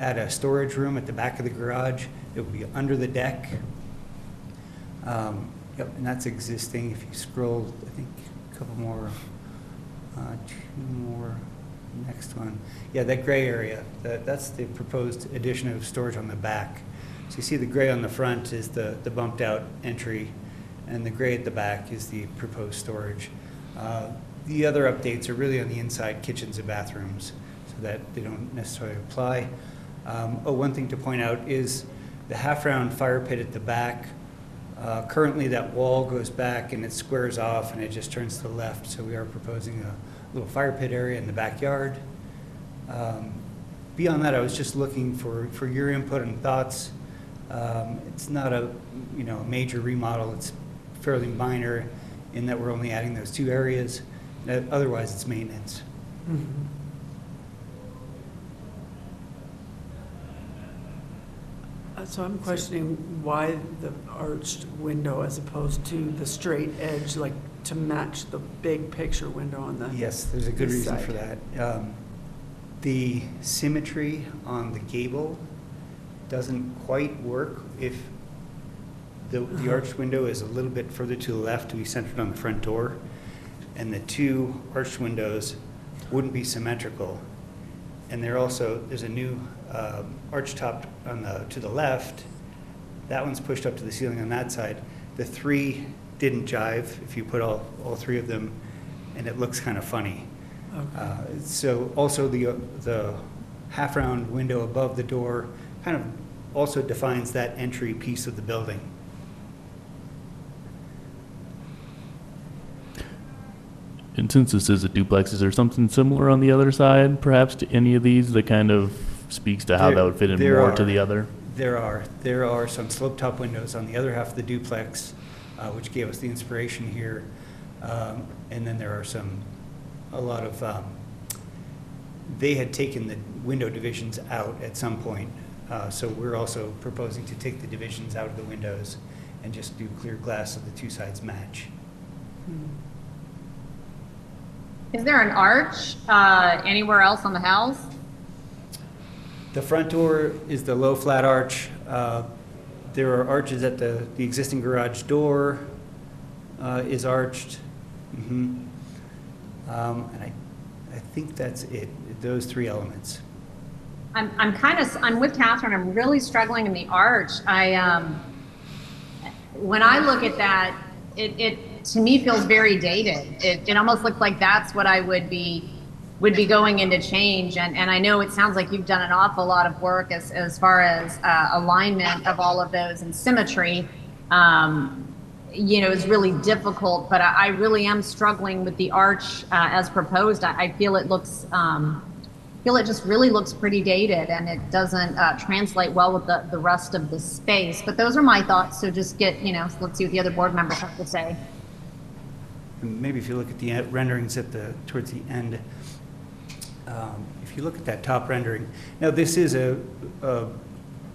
add a storage room at the back of the garage. It will be under the deck. Um, Yep, and that's existing. If you scroll, I think, a couple more, uh, two more, next one. Yeah, that gray area, that, that's the proposed addition of storage on the back. So you see the gray on the front is the, the bumped out entry, and the gray at the back is the proposed storage. Uh, The other updates are really on the inside kitchens and bathrooms, so that they don't necessarily apply. Um, Oh, one thing to point out is the half-round fire pit at the back. Uh, Currently, that wall goes back and it squares off and it just turns to the left, so we are proposing a little fire pit area in the backyard. Um, Beyond that, I was just looking for, for your input and thoughts. Um, It's not a, you know, major remodel, it's fairly minor in that we're only adding those two areas. Uh, Otherwise, it's maintenance. Uh, So I'm questioning why the arched window as opposed to the straight edge, like to match the big picture window on the Yes, there's a good reason side. for that. Um, The symmetry on the gable doesn't quite work if the, the Uh-huh. arched window is a little bit further to the left to be centered on the front door, and the two arched windows wouldn't be symmetrical. And there also, there's a new um, arch top on the, to the left. That one's pushed up to the ceiling on that side. The three didn't jive if you put all, all three of them, and it looks kind of funny. Uh, So also the, uh, the half-round window above the door kind of also defines that entry piece of the building. And since this is a duplex, is there something similar on the other side, perhaps to any of these that kind of speaks to how that would fit in there more to are. the other? There are. There are some slope-top windows on the other half of the duplex, uh, which gave us the inspiration here. Um, And then there are some, a lot of, um, they had taken the window divisions out at some point. Uh, So we're also proposing to take the divisions out of the windows and just do clear glass so the two sides match. Is there an arch uh, anywhere else on the house? The front door is the low flat arch. Uh, There are arches at the, the existing garage door uh, is arched. Mhm. Um, And I, I think that's it, those three elements. I'm, I'm kind of, I'm with Catherine, I'm really struggling in the arch. I, um, when I look at that, it, it, to me, feels very dated. It, it almost looks like that's what I would be, would be going into change. And, and I know it sounds like you've done an awful lot of work as, as far as uh, alignment of all of those and symmetry. Um, you know, is really difficult, but I, I really am struggling with the arch uh, as proposed. I, I feel it looks, um, feel it just really looks pretty dated and it doesn't uh, translate well with the, the rest of the space. But those are my thoughts. So just get, you know, let's see what the other board members have to say. Maybe if you look at the renderings at the, towards the end, um, if you look at that top rendering, now this is a, a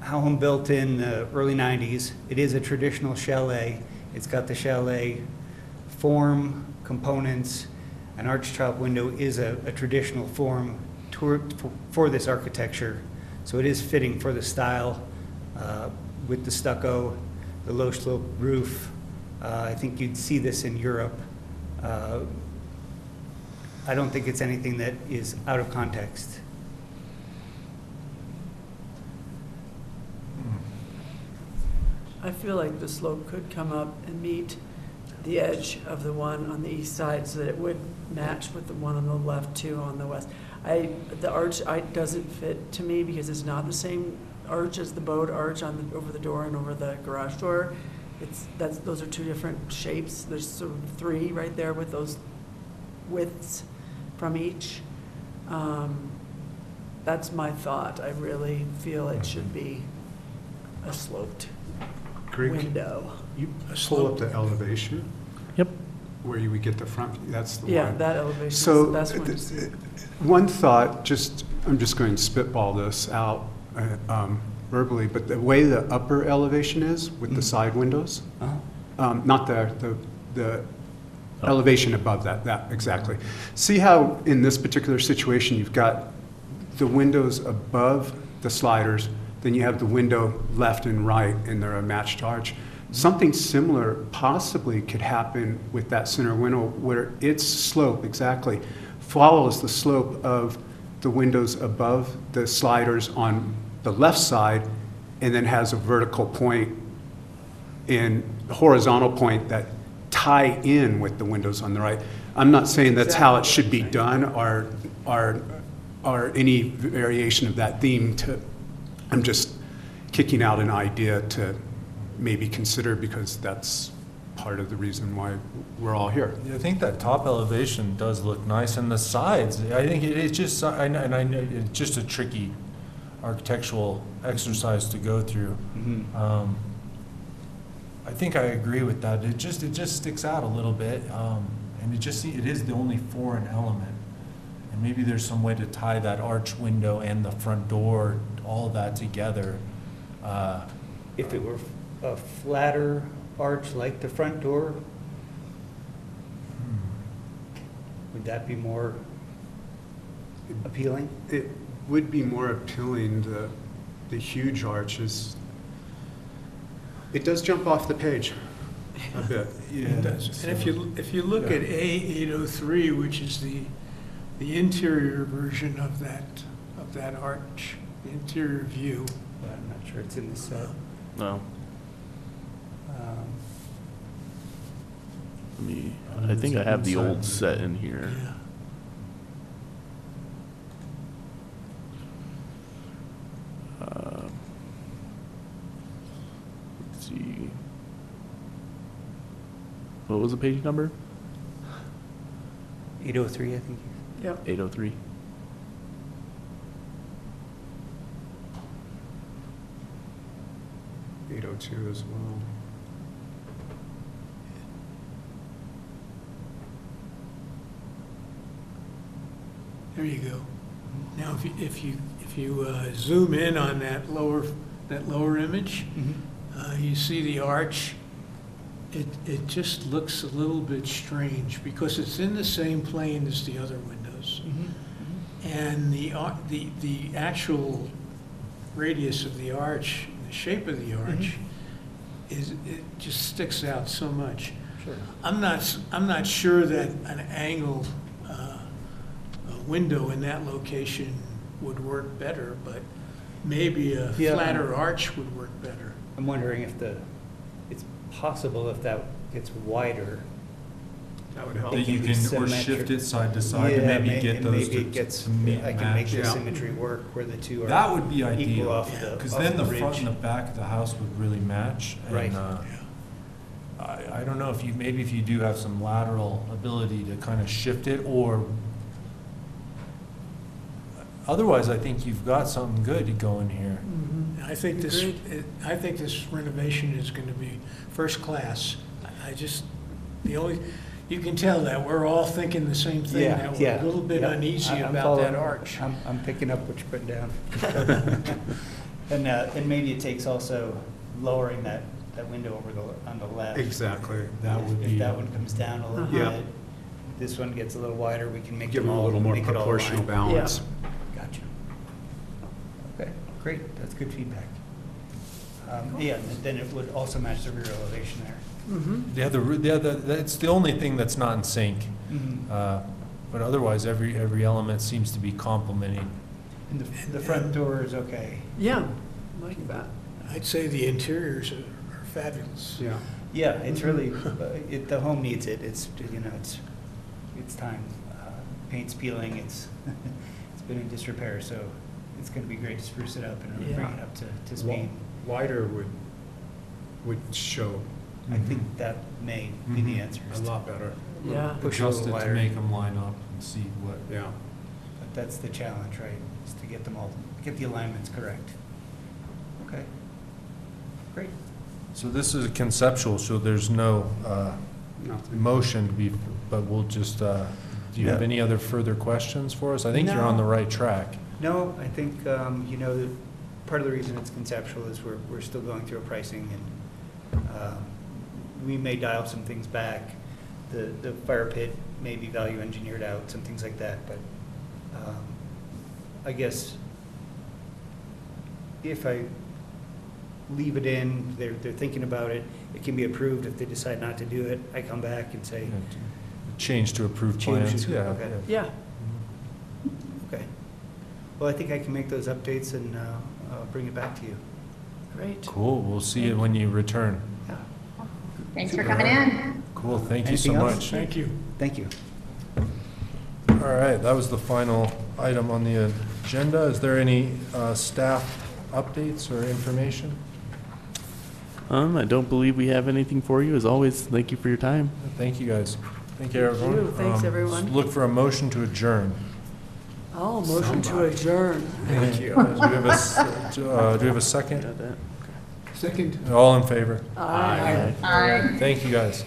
home built in the early 90s. It is a traditional chalet. It's got the chalet form, components. An arch top window is a, a traditional form tour- for- for this architecture. So it is fitting for the style uh, with the stucco, the low slope roof. Uh, I think you'd see this in Europe. Uh, I don't think it's anything that is out of context. I feel like the slope could come up and meet the edge of the one on the east side so that it would match with the one on the left too on the west. I, the arch, I, doesn't fit to me because it's not the same arch as the bowed arch on the, over the door and over the garage door. It's, that's, those are two different shapes. There's sort of three right there with those widths from each. Um, That's my thought. I really feel it should be a sloped Greg, window. You pull up the elevation? Yep. Where you would get the front, that's the one. Yeah, that elevation is So, the best one to see. th- one thought, just, I'm just going to spitball this out uh, um, verbally, but the way the upper elevation is with the side windows, Uh-huh. um, not the, the, the elevation above that, that, exactly. See how in this particular situation, you've got the windows above the sliders, then you have the window left and right, and they're a matched arch. Something similar possibly could happen with that center window where its slope exactly follows the slope of the windows above the sliders on the left side and then has a vertical point and horizontal point that tie in with the windows on the right. I'm not saying that's how it should be done or, or, or any variation of that theme to, I'm just kicking out an idea to maybe consider because that's part of the reason why we're all here. I think that top elevation does look nice, and the sides, I think it- it's just, I know- and I know, it's just a tricky architectural exercise to go through. Mhm. Um, I think I agree with that, it just, it just sticks out a little bit, um, and it just, it is the only foreign element. And maybe there's some way to tie that arch window and the front door, all of that together. Uh, If it were a flatter arch like the front door, Would that be more appealing? It would be more appealing, the, the huge arches. It does jump off the page a bit. It does. And if you, if you look at A eight oh three, which is the, the interior version of that, of that arch, the interior view. But I'm not sure it's in the set. No. Um, Let me, I think I have the old set in here. Yeah. Um, Let's see. What was the page number? 803, I think. Yep. Eight oh three. Eight oh two as well. There you go. Now, if you, if you, if you uh, zoom in on that lower, that lower image, uh, you see the arch. It, it just looks a little bit strange because it's in the same plane as the other windows. And the, ar- the, the actual radius of the arch, the shape of the arch, is, it just sticks out so much. Sure. I'm not, I'm not sure that an angled uh, window in that location would work better, but maybe a Yeah. flatter arch would work better. I'm wondering if the, it's possible if that gets wider. That would help. That you can, or symmetric- shift it side to side and Yeah, maybe may- get and those maybe to it gets- to ma- I can make match. the Yeah. symmetry work where the two are. That would be equal ideal, off the- because then the ridge. front and the back of the house would really match. and, Right. uh, I, I don't know if you, maybe if you do have some lateral ability to kind of shift it, or otherwise, I think you've got something good going here. I think this, it- I think this renovation is going to be first class. I- I just, the only, you can tell that we're all thinking the same thing, Yeah, that we're yeah. a little bit yeah. uneasy I- I'm about that following- arch. I'm, I'm picking up what you're putting down. And, uh, and maybe it takes also lowering that, that window over the, on the left. Exactly, that would If be, that one comes down a little Yeah. bit, this one gets a little wider, we can make give them them a little more make it all proportional align. balance. Gotcha. Okay, great, that's good feedback. Um, Yeah, and then it would also match the rear elevation there. Mm-hmm. Yeah, the, yeah, the, that's the only thing that's not in sync. Mhm. Uh, But otherwise, every, every element seems to be complementing. And the, the front door is okay. Yeah, like that. I'd say the interiors are are fabulous. Yeah. Yeah, it's really, uh, it, the home needs it, it's, you know, it's, it's time. Uh, Paint's peeling, it's, it's been in disrepair, so it's gonna be great to spruce it up and really bring it up to, to speed. Wider would, would show I think that may be the answer. is a to lot better. Yeah. Push a Adjust little it to wider. make them line up and see what. Yeah. But that's the challenge, right, is to get them all, get the alignments correct. Okay, great. So this is a conceptual, so there's no uh, Nothing. motion to be, but we'll just, uh, do you have Yeah. any other further questions for us? I think you're on the right track. No, I think, um, you know, that part of the reason it's conceptual is we're, we're still going through a pricing and um, we may dial some things back. The, the fire pit may be value engineered out, some things like that, but um, I guess if I leave it in, they're, they're thinking about it, it can be approved. If they decide not to do it, I come back and say, Change to approved Change plans, to- yeah. okay. Yeah, okay. Well, I think I can make those updates and uh, uh, bring it back to you. great. Cool, we'll see you when you return. Yeah. Thanks for coming in. Cool, thank you so Anything else? much. Thank you. Thank you. All right, that was the final item on the agenda. Is there any uh, staff updates or information? Um, I don't believe we have anything for you. As always, thank you for your time. Thank you, guys. Thank you, Thank everyone. you. Thanks, Um, everyone. Look for a motion to adjourn. Oh, motion to adjourn. Thank you. Do we have a, s- uh, do we have a second? Second. All in favor? Aye. Aye. Thank you, guys.